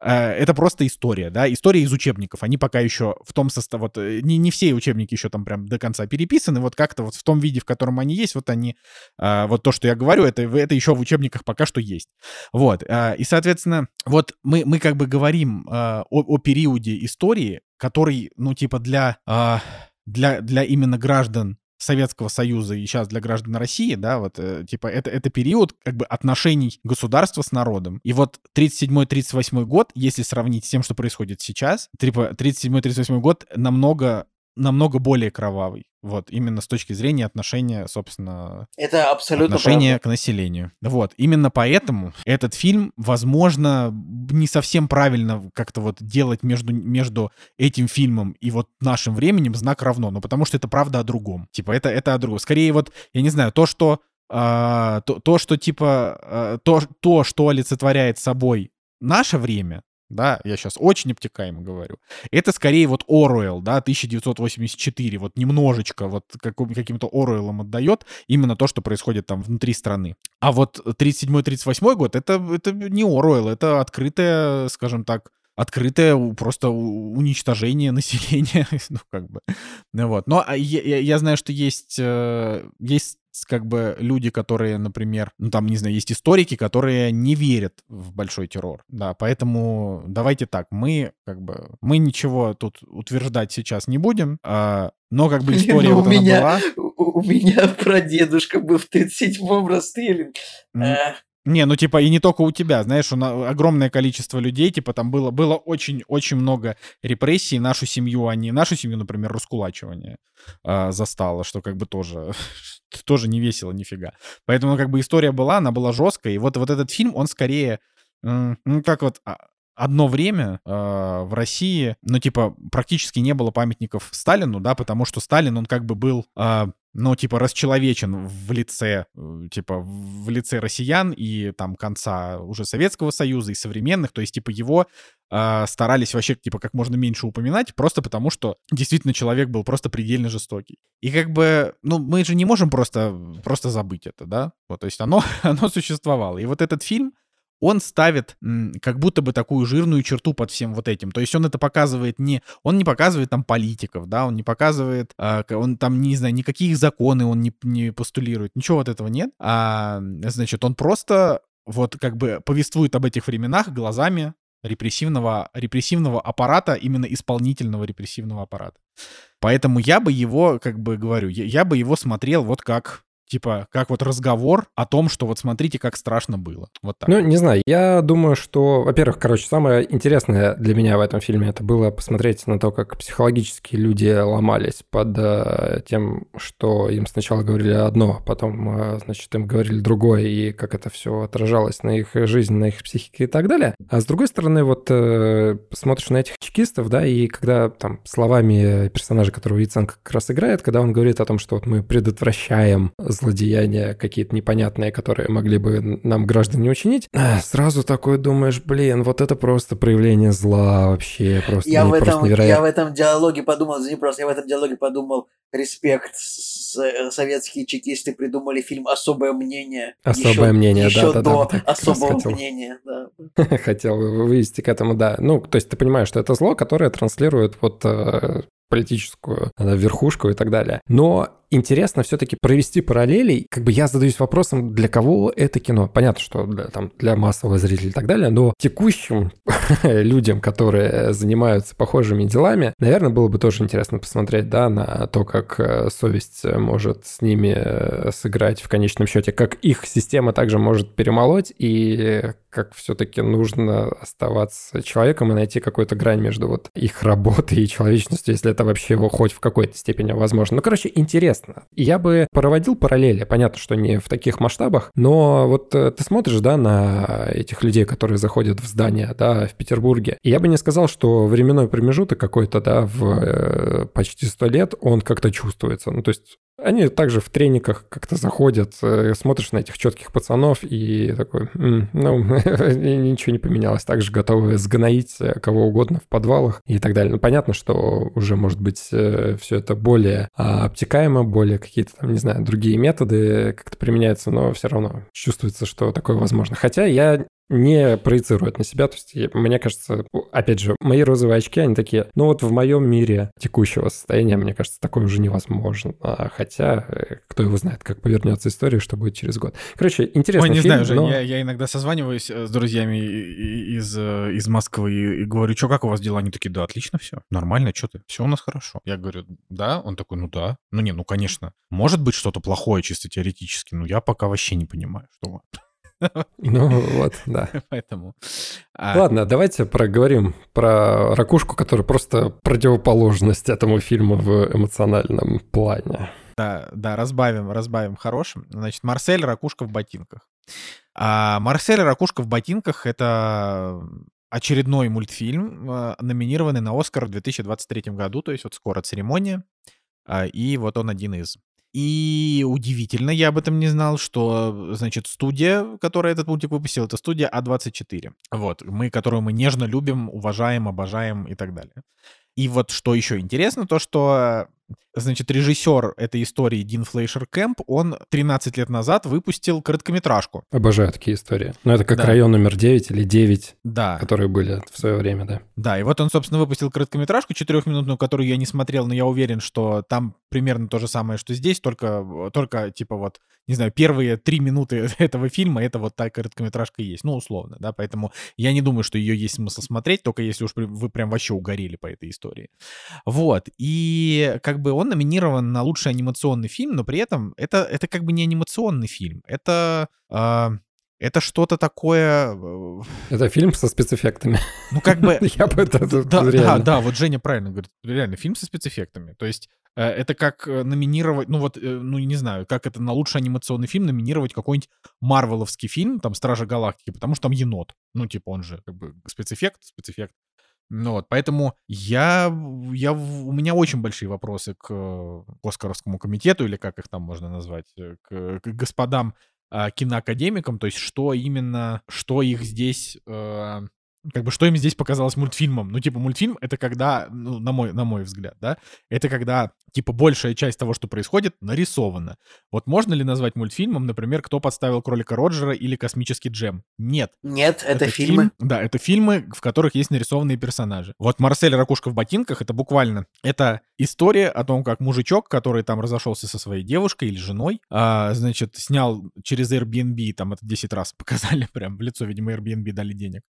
S1: э, это просто история, да, история из учебников. Они пока еще в том составе, вот, э, не, не все учебники еще там прям до конца переписаны, вот как-то вот в том виде, в котором они есть, вот они, э, вот то, что я говорю, это, это еще в учебниках пока что есть. Вот, э, и, соответственно, вот мы, мы как бы говорим э, о, о периоде истории, который, ну, типа, для... Э, для, для именно граждан Советского Союза и сейчас для граждан России, да, вот, э, типа, это, это период, как бы, отношений государства с народом. И вот 37-38 год, если сравнить с тем, что происходит сейчас, типа, 37-38 год намного намного более кровавый. Вот, именно с точки зрения отношения, собственно,
S3: это абсолютно
S1: отношения
S3: правда.
S1: к населению. Вот, именно поэтому этот фильм, возможно, не совсем правильно как-то вот делать между, между этим фильмом и вот нашим временем знак равно, но потому что это правда о другом. Типа, это, это о другом. Скорее вот, я не знаю, то, что а, то, то, что типа, а, то, то, что олицетворяет собой наше время, да, я сейчас очень обтекаемо говорю, это скорее вот Оруэлл, да, 1984, вот немножечко вот каким-то Оруэллом отдает именно то, что происходит там внутри страны. А вот 37-38 год, это, это не Оруэлл, это открытая, скажем так, открытое просто уничтожение (laughs) населения, ну, как бы, вот. Но а, я, я знаю, что есть, э, есть как бы люди, которые, например, ну там, не знаю, есть историки, которые не верят в большой террор, да, поэтому давайте так, мы как бы, мы ничего тут утверждать сейчас не будем, а, но как бы (laughs) история вот
S3: у меня,
S1: была...
S3: У, у меня (laughs) прадедушка был в 37-м расстрелян. Mm.
S1: Не, ну типа и не только у тебя, знаешь, у на, огромное количество людей, типа там было было очень-очень много репрессий, нашу семью, они, нашу семью, например, раскулачивание э, застало, что как бы тоже, (laughs) тоже не весело нифига. Поэтому как бы история была, она была жесткая, и вот, вот этот фильм, он скорее, ну как вот а, одно время э, в России, ну, типа, практически не было памятников Сталину, да, потому что Сталин, он как бы был э, ну, типа, расчеловечен в лице, э, типа, в лице россиян и там конца уже Советского Союза и современных, то есть, типа, его э, старались вообще, типа, как можно меньше упоминать, просто потому что действительно человек был просто предельно жестокий. И как бы, ну, мы же не можем просто, просто забыть это, да? Вот, то есть оно, (laughs) оно существовало. И вот этот фильм, он ставит как будто бы такую жирную черту под всем вот этим. То есть он это показывает не... Он не показывает там политиков, да, он не показывает... Э, он там, не знаю, никакие законы он не, не постулирует, ничего вот этого нет. А, значит, он просто вот как бы повествует об этих временах глазами репрессивного, репрессивного аппарата, именно исполнительного репрессивного аппарата. Поэтому я бы его, как бы говорю, я, я бы его смотрел вот как Типа, как вот разговор о том, что вот смотрите, как страшно было. Вот так.
S2: Ну, не знаю, я думаю, что, во-первых, короче, самое интересное для меня в этом фильме это было посмотреть на то, как психологически люди ломались под э, тем, что им сначала говорили одно, потом, э, значит, им говорили другое, и как это все отражалось на их жизни, на их психике и так далее. А с другой стороны, вот э, смотришь на этих чекистов, да, и когда там словами персонажа, которого Яценко как раз играет, когда он говорит о том, что вот мы предотвращаем злодеяния какие-то непонятные, которые могли бы нам граждане учинить, а, сразу такой думаешь, блин, вот это просто проявление зла вообще, просто,
S3: я
S2: ну,
S3: в этом,
S2: просто невероятно.
S3: Я в этом диалоге подумал, извини, просто я в этом диалоге подумал, респект, э, советские чекисты придумали фильм «Особое мнение».
S2: «Особое
S3: еще,
S2: мнение»,
S3: еще
S2: да, да,
S3: до
S2: да.
S3: «Особого
S2: хотел,
S3: мнения», да. (laughs)
S2: Хотел вывести к этому, да. Ну, то есть ты понимаешь, что это зло, которое транслирует вот э, политическую верхушку и так далее. Но интересно все-таки провести параллели. Как бы я задаюсь вопросом, для кого это кино? Понятно, что для, там, для массового зрителя и так далее, но текущим (laughs) людям, которые занимаются похожими делами, наверное, было бы тоже интересно посмотреть, да, на то, как э, совесть может с ними э, сыграть в конечном счете, как их система также может перемолоть и как все-таки нужно оставаться человеком и найти какую-то грань между вот их работой и человечностью, если это вообще его хоть в какой-то степени возможно. Ну, короче, интересно. Я бы проводил параллели, понятно, что не в таких масштабах, но вот э, ты смотришь, да, на этих людей, которые заходят в здание, да, в Петербурге, и я бы не сказал, что временной промежуток какой-то, да, в э, почти сто лет, он как-то чувствуется. Ну, то есть они также в трениках как-то заходят, э, смотришь на этих четких пацанов и такой, ну, (laughs) ничего не поменялось, также готовы сгноить э, кого угодно в подвалах и так далее. Ну, понятно, что уже, может быть, э, все это более а, обтекаемо, более какие-то, там, не знаю, другие методы как-то применяются, но все равно чувствуется, что такое возможно. Хотя я не проецирует на себя. То есть, мне кажется, опять же, мои розовые очки, они такие, ну вот в моем мире текущего состояния, мне кажется, такое уже невозможно. А, хотя, э, кто его знает, как повернется история, что будет через год. Короче, интересно.
S1: Ой, не
S2: фильм,
S1: знаю, Жень,
S2: но...
S1: я, я иногда созваниваюсь э, с друзьями из, э, из Москвы и, и говорю, что, как у вас дела? Они такие, да, отлично все, нормально, что ты, все у нас хорошо. Я говорю, да? Он такой, ну да. Ну не, ну конечно. Может быть что-то плохое чисто теоретически, но я пока вообще не понимаю, что
S2: ну вот, да. (laughs)
S1: Поэтому.
S2: А... Ладно, давайте проговорим про ракушку, которая просто противоположность этому фильму в эмоциональном плане.
S1: Да, да, разбавим, разбавим хорошим. Значит, Марсель Ракушка в ботинках. А Марсель Ракушка в ботинках это очередной мультфильм, а, номинированный на Оскар в 2023 году, то есть вот скоро церемония, а, и вот он один из. И удивительно, я об этом не знал, что, значит, студия, которая этот мультик выпустила, это студия А24. Вот, мы, которую мы нежно любим, уважаем, обожаем и так далее. И вот что еще интересно, то что Значит, режиссер этой истории Дин Флейшер Кэмп, он 13 лет назад выпустил короткометражку.
S2: Обожаю такие истории. Но это как да. район номер 9 или 9,
S1: да.
S2: которые были в свое время, да.
S1: Да, и вот он, собственно, выпустил короткометражку четырехминутную, которую я не смотрел, но я уверен, что там примерно то же самое, что здесь, только, только типа вот, не знаю, первые три минуты (laughs) этого фильма, это вот та короткометражка есть, ну, условно, да, поэтому я не думаю, что ее есть смысл смотреть, только если уж вы прям вообще угорели по этой истории. Вот, и как бы он номинирован на лучший анимационный фильм, но при этом это, это как бы не анимационный фильм. Это... Э, это что-то такое... Э,
S2: это фильм со спецэффектами.
S1: Ну, как бы... (laughs)
S2: Я бы это...
S1: Да, да, да, вот Женя правильно говорит. Реально, фильм со спецэффектами. То есть э, это как э, номинировать, ну вот, ну не знаю, как это на лучший анимационный фильм номинировать какой-нибудь марвеловский фильм, там, Стражи Галактики, потому что там енот. Ну, типа, он же как бы спецэффект, спецэффект. Ну вот, поэтому я, я, у меня очень большие вопросы к Оскаровскому комитету, или как их там можно назвать, э, к, к господам э, киноакадемикам, то есть что именно, что их здесь э, как бы что им здесь показалось мультфильмом. Ну, типа, мультфильм — это когда, ну, на мой, на мой взгляд, да, это когда, типа, большая часть того, что происходит, нарисована. Вот можно ли назвать мультфильмом, например, «Кто подставил кролика Роджера» или «Космический джем»? Нет.
S3: Нет, это, это фильмы. Фильм,
S1: да, это фильмы, в которых есть нарисованные персонажи. Вот «Марсель Ракушка в ботинках» — это буквально, это история о том, как мужичок, который там разошелся со своей девушкой или женой, а, значит, снял через Airbnb, там это 10 раз (laughs) показали прям в лицо, видимо, Airbnb дали денег,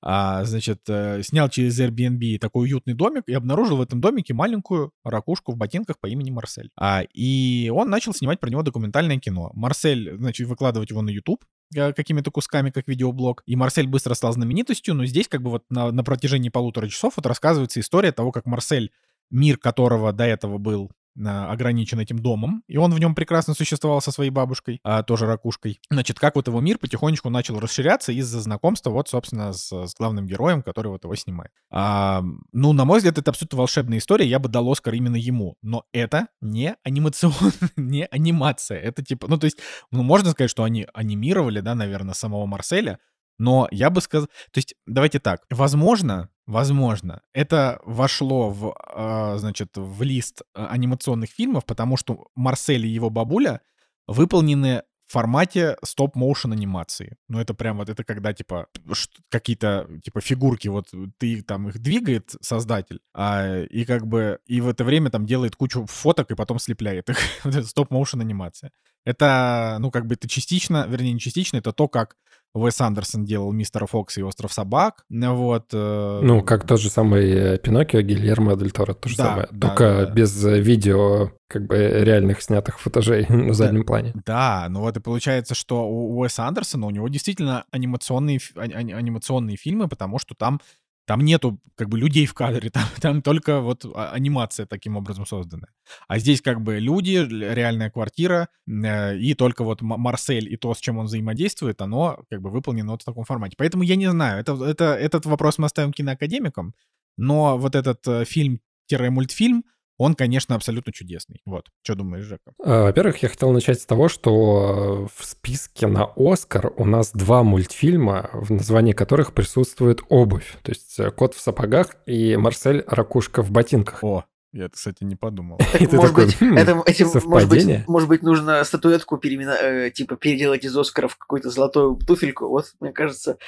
S1: а, значит, э, снял через Airbnb такой уютный домик и обнаружил в этом домике маленькую ракушку в ботинках по имени Марсель. А, и он начал снимать про него документальное кино. Марсель, значит, выкладывать его на YouTube, э, какими-то кусками, как видеоблог. И Марсель быстро стал знаменитостью, но здесь как бы вот на, на протяжении полутора часов вот рассказывается история того, как Марсель, мир которого до этого был ограничен этим домом, и он в нем прекрасно существовал со своей бабушкой, а, тоже ракушкой. Значит, как вот его мир потихонечку начал расширяться из-за знакомства вот, собственно, с, с главным героем, который вот его снимает. А, ну, на мой взгляд, это абсолютно волшебная история, я бы дал Оскар именно ему, но это не анимационная, (laughs) не анимация, это типа, ну, то есть, ну, можно сказать, что они анимировали, да, наверное, самого Марселя, но я бы сказал... То есть, давайте так. Возможно, возможно, это вошло в, э, значит, в лист а, анимационных фильмов, потому что Марсель и его бабуля выполнены формате стоп-моушен анимации. Ну, это прям вот, это когда, типа, какие-то, типа, фигурки, вот ты там их двигает создатель, а, и как бы, и в это время там делает кучу фоток и потом слепляет их. (laughs) стоп-моушен анимация. Это, ну, как бы это частично, вернее, не частично, это то, как Уэс Андерсон делал «Мистера Фокса» и «Остров собак». Вот. Э,
S2: ну, как тот же самый э, Пиноккио Гильермо Дель Торо, то же да, самое. Да, Только да, без э, видео, как бы реальных снятых футажей (laughs) на заднем
S1: да,
S2: плане.
S1: Да, ну вот и получается, что у Уэса Андерсона, у него действительно анимационные, анимационные фильмы, потому что там там нету как бы людей в кадре, (laughs) там, там только вот а, анимация таким образом создана. А здесь как бы люди, реальная квартира, э, и только вот Марсель и то, с чем он взаимодействует, оно как бы выполнено вот в таком формате. Поэтому я не знаю, это, это, этот вопрос мы оставим киноакадемикам, но вот этот э, фильм-мультфильм, он, конечно, абсолютно чудесный. Вот. Что думаешь, Жека?
S2: А, во-первых, я хотел начать с того, что в списке на Оскар у нас два мультфильма, в названии которых присутствует обувь. То есть э, «Кот в сапогах» и «Марсель Ракушка в ботинках».
S1: О, я, кстати, не подумал. (laughs)
S3: Так, может быть, «Хм, это, может быть, может быть, нужно статуэтку перемена, э, типа переделать из Оскара в какую-то золотую туфельку. Вот, мне кажется,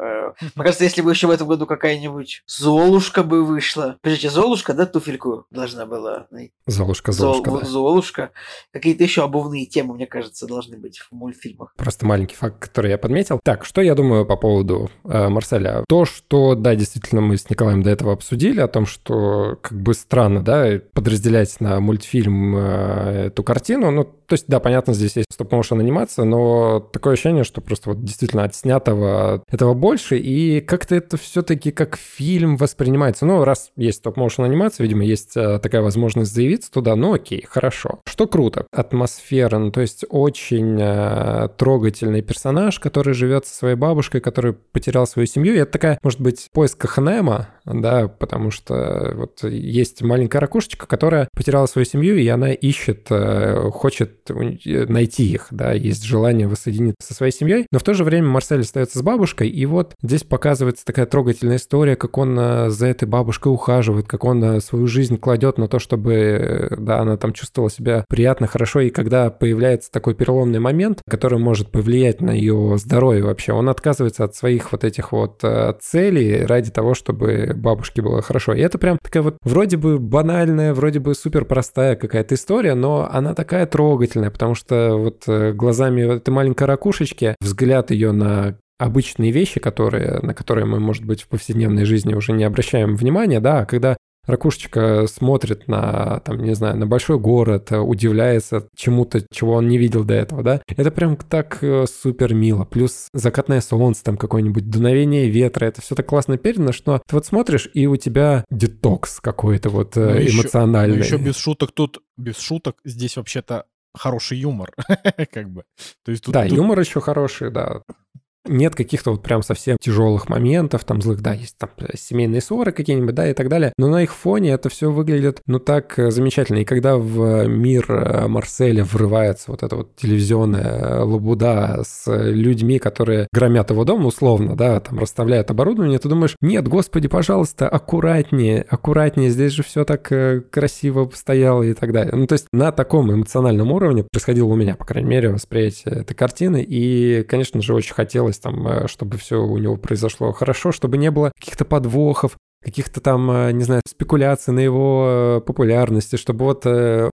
S3: э, мне кажется, если бы еще в этом году какая-нибудь Золушка бы вышла. Подождите, Золушка, да, туфельку должна была найти?
S2: Золушка, Золушка, Зол,
S3: да. Золушка. Какие-то еще обувные темы, мне кажется, должны быть в мультфильмах.
S2: Просто маленький факт, который я подметил. Так, что я думаю по поводу э, Марселя? То, что, да, действительно, мы с Николаем до этого обсудили, о том, что как бы странно, да, да, подразделять на мультфильм э, эту картину. Ну, то есть, да, понятно, здесь есть стоп-моушен анимация, но такое ощущение, что просто вот действительно от снятого этого больше, и как-то это все-таки как фильм воспринимается. Ну, раз есть стоп-моушен анимация, видимо, есть э, такая возможность заявиться туда, ну окей, хорошо. Что круто? Атмосфера, ну, то есть очень э, трогательный персонаж, который живет со своей бабушкой, который потерял свою семью, и это такая, может быть, поиск Ханема, да, потому что вот есть маленькая ракушечка, которая потеряла свою семью, и она ищет, э, хочет найти их, да, есть желание воссоединиться со своей семьей, но в то же время Марсель остается с бабушкой, и вот здесь показывается такая трогательная история, как он э, за этой бабушкой ухаживает, как он э, свою жизнь кладет на то, чтобы, да, она там чувствовала себя приятно, хорошо, и когда появляется такой переломный момент, который может повлиять на ее здоровье вообще, он отказывается от своих вот этих вот целей ради того, чтобы бабушке было хорошо. И это прям такая вот вроде бы банальная, вроде бы супер простая какая-то история, но она такая трогательная, потому что вот э, глазами этой маленькой ракушечки взгляд ее на обычные вещи, которые, на которые мы, может быть, в повседневной жизни уже не обращаем внимания, да, а когда Ракушечка смотрит на, там, не знаю, на большой город, удивляется чему-то, чего он не видел до этого, да. Это прям так э, супер мило. Плюс закатное солнце, там какое-нибудь дуновение ветра, это все так классно передано, что ты вот смотришь, и у тебя детокс какой-то вот э, ну, эмоциональный.
S1: Еще, ну, еще без шуток тут, без шуток здесь вообще-то хороший юмор, (laughs) как бы.
S2: То есть тут, да, тут... юмор еще хороший, да нет каких-то вот прям совсем тяжелых моментов, там злых, да, есть там э, семейные ссоры какие-нибудь, да, и так далее, но на их фоне это все выглядит, ну, так э, замечательно. И когда в мир э, Марселя врывается вот эта вот телевизионная лабуда с людьми, которые громят его дом, условно, да, там расставляют оборудование, ты думаешь, нет, господи, пожалуйста, аккуратнее, аккуратнее, здесь же все так красиво стояло и так далее. Ну, то есть на таком эмоциональном уровне происходило у меня, по крайней мере, восприятие этой картины, и, конечно же, очень хотелось хотелось там, э, чтобы все у него произошло хорошо, чтобы не было каких-то подвохов, каких-то там, э, не знаю, спекуляций на его э, популярности, чтобы вот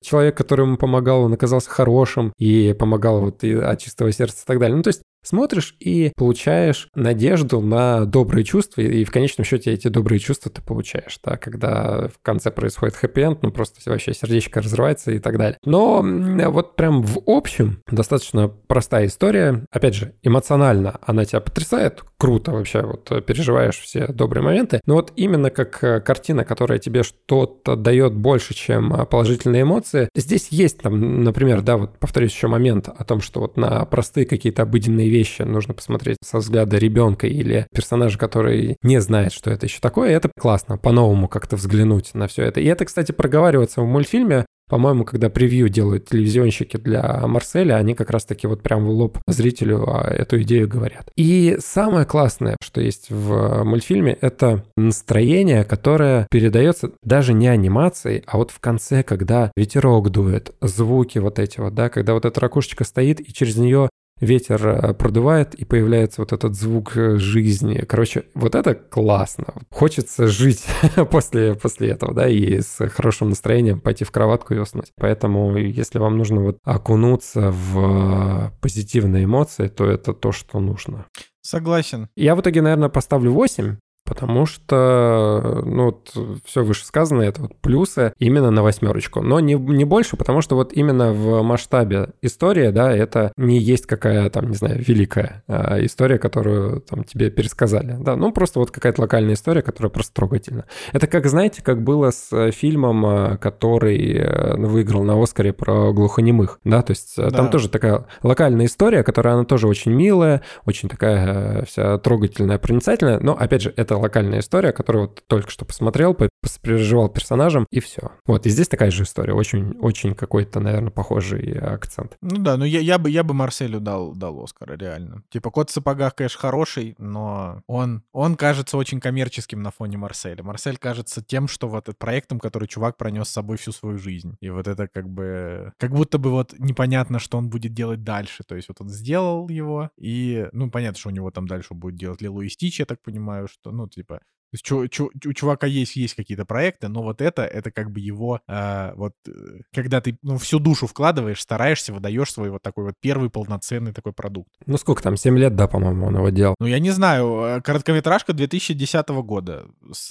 S2: человек, который ему помогал, он оказался хорошим и помогал вот и от чистого сердца и так далее. Ну, то есть смотришь и получаешь надежду на добрые чувства, и в конечном счете эти добрые чувства ты получаешь, да, когда в конце происходит хэппи-энд, ну просто вообще сердечко разрывается и так далее. Но вот прям в общем достаточно простая история, опять же, эмоционально она тебя потрясает, круто вообще, вот переживаешь все добрые моменты, но вот именно как э, картина, которая тебе что-то дает больше, чем э, положительные эмоции, здесь есть там, например, да, вот повторюсь еще момент о том, что вот на простые какие-то обыденные вещи нужно посмотреть со взгляда ребенка или персонажа, который не знает, что это еще такое, это классно, по-новому как-то взглянуть на все это. И это, кстати, проговаривается в мультфильме, по-моему, когда превью делают телевизионщики для Марселя, они как раз-таки вот прям в лоб зрителю а, эту идею говорят. И самое классное, что есть в мультфильме, это настроение, которое передается даже не анимацией, а вот в конце, когда ветерок дует, звуки вот эти вот, да, когда вот эта ракушечка стоит, и через нее ветер э, продувает, и появляется вот этот звук э, жизни. Короче, вот это классно. Хочется жить (laughs) после, после этого, да, и с хорошим настроением пойти в кроватку и уснуть. Поэтому, если вам нужно вот окунуться в позитивные эмоции, то это то, что нужно.
S1: Согласен.
S2: Я в итоге, наверное, поставлю 8, потому что, ну, вот все вышесказанное, это вот плюсы именно на восьмерочку. Но не, не больше, потому что вот именно в масштабе истории, да, это не есть какая там, не знаю, великая а история, которую там тебе пересказали. Да, ну, просто вот какая-то локальная история, которая просто трогательна. Это как, знаете, как было с фильмом, а, который э, выиграл на Оскаре про глухонемых, да, то есть э, да. там тоже такая локальная история, которая, она тоже очень милая, очень такая э, вся трогательная, проницательная, но, опять же, это локальная история, которую вот только что посмотрел, переживал персонажем, и все. Вот, и здесь такая же история, очень, очень какой-то, наверное, похожий акцент.
S1: Ну да, ну я, я бы, я бы Марселю дал, дал Оскара, реально. Типа, «Кот в сапогах», конечно, хороший, но он, он кажется очень коммерческим на фоне Марселя. Марсель кажется тем, что вот проектом, который чувак пронес с собой всю свою жизнь. И вот это как бы... Как будто бы вот непонятно, что он будет делать дальше. То есть вот он сделал его, и, ну, понятно, что у него там дальше будет делать Лилу и Стич, я так понимаю, что, ну, типа, то есть чу, чу, у чувака есть, есть какие-то проекты, но вот это, это как бы его, э, вот, э, когда ты, ну, всю душу вкладываешь, стараешься, выдаешь свой вот такой вот первый полноценный такой продукт.
S2: Ну, сколько там, 7 лет, да, по-моему, он его делал?
S1: Ну, я не знаю, э, короткометражка 2010 года, с,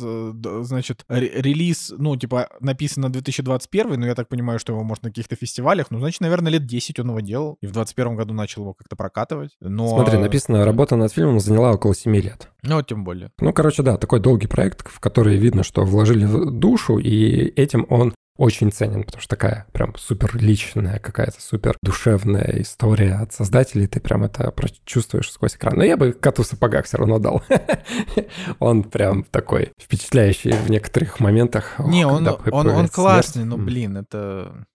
S1: значит, релиз, ну, типа, написано 2021, но я так понимаю, что его можно на каких-то фестивалях, ну, значит, наверное, лет 10 он его делал, и в 21 году начал его как-то прокатывать, но...
S2: Смотри, написано, работа над фильмом заняла около 7 лет.
S1: Ну, тем более.
S2: Ну, короче, да, такой долгий проект, в который видно, что вложили душу, и этим он очень ценен, потому что такая прям супер личная, какая-то супер душевная история от создателей, ты прям это чувствуешь сквозь экран. Но я бы коту в сапогах все равно дал. (laughs) он прям такой впечатляющий в некоторых моментах.
S1: Не, он, он, он классный, но, блин, это...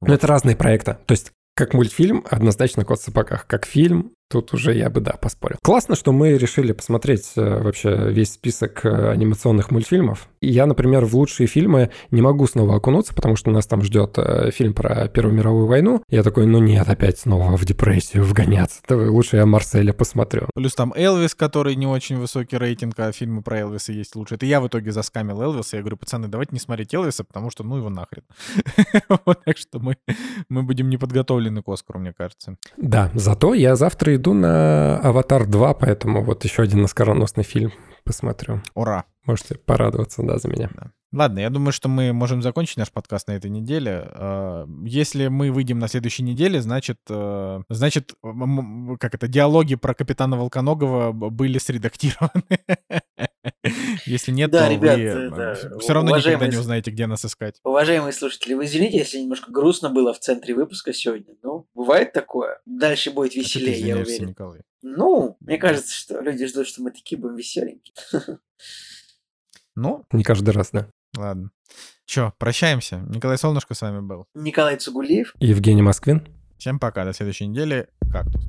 S2: Ну, это разные проекты. То есть как мультфильм однозначно «Кот в сапогах». Как фильм Тут уже я бы, да, поспорил. Классно, что мы решили посмотреть э, вообще весь список э, анимационных мультфильмов. И я, например, в лучшие фильмы не могу снова окунуться, потому что нас там ждет э, фильм про Первую мировую войну. Я такой, ну нет, опять снова в депрессию вгоняться. Давай лучше я Марселя посмотрю.
S1: Плюс там Элвис, который не очень высокий рейтинг, а фильмы про Элвиса есть лучше. Это я в итоге заскамил Элвиса. Я говорю, пацаны, давайте не смотреть Элвиса, потому что ну его нахрен. (laughs) Так что мы будем не подготовлены к Оскару, мне кажется.
S2: Да, зато я завтра иду на «Аватар 2», поэтому вот еще один оскароносный фильм посмотрю.
S1: Ура!
S2: Можете порадоваться, да, за меня. Да.
S1: Ладно, я думаю, что мы можем закончить наш подкаст на этой неделе. А, если мы выйдем на следующей неделе, значит, э, значит, как это, диалоги про капитана Волконогова были средактированы. (laughs) (laughs) Если нет,
S3: да,
S1: то
S3: ребят,
S1: вы
S3: э, да.
S1: все равно никогда не узнаете, где нас искать.
S3: Уважаемые слушатели, вы извините, если немножко грустно было в центре выпуска сегодня. Ну, бывает такое. Дальше будет веселее, я уверен.
S1: Николай?
S3: Ну, мне кажется, что люди ждут, что мы такие будем веселенькие.
S1: Ну,
S2: не каждый раз, да.
S1: Ладно. Че, прощаемся. Николай Солнышко с вами был.
S3: Николай Цугулиев.
S2: Евгений Москвин.
S1: Всем пока. До следующей недели. Кактус.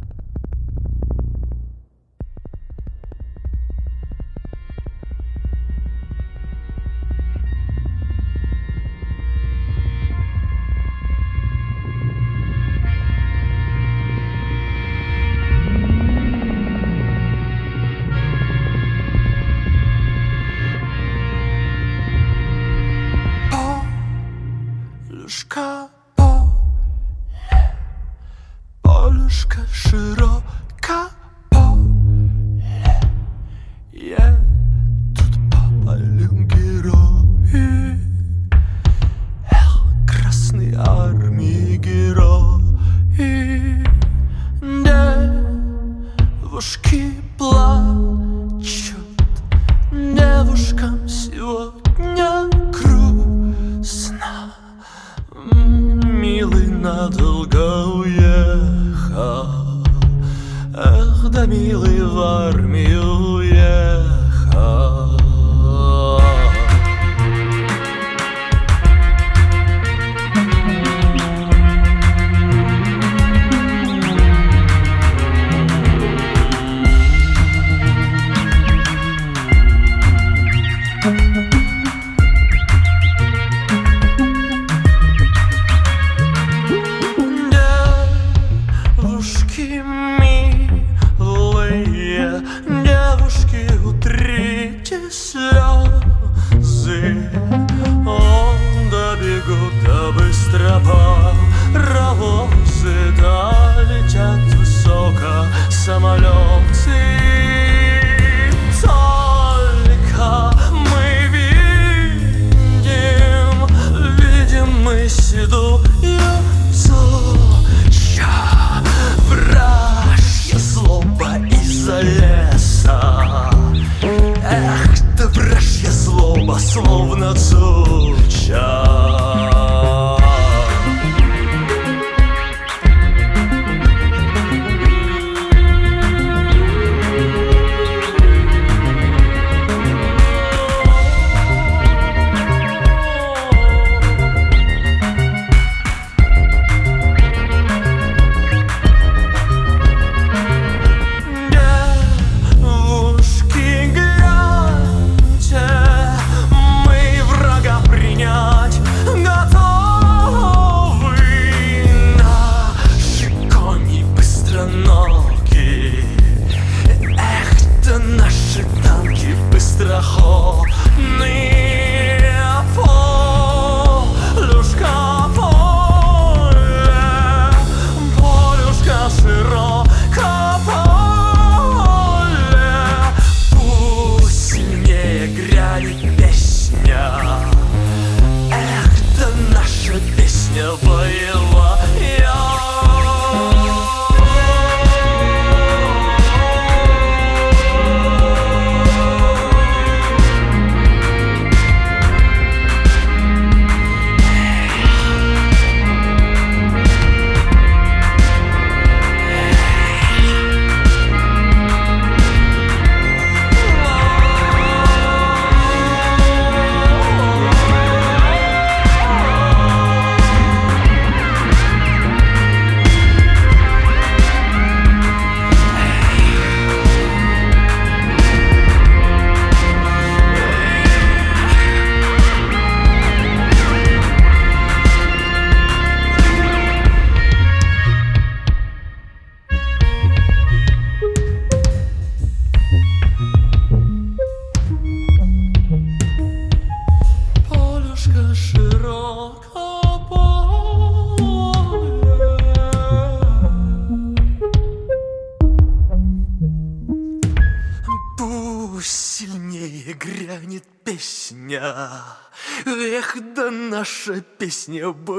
S5: Песня боевая.